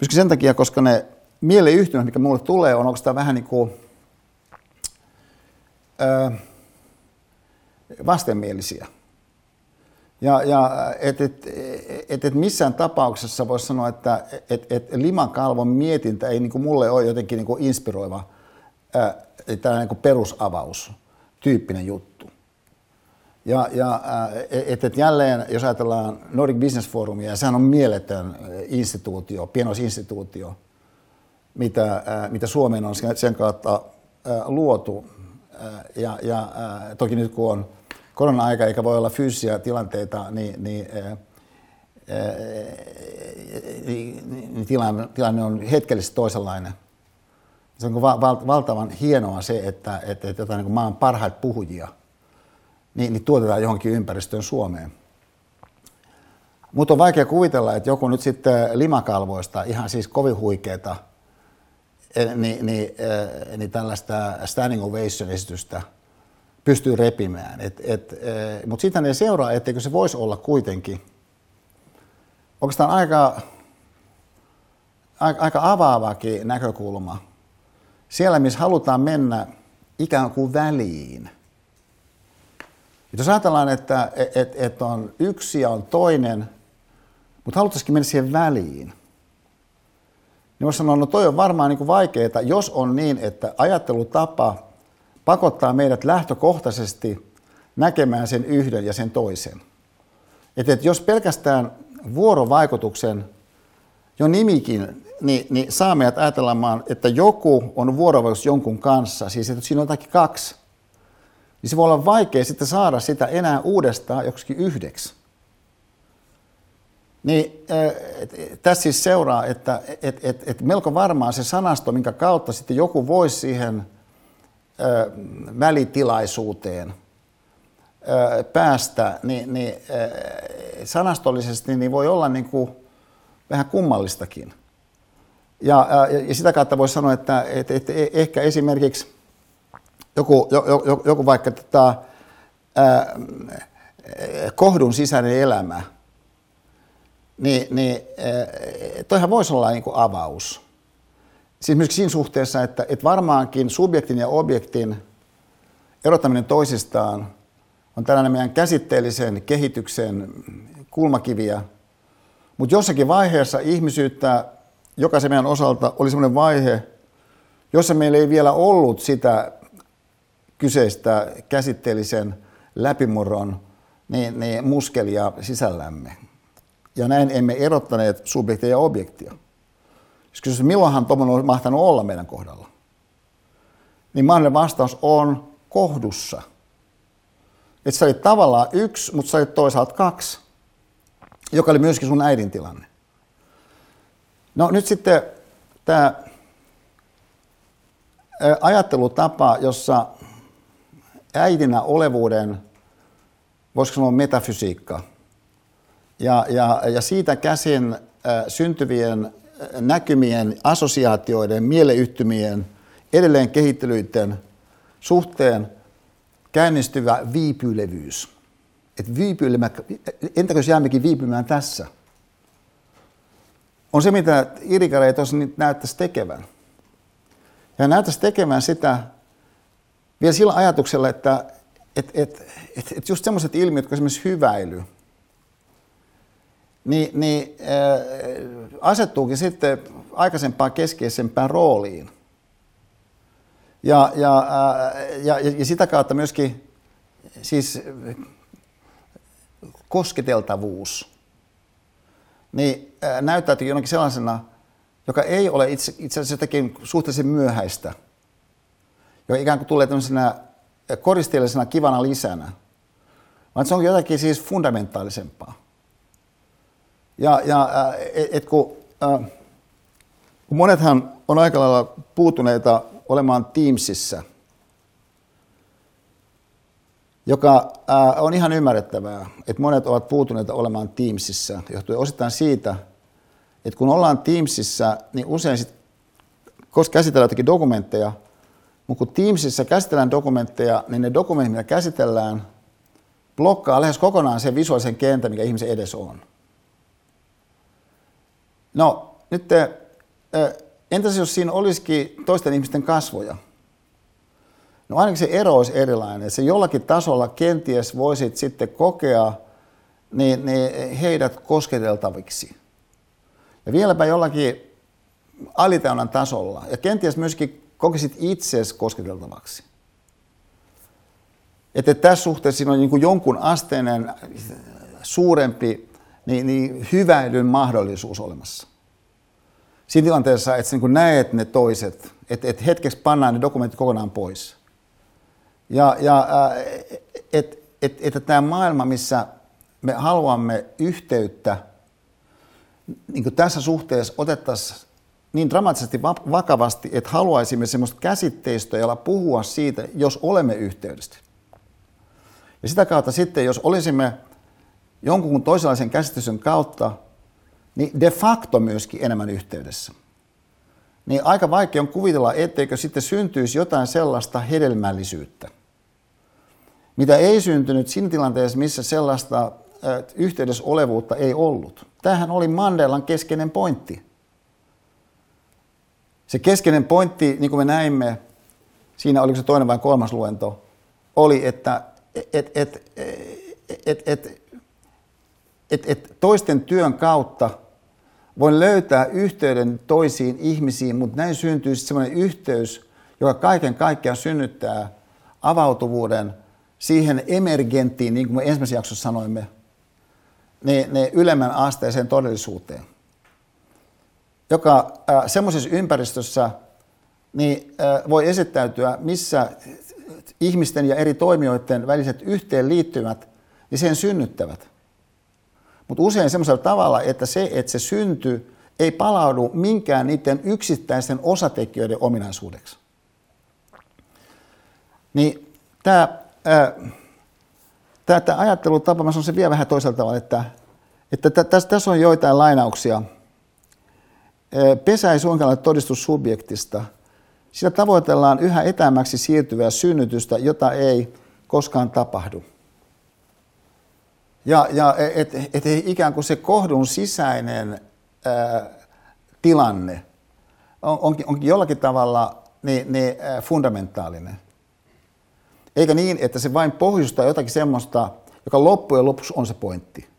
Myöskin sen takia, koska ne mieleyhtymät, mikä mulle tulee, on oikeastaan vähän niin kuin ää, vastenmielisiä. Ja, ja et, et, et, et missään tapauksessa voisi sanoa, että et, et limakalvon mietintä ei niin kuin mulle ole jotenkin niin kuin inspiroiva ää, tällainen niin kuin perusavaus tyyppinen juttu. Ja, ja että et jälleen, jos ajatellaan Nordic Business Forumia, sehän on mieletön instituutio, pienoisinstituutio, mitä, mitä Suomeen on sen kautta luotu. Ja, ja toki nyt kun on korona-aika eikä voi olla fyysisiä tilanteita, niin, niin, niin, niin tilanne, tilanne on hetkellisesti toisenlainen. Se on val, valtavan hienoa se, että, että, että niin maan parhaita puhujia niin, niin tuotetaan johonkin ympäristöön Suomeen. Mutta on vaikea kuvitella, että joku nyt sitten limakalvoista, ihan siis kovin huikeeta, niin, niin, niin tällaista standing ovation-esitystä – pystyy repimään. Et, et, e, Mutta siitä ei seuraa, etteikö se voisi olla kuitenkin oikeastaan aika, aika avaavakin näkökulma. Siellä, missä halutaan mennä ikään kuin väliin. Jos ajatellaan, että et, et on yksi ja on toinen, mutta haluttaisikin mennä siihen väliin, niin voisi sanoa, no toi on varmaan niin vaikeaa, jos on niin, että ajattelutapa – pakottaa meidät lähtökohtaisesti näkemään sen yhden ja sen toisen. Että et jos pelkästään vuorovaikutuksen jo nimikin, niin, niin saa meidät ajatellaan, että joku on vuorovaikutus jonkun kanssa, siis että siinä on jotakin kaksi, niin se voi olla vaikea sitten saada sitä enää uudestaan joksikin yhdeksi. Niin äh, tässä siis seuraa, että et, et, et melko varmaan se sanasto, minkä kautta sitten joku voisi siihen – välitilaisuuteen päästä, niin, niin sanastollisesti niin voi olla niin kuin vähän kummallistakin. Ja, ja sitä kautta voisi sanoa, että, että, että ehkä esimerkiksi joku, joku, joku vaikka tota, ää, kohdun sisäinen elämä, niin, niin toihan voisi olla niin kuin avaus. Siis myöskin siinä suhteessa, että, että varmaankin subjektin ja objektin erottaminen toisistaan on tällainen meidän käsitteellisen kehityksen kulmakiviä, mutta jossakin vaiheessa ihmisyyttä jokaisen meidän osalta oli sellainen vaihe, jossa meillä ei vielä ollut sitä kyseistä käsitteellisen läpimurron niin, niin muskelia sisällämme. Ja näin emme erottaneet subjektia ja objektia. Jos kysyisi, milloinhan tuommoinen olisi mahtanut olla meidän kohdalla, niin mahdollinen vastaus on kohdussa. Että sä olit tavallaan yksi, mutta sä olit toisaalta kaksi, joka oli myöskin sun äidin tilanne. No nyt sitten tämä ajattelutapa, jossa äidinä olevuuden, voisiko sanoa metafysiikka, ja, ja, ja siitä käsin syntyvien näkymien, assosiaatioiden, mieleyhtymien, edelleen kehittelyiden suhteen käynnistyvä viipyilevyys. Et entä jos jäämmekin viipymään tässä? On se, mitä Irikare tuossa näyttäisi tekevän. Ja näyttäisi tekemään sitä vielä sillä ajatuksella, että et, et, et, et just sellaiset ilmiöt kuin esimerkiksi hyväily – niin, niin äh, asettuukin sitten aikaisempaan keskeisempään rooliin. Ja, ja, äh, ja, ja sitä kautta myöskin siis kosketeltavuus niin äh, näyttäytyy jonnekin sellaisena, joka ei ole itse, itse asiassa jotenkin suhteellisen myöhäistä, joka ikään kuin tulee tämmöisenä koristeellisena kivana lisänä, vaan se on jotakin siis fundamentaalisempaa. Ja, ja äh, et kun, äh, kun monethan on aika lailla puutuneita olemaan Teamsissa, joka äh, on ihan ymmärrettävää, että monet ovat puutuneita olemaan Teamsissa, johtuen osittain siitä, että kun ollaan Teamsissa, niin usein sit, koska käsitellään jotakin dokumentteja, mutta kun Teamsissa käsitellään dokumentteja, niin ne dokumentit, mitä käsitellään, blokkaa lähes kokonaan sen visuaalisen kentän, mikä ihmisen edessä on. No nyt entäs jos siinä olisikin toisten ihmisten kasvoja? No ainakin se ero olisi erilainen. Se jollakin tasolla kenties voisit sitten kokea niin, niin heidät kosketeltaviksi. Ja vieläpä jollakin alitäynnän tasolla. Ja kenties myöskin kokisit itseesi kosketeltavaksi. Että tässä suhteessa siinä on niin kuin jonkun asteinen suurempi niin, niin hyväilyn mahdollisuus olemassa. Siinä tilanteessa, että sä niin näet ne toiset, että, että hetkeksi pannaan ne dokumentit kokonaan pois. Ja, ja että et, et, tämä maailma, missä me haluamme yhteyttä, niin tässä suhteessa otettaisiin niin dramaattisesti vakavasti, että haluaisimme semmoista käsitteistöä, jolla puhua siitä, jos olemme yhteydessä. Ja sitä kautta sitten, jos olisimme jonkun toisenlaisen käsityksen kautta, niin de facto myöskin enemmän yhteydessä. Niin aika vaikea on kuvitella, etteikö sitten syntyisi jotain sellaista hedelmällisyyttä, mitä ei syntynyt siinä tilanteessa, missä sellaista yhteydessä olevuutta ei ollut. Tämähän oli Mandelan keskeinen pointti. Se keskeinen pointti, niin kuin me näimme, siinä oliko se toinen vai kolmas luento, oli, että et, et, et, et, et, et toisten työn kautta voin löytää yhteyden toisiin ihmisiin, mutta näin syntyy sellainen yhteys, joka kaiken kaikkiaan synnyttää avautuvuuden siihen emergenttiin, niin kuin me ensimmäisessä jaksossa sanoimme, ne, ne ylemmän asteeseen todellisuuteen, joka semmoisessa ympäristössä niin, voi esittäytyä, missä ihmisten ja eri toimijoiden väliset yhteenliittymät, niin sen synnyttävät. Mutta usein semmoisella tavalla, että se, että se syntyy, ei palaudu minkään niiden yksittäisten osatekijöiden ominaisuudeksi. Niin tämä, tämä, ajattelutapa, mä sanon se vielä vähän toisella tavalla, että, että tässä, tässä on joitain lainauksia. Pesä ei suinkaan ole todistus subjektista. Sillä tavoitellaan yhä etämäksi siirtyvää synnytystä, jota ei koskaan tapahdu. Ja, ja että et, et ikään kuin se kohdun sisäinen ää, tilanne on, onkin, onkin jollakin tavalla niin, niin, ää, fundamentaalinen. Eikä niin, että se vain pohjustaa jotakin semmoista, joka loppujen lopuksi on se pointti.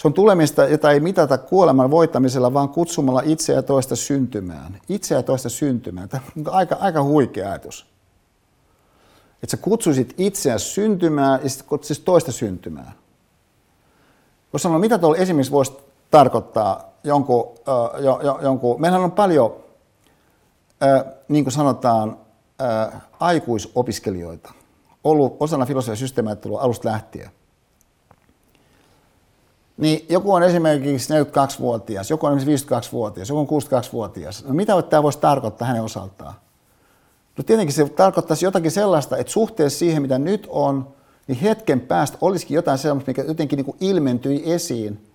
Se on tulemista, jota ei mitata kuoleman voittamisella, vaan kutsumalla itseä ja toista syntymään. Itseä ja toista syntymään. Tämä on aika, aika huikea ajatus. Että sä kutsuisit itseäsi syntymään ja sitten kutsuisit toista syntymään. Voisi sanoa, mitä tuolla esimerkiksi voisi tarkoittaa jonkun, äh, jo, jo, jonkun meillähän on paljon, äh, niin kuin sanotaan, äh, aikuisopiskelijoita ollut osana filosofia systeemiajattelua alusta lähtien. Niin joku on esimerkiksi 42-vuotias, joku on esimerkiksi 52-vuotias, joku on 62-vuotias. No mitä tämä voisi tarkoittaa hänen osaltaan? No tietenkin se tarkoittaisi jotakin sellaista, että suhteessa siihen, mitä nyt on, niin hetken päästä olisikin jotain sellaista, mikä jotenkin niin kuin ilmentyi esiin,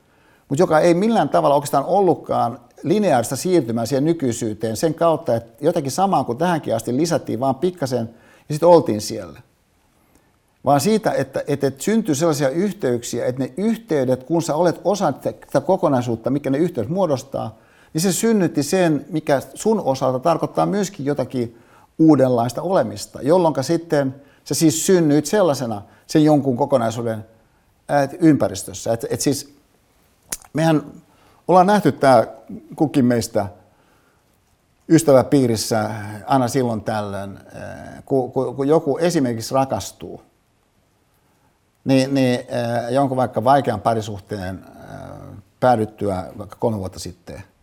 mutta joka ei millään tavalla oikeastaan ollutkaan lineaarista siirtymää siihen nykyisyyteen sen kautta, että jotakin samaa kuin tähänkin asti lisättiin vaan pikkasen ja sitten oltiin siellä. Vaan siitä, että, että, että syntyy sellaisia yhteyksiä, että ne yhteydet, kun sä olet osa tätä kokonaisuutta, mikä ne yhteydet muodostaa, niin se synnytti sen, mikä sun osalta tarkoittaa myöskin jotakin uudenlaista olemista, jolloin sitten se siis synnyit sellaisena sen jonkun kokonaisuuden ympäristössä. Et, et siis mehän ollaan nähty tämä kukin meistä ystäväpiirissä aina silloin tällöin, kun, kun, kun joku esimerkiksi rakastuu, niin, niin jonkun vaikka vaikean parisuhteen päädyttyä vaikka kolme vuotta sitten –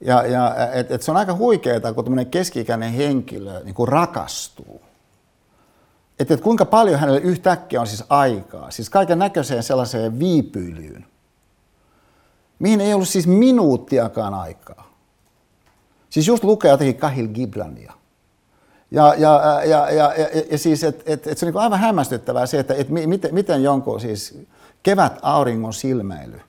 ja, ja et, et se on aika huikeaa, kun tämmöinen keski-ikäinen henkilö niin kuin rakastuu. Että et kuinka paljon hänelle yhtäkkiä on siis aikaa, siis kaiken näköiseen sellaiseen viipyilyyn, mihin ei ollut siis minuuttiakaan aikaa. Siis just lukee jotenkin Kahil Gibrania. Ja, ja, ja, ja, ja, ja siis, että et, et se on niin aivan hämmästyttävää se, että et miten, miten jonkun siis kevät auringon silmäily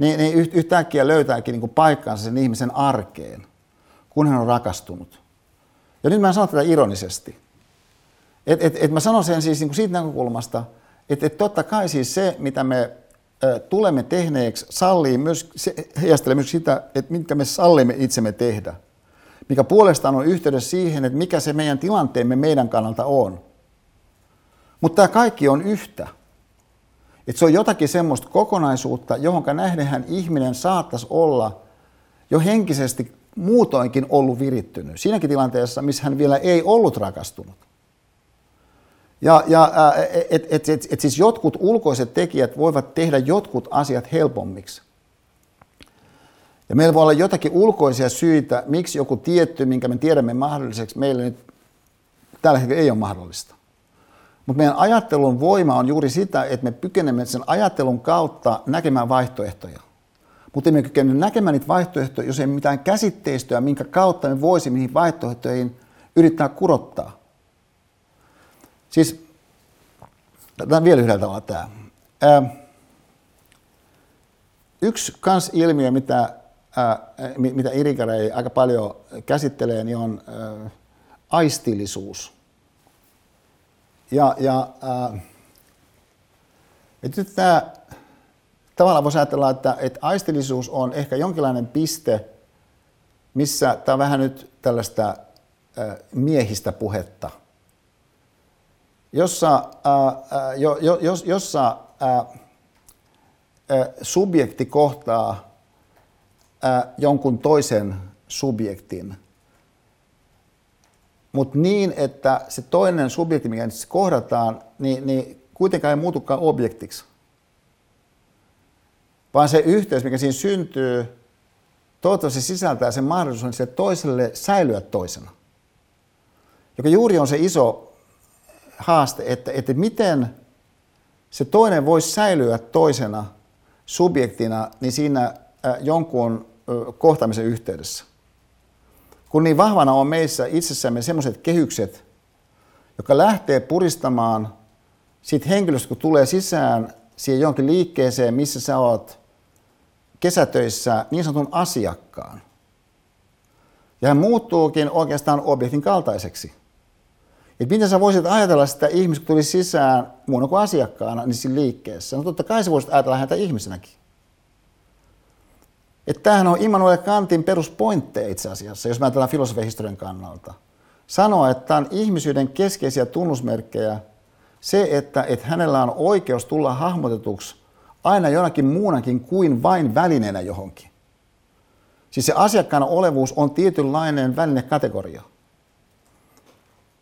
niin, niin yhtäkkiä löytääkin niin kuin paikkaansa sen ihmisen arkeen, kun hän on rakastunut. Ja nyt mä sanon tätä ironisesti. Et, et, et mä sanon sen siis niin kuin siitä näkökulmasta, että et totta kai siis se, mitä me ä, tulemme tehneeksi, sallii myös, se heijastelee myös sitä, että mitkä me sallimme itsemme tehdä. Mikä puolestaan on yhteydessä siihen, että mikä se meidän tilanteemme meidän kannalta on. Mutta tämä kaikki on yhtä. Että se on jotakin semmoista kokonaisuutta, johon nähdenhän ihminen saattaisi olla jo henkisesti muutoinkin ollut virittynyt. Siinäkin tilanteessa, missä hän vielä ei ollut rakastunut. Ja, ja et, et, et, et siis jotkut ulkoiset tekijät voivat tehdä jotkut asiat helpommiksi. Ja meillä voi olla jotakin ulkoisia syitä, miksi joku tietty, minkä me tiedämme mahdolliseksi, meille nyt tällä hetkellä ei ole mahdollista. Mutta meidän ajattelun voima on juuri sitä, että me kykenemme sen ajattelun kautta näkemään vaihtoehtoja. Mutta emme kykene näkemään niitä vaihtoehtoja, jos ei mitään käsitteistöä, minkä kautta me voisimme niihin vaihtoehtoihin yrittää kurottaa. Siis, tämä vielä yhdellä tavalla tämä. Yksi kans ilmiö, mitä, ää, mitä Irikarei aika paljon käsittelee, niin on ää, aistillisuus. Ja, ja ää, nyt tämä, tavallaan voisi ajatella, että, että aistillisuus on ehkä jonkinlainen piste, missä tämä on vähän nyt tällaista ää, miehistä puhetta, jossa, ää, jo, jo, jossa ää, subjekti kohtaa ää, jonkun toisen subjektin – mutta niin, että se toinen subjekti, mikä nyt kohdataan, niin, niin kuitenkaan ei muutukaan objektiksi. Vaan se yhteys, mikä siinä syntyy, toivottavasti sisältää sen mahdollisuuden sille toiselle säilyä toisena. Joka juuri on se iso haaste, että, että miten se toinen voisi säilyä toisena subjektina niin siinä jonkun kohtaamisen yhteydessä kun niin vahvana on meissä itsessämme sellaiset kehykset, joka lähtee puristamaan siitä henkilöstä, kun tulee sisään siihen jonkin liikkeeseen, missä sä oot kesätöissä niin sanotun asiakkaan. Ja hän muuttuukin oikeastaan objektin kaltaiseksi. Et miten sä voisit ajatella sitä ihmistä, kun tuli sisään muun kuin asiakkaana niin siinä liikkeessä? No totta kai sä voisit ajatella häntä ihmisenäkin. Että tämähän on Immanuel Kantin peruspointteja itse asiassa, jos mä ajatellaan filosofian historian kannalta. Sanoa, että on ihmisyyden keskeisiä tunnusmerkkejä se, että, että hänellä on oikeus tulla hahmotetuksi aina jonakin muunakin kuin vain välineenä johonkin. Siis se asiakkaan olevuus on tietynlainen välinekategoria.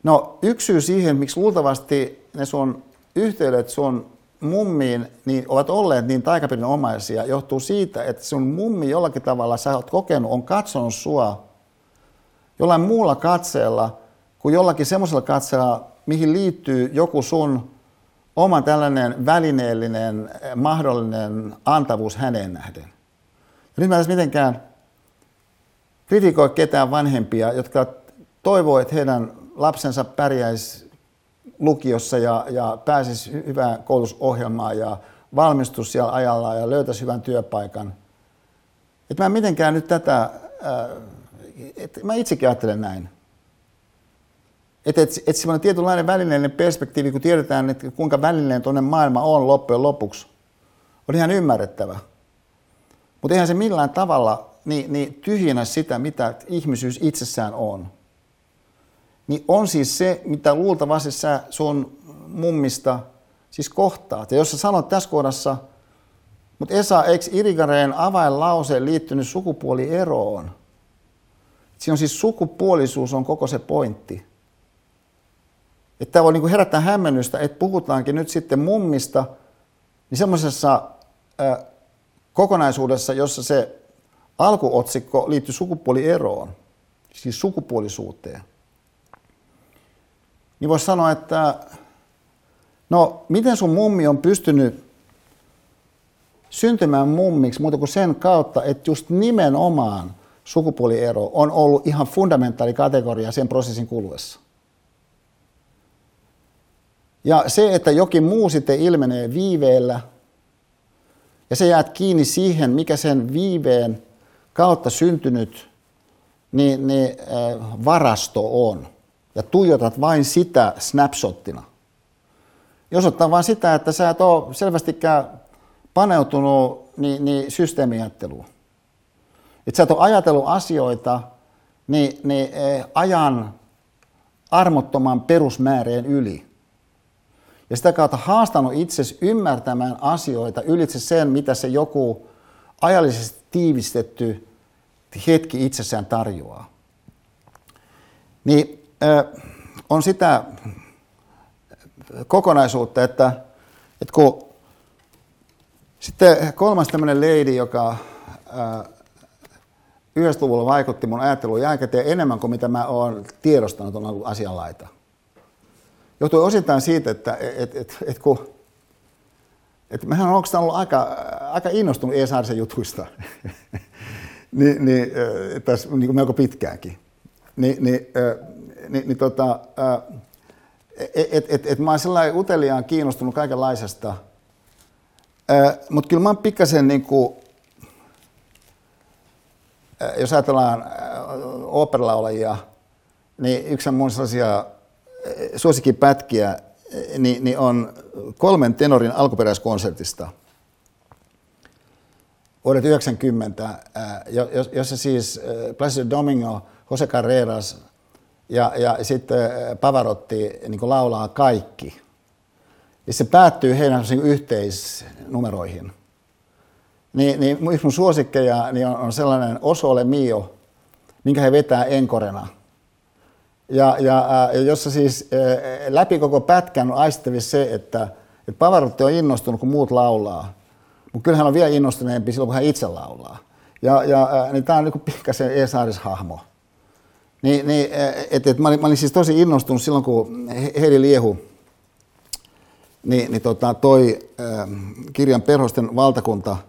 No yksi syy siihen, miksi luultavasti ne sun yhteydet sun mummiin niin ovat olleet niin taikaperinnönomaisia johtuu siitä, että sun mummi jollakin tavalla sä oot kokenut, on katsonut sua jollain muulla katseella kuin jollakin semmoisella katseella, mihin liittyy joku sun oma tällainen välineellinen mahdollinen antavuus häneen nähden. Ja nyt mä tässä mitenkään kritikoi ketään vanhempia, jotka toivoo, että heidän lapsensa pärjäisi lukiossa ja, ja pääsisi hyvään koulutusohjelmaan ja valmistus siellä ajalla ja löytäisi hyvän työpaikan. Että mä en mitenkään nyt tätä, että mä itsekin ajattelen näin. Että et, et semmoinen tietynlainen välineellinen perspektiivi, kun tiedetään, että kuinka välineellinen tuonne maailma on loppujen lopuksi, on ihan ymmärrettävä. Mutta eihän se millään tavalla niin, niin tyhjennä sitä, mitä ihmisyys itsessään on niin on siis se, mitä luultavasti sä sun mummista siis kohtaat. Ja jos sä sanot tässä kohdassa, mutta Esa, eikö Irigareen avainlause liittynyt sukupuolieroon? Siinä on siis sukupuolisuus on koko se pointti. Että tämä voi niin herättää hämmennystä, että puhutaankin nyt sitten mummista, niin semmoisessa kokonaisuudessa, jossa se alkuotsikko liittyy sukupuolieroon, siis sukupuolisuuteen niin voisi sanoa, että no miten sun mummi on pystynyt syntymään mummiksi muuta kuin sen kautta, että just nimenomaan sukupuoliero on ollut ihan fundamentaali kategoria sen prosessin kuluessa. Ja se, että jokin muu sitten ilmenee viiveellä, ja se jäät kiinni siihen, mikä sen viiveen kautta syntynyt niin, niin, äh, varasto on – ja tuijotat vain sitä snapshottina. Jos ottaa vain sitä, että sä et ole selvästikään paneutunut niin, niin systeemiajatteluun. Että sä et ole ajatellut asioita niin, niin eh, ajan armottoman perusmääreen yli. Ja sitä kautta haastanut itsesi ymmärtämään asioita ylitse sen, mitä se joku ajallisesti tiivistetty hetki itsessään tarjoaa. Niin on sitä kokonaisuutta, että, että kun sitten kolmas tämmöinen lady, joka ää, 90-luvulla vaikutti mun ajatteluun jälkikäteen enemmän kuin mitä mä oon tiedostanut on ollut asianlaita. Johtui osittain siitä, että et, et, et, kun, et mehän on oikeastaan ollut aika, aika innostunut Esaarisen jutuista, niin, niin, tässä niin melko pitkäänkin. Ni, niin, niin, niin tota, et, et, et, et mä oon sellainen uteliaan kiinnostunut kaikenlaisesta, mutta kyllä mä oon pikkasen niin kuin, jos ajatellaan operalaulajia, niin yksi mun sellaisia suosikkipätkiä niin, niin on kolmen tenorin alkuperäiskonsertista. Vuodet 90, jossa siis Placido Domingo, Jose Carreras ja, ja sitten Pavarotti niin laulaa kaikki. Ja se päättyy heidän yhteisnumeroihin. Niin, niin yksi mun suosikkeja niin on, on sellainen Osole Mio, minkä he vetää enkorena. Ja, ja, äh, jossa siis äh, läpi koko pätkän on aistettavissa se, että, että Pavarotti on innostunut, kun muut laulaa. Mutta kyllä hän on vielä innostuneempi silloin, kun hän itse laulaa. Ja, ja äh, niin tämä on niin pikkasen Eesaaris-hahmo. Niin, niin, et, et mä, olin, mä olin siis tosi innostunut silloin, kun Heidi Liehu niin, niin tota, toi äh, kirjan Perhosten valtakunta –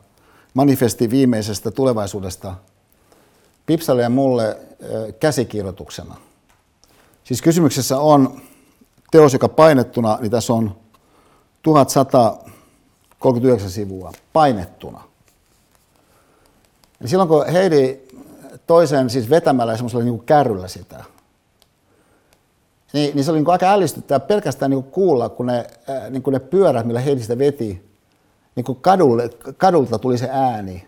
manifesti viimeisestä tulevaisuudesta Pipsalle ja mulle käsikirjoituksena. Siis kysymyksessä on teos, joka painettuna, niin tässä on 1139 sivua painettuna. Ja silloin kun Heidi toisen siis vetämällä semmoisella niin kärryllä sitä, niin, niin se oli niin aika ällistyttävää pelkästään niin kuulla, kun ne, niin kun ne pyörät, millä Heidi sitä veti, niin kuin kadulle, kadulta tuli se ääni.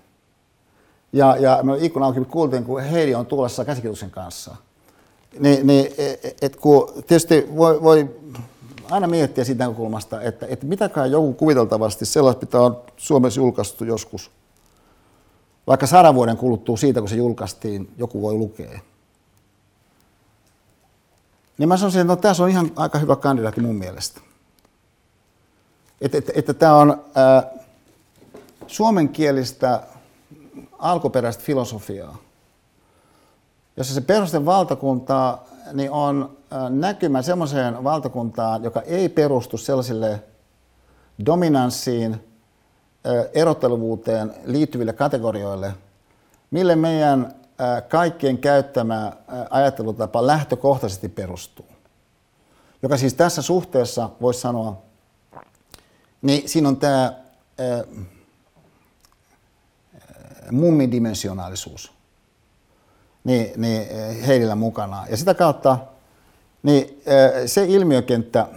Ja, ja me ikkuna auki kuultiin, kun Heidi on tulossa käsikirjoituksen kanssa. Niin, niin et, et kun tietysti voi, voi aina miettiä siitä näkökulmasta, että, että mitäkään joku kuviteltavasti sellaista pitää on Suomessa julkaistu joskus. Vaikka sadan vuoden kuluttua siitä, kun se julkaistiin, joku voi lukea. Niin mä sanoisin, että no, tässä on ihan aika hyvä kandidaatti mun mielestä. Että, että, että tämä on ää, suomenkielistä alkuperäistä filosofiaa, jossa se perusten valtakunta niin on näkymä semmoiseen valtakuntaan, joka ei perustu sellaisille dominanssiin, erottelevuuteen liittyville kategorioille, mille meidän kaikkien käyttämä ajattelutapa lähtökohtaisesti perustuu. Joka siis tässä suhteessa voisi sanoa, niin siinä on tämä mummidimensionaalisuus niin, niin heillä mukana. Ja sitä kautta niin se ilmiökenttä,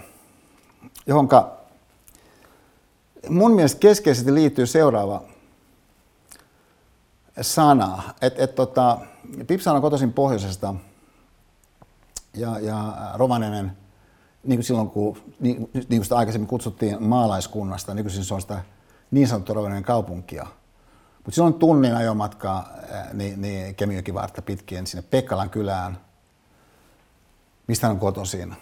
johonka mun mielestä keskeisesti liittyy seuraava sana. Että et, tota, Pipsana on kotoisin pohjoisesta ja, ja Rovaniemen, niin kuin silloin kun, niin, niin kuin sitä aikaisemmin kutsuttiin maalaiskunnasta, nykyisin se on sitä niin sanottua Rovaniemen kaupunkia – mutta silloin tunnin ajomatkaa niin, niin Kemijokivartta pitkien sinne Pekkalan kylään, mistä on kotoisin.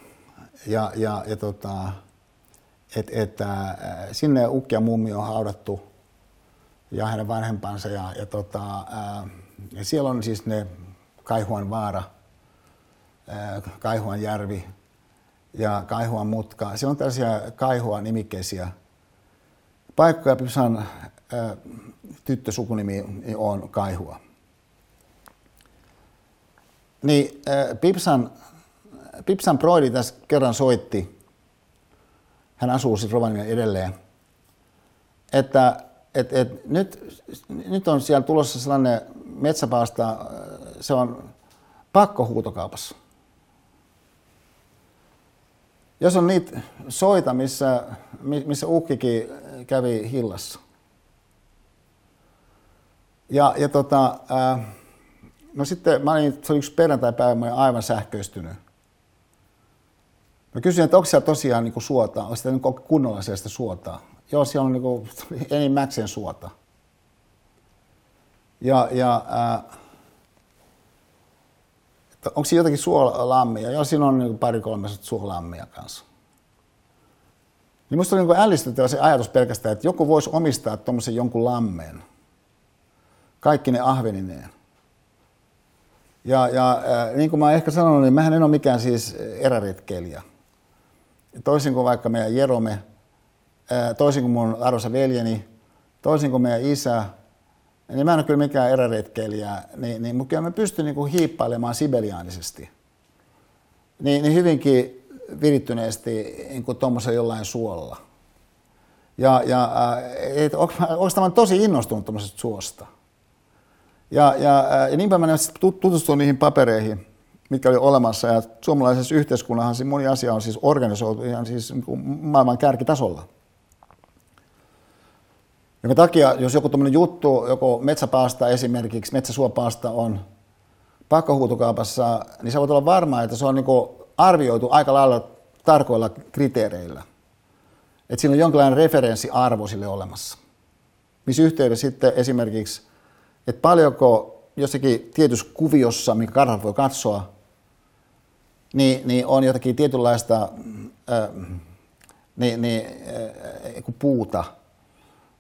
Ja, ja, ja tota, et, et, äh, sinne ukki ja mummi on haudattu ja hänen vanhempansa. Ja, ja, tota, äh, ja siellä on siis ne Kaihuan vaara, äh, Kaihuan järvi ja Kaihuan mutka. Siellä on tällaisia Kaihuan nimikkeisiä paikkoja, on äh, tyttösukunimi on Kaihua. Niin äh, Pipsan, Pipsan Broidi tässä kerran soitti, hän asuu siis Rovaniemellä edelleen, että et, et nyt, nyt on siellä tulossa sellainen metsäpaasta, se on pakko huutokaupassa. Jos on niitä soita, missä, missä ukkikin kävi hillassa, ja, ja tota, no sitten mä olin, se oli yksi perjantaipäivä, mä olin aivan sähköistynyt. Mä kysyin, että onko siellä tosiaan niin suota, onko siellä niin kunnolla siellä sitä suotaa. Joo, siellä on niin enimmäkseen suota. Ja, ja ää, onko siinä jotakin suolammia? Joo, siinä on niin pari kolme suolammia kanssa. Niin musta oli niin ällistyttävä se ajatus pelkästään, että joku voisi omistaa tuommoisen jonkun lammen. Kaikki ne ahvenineen. Ja, ja äh, niin kuin mä ehkä sanonut, niin mähän en ole mikään siis eräretkeilijä. Toisin kuin vaikka meidän Jerome, toisin kuin mun arvoisa veljeni, toisin kuin meidän isä, niin mä en ole kyllä mikään eräretkeilijä, niin, niin, mutta kyllä mä pystyn niin kuin hiippailemaan sibeliaanisesti. Niin, niin hyvinkin virittyneesti niin kuin tuommoisen jollain suolla. Ja, ja onko tämä tosi innostunut tuommoisesta suosta? Ja, ja, ja niinpä mä tutustuin niihin papereihin, mitkä oli olemassa. Ja suomalaisessa yhteiskunnassa moni asia on siis organisoitu ihan siis niin maailman kärkitasolla. Jonka takia, jos joku tämmöinen juttu, joko metsäpaasta esimerkiksi, metsäsuopaasta on pakkohuutokaupassa, niin sä voit olla varma, että se on niin arvioitu aika lailla tarkoilla kriteereillä. Että siinä on jonkinlainen referenssiarvo sille olemassa. Missä yhteydessä sitten esimerkiksi, että paljonko jossakin tietyssä kuviossa, mikä karhat voi katsoa, niin, niin on jotakin tietynlaista äh, niin, niin, äh, puuta,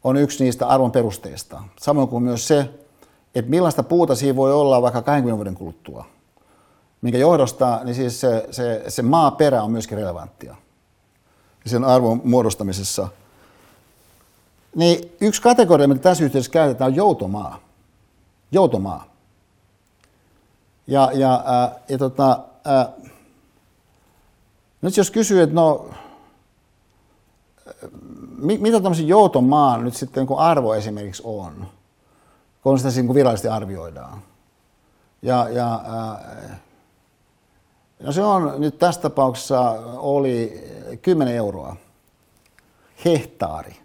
on yksi niistä arvon perusteista. Samoin kuin myös se, että millaista puuta siinä voi olla vaikka 20 vuoden kuluttua. Minkä johdosta niin siis se, se, se maaperä on myöskin relevanttia sen arvon muodostamisessa. Niin yksi kategoria, mitä tässä yhteydessä käytetään, on joutomaa. Joutomaa. Ja, ja, ää, ja tota, ää, nyt jos kysyy, että no, mitä tämmöisen joutomaan nyt sitten kun arvo esimerkiksi on, kun sitä niin virallisesti arvioidaan. Ja, ja no se on nyt tässä tapauksessa oli 10 euroa hehtaari.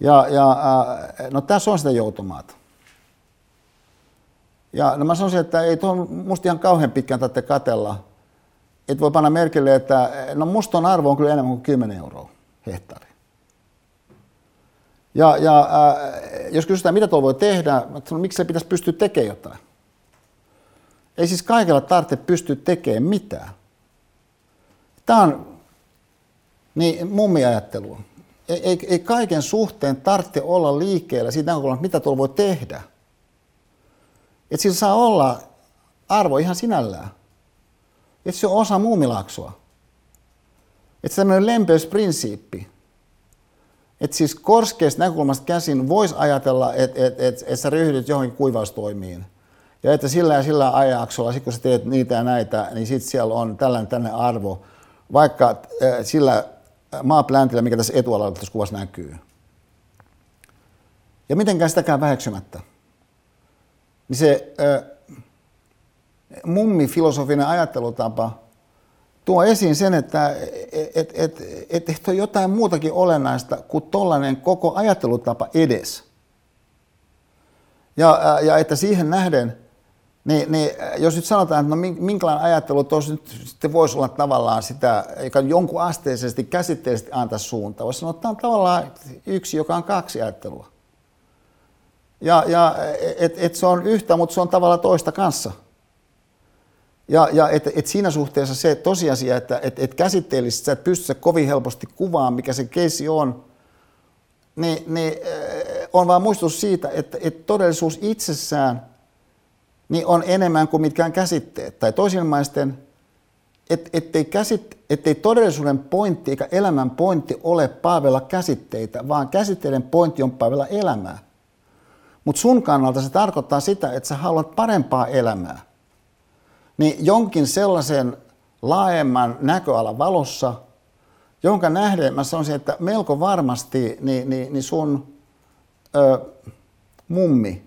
Ja, ja no tässä on sitä joutomaata. Ja no mä sanoisin, että ei tuohon musta ihan kauhean pitkään tarvitse katella. Että voi panna merkille, että no muston arvo on kyllä enemmän kuin 10 euroa hehtaari. Ja, ja äh, jos kysytään, mitä tuolla voi tehdä, sanon, miksi se pitäisi pystyä tekemään jotain? Ei siis kaikella tarvitse pystyä tekemään mitään. Tämä on niin mummiajattelua. Ei, ei, ei kaiken suhteen tarvitse olla liikkeellä siitä näkökulmasta, mitä tuolla voi tehdä. Että sillä saa olla arvo ihan sinällään. Että se on osa muumilaaksoa. Että tämmöinen lempeysprinsiippi. Että siis korskeasta näkökulmasta käsin voisi ajatella, että et, et, et sä ryhdyt johonkin kuivaustoimiin. Ja että sillä ja sillä ajaksolla, kun sä teet niitä ja näitä, niin sitten siellä on tällainen tänne arvo. Vaikka äh, sillä maapläntillä, mikä tässä etualalla tässä kuvassa näkyy. Ja mitenkään sitäkään väheksymättä. Niin se äh, mummi filosofinen ajattelutapa – tuo esiin sen, että et, et, et, et on jotain muutakin olennaista kuin tollainen koko ajattelutapa edes. Ja, ja että siihen nähden, niin, niin jos nyt sanotaan, että no minkälainen ajattelu tuossa nyt sitten voisi olla tavallaan sitä, joka jonkun asteisesti käsitteellisesti antaa suuntaa, voisi sanoa, että tämä on tavallaan yksi, joka on kaksi ajattelua. Ja, ja että et se on yhtä, mutta se on tavallaan toista kanssa – ja, ja et, et siinä suhteessa se tosiasia, että et, et käsitteellisesti sä et pysty kovin helposti kuvaamaan, mikä se keissi on, niin, niin äh, on vaan muistutus siitä, että, että todellisuus itsessään niin on enemmän kuin mitkään käsitteet. Tai toisinmaisten, et, ettei, käsit, ettei todellisuuden pointti eikä elämän pointti ole paavella käsitteitä, vaan käsitteiden pointti on paavella elämää. Mutta sun kannalta se tarkoittaa sitä, että sä haluat parempaa elämää niin jonkin sellaisen laajemman näköalan valossa, jonka nähden mä sanoisin, että melko varmasti niin, niin, niin sun ö, mummi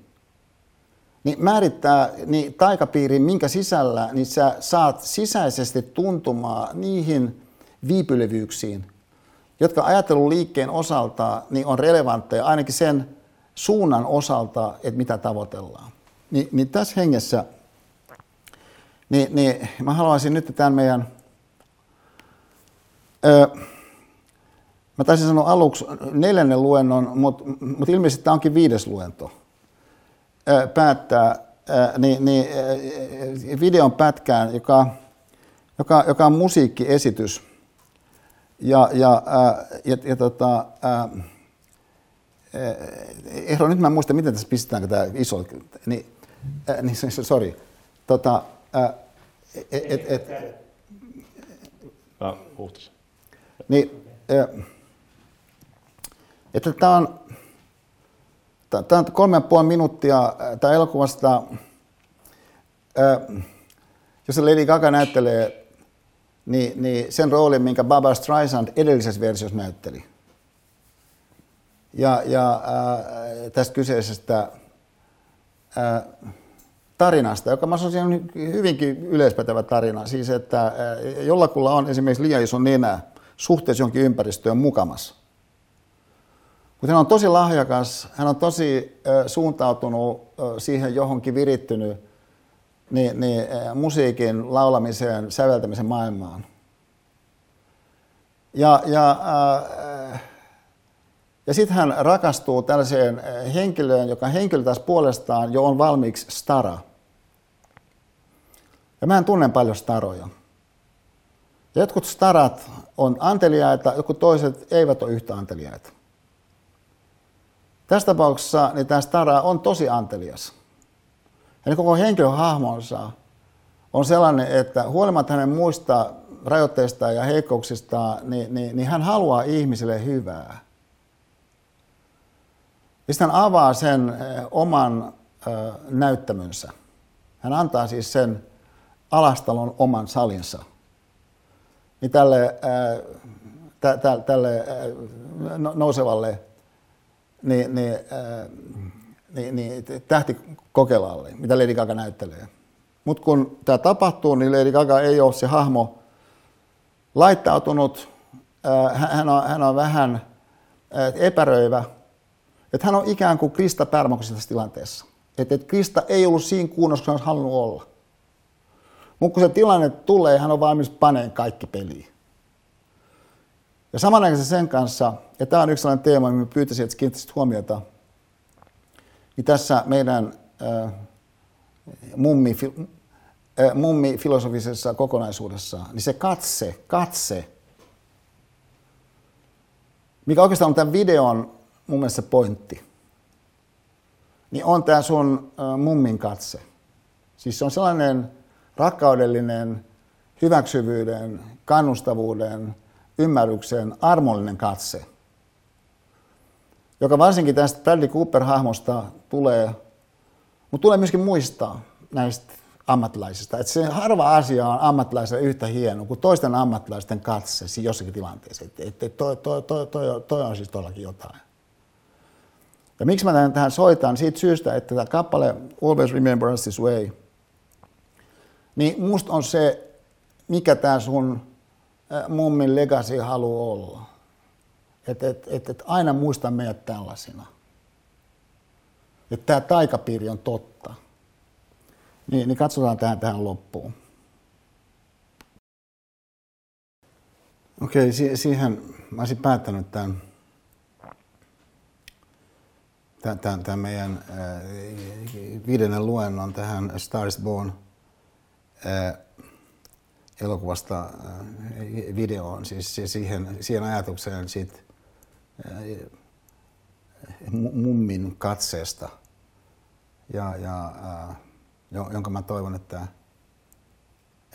niin määrittää niin taikapiirin, minkä sisällä niin sä saat sisäisesti tuntumaan niihin viipylevyyksiin, jotka ajattelun liikkeen osalta niin on relevantteja ainakin sen suunnan osalta, että mitä tavoitellaan. Ni, niin tässä hengessä – niin, niin mä haluaisin nyt tämän meidän, öö, mä taisin sanoa aluksi neljännen luennon, mutta mut ilmeisesti tämä onkin viides luento, öö, päättää niin, niin, videon pätkään, joka, joka, joka on musiikkiesitys, Ja, ja, ää, ja, ja tota, ää, Ehdo, nyt mä en muista, miten tässä pistetäänkö tämä iso, niin, ää, niin sorry. Tota, ää, et, et, et, no, puhtas. Niin, ää, että tämä on, tämä on kolme ja puoli minuuttia tämä elokuvasta, ää, jos Lady Gaga näyttelee niin, niin sen roolin, minkä Barbara Streisand edellisessä versiossa näytteli. Ja, ja äh, tästä kyseisestä äh, tarinasta, joka mä sanoisin hyvinkin yleispätevä tarina, siis että jollakulla on esimerkiksi liian iso nenä suhteessa jonkin ympäristöön mukamassa. Mutta hän on tosi lahjakas, hän on tosi suuntautunut siihen johonkin virittynyt, niin, niin musiikin laulamiseen, säveltämisen maailmaan. Ja, ja, äh, ja sitten hän rakastuu tällaiseen henkilöön, joka henkilö taas puolestaan jo on valmiiksi stara. Ja mä en tunne paljon staroja. Ja jotkut starat on anteliaita, jotkut toiset eivät ole yhtä anteliaita. Tässä tapauksessa niin tämä stara on tosi antelias. Ja koko henkilöhahmonsa on sellainen, että huolimatta hänen muista rajoitteista ja heikkouksista, niin, niin, niin hän haluaa ihmisille hyvää. Ja sitten hän avaa sen eh, oman ö, näyttämönsä. Hän antaa siis sen alastalon oman salinsa. Niin tälle, tä, tä, tälle nousevalle niin, niin, niin, niin, tähtikokelalle, mitä Lady Gaga näyttelee. Mutta kun tämä tapahtuu, niin Lady Gaga ei ole se hahmo laittautunut, hän on, hän on vähän epäröivä, että hän on ikään kuin Krista Pärmäkossa tässä tilanteessa. Että, että Krista ei ollut siinä kunnossa, kun hän olisi halunnut olla. Mutta kun se tilanne tulee, hän on valmis paneen kaikki peliin. Ja samanaikaisesti sen kanssa, ja tämä on yksi sellainen teema, mihin pyytäisin, että kiinnittäisit huomiota, niin tässä meidän äh, mummi, äh, mummi filosofisessa kokonaisuudessa, niin se katse, katse, mikä oikeastaan on tämän videon mun mielestä pointti, niin on tämä sun äh, mummin katse. Siis se on sellainen rakkaudellinen, hyväksyvyyden, kannustavuuden, ymmärryksen armollinen katse, joka varsinkin tästä Bradley Cooper-hahmosta tulee, mutta tulee myöskin muistaa näistä ammattilaisista. Että se harva asia on ammattilaisella yhtä hieno kuin toisten ammattilaisten katse jossakin tilanteessa. Että et, et toi, toi, toi, toi, toi on siis todellakin jotain. Ja miksi mä tähän soitan? Siitä syystä, että tämä kappale Always Remember Us This Way, niin musta on se, mikä tämä sun mummin legacy haluaa olla. Että et, et, et aina muista meidät tällaisina. Että tämä taikapiiri on totta. Niin, niin katsotaan tähän, tähän loppuun. Okei, si- siihen mä olisin päättänyt tämän, tämän, tämän, meidän äh, viidennen luennon tähän Star is Born elokuvasta äh, videoon, siis siihen, siihen ajatukseen siitä äh, mummin katseesta, ja, ja, äh, jonka mä toivon, että,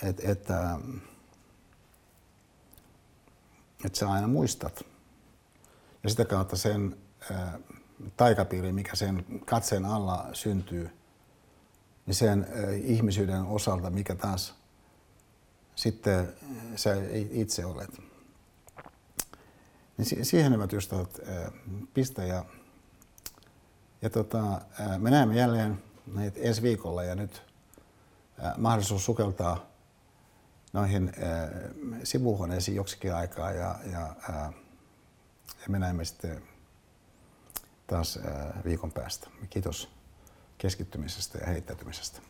että, että, että sä aina muistat. Ja sitä kautta sen taikapiiri, mikä sen katseen alla syntyy, niin sen ihmisyyden osalta, mikä taas sitten sä itse olet. Niin siihen hyvät ystävät, pistä ja, ja tota, me näemme jälleen näitä ensi viikolla ja nyt mahdollisuus sukeltaa noihin sivuhuoneisiin joksikin aikaa ja, ja, ja me näemme sitten taas viikon päästä. Kiitos keskittymisestä ja heittäytymisestä.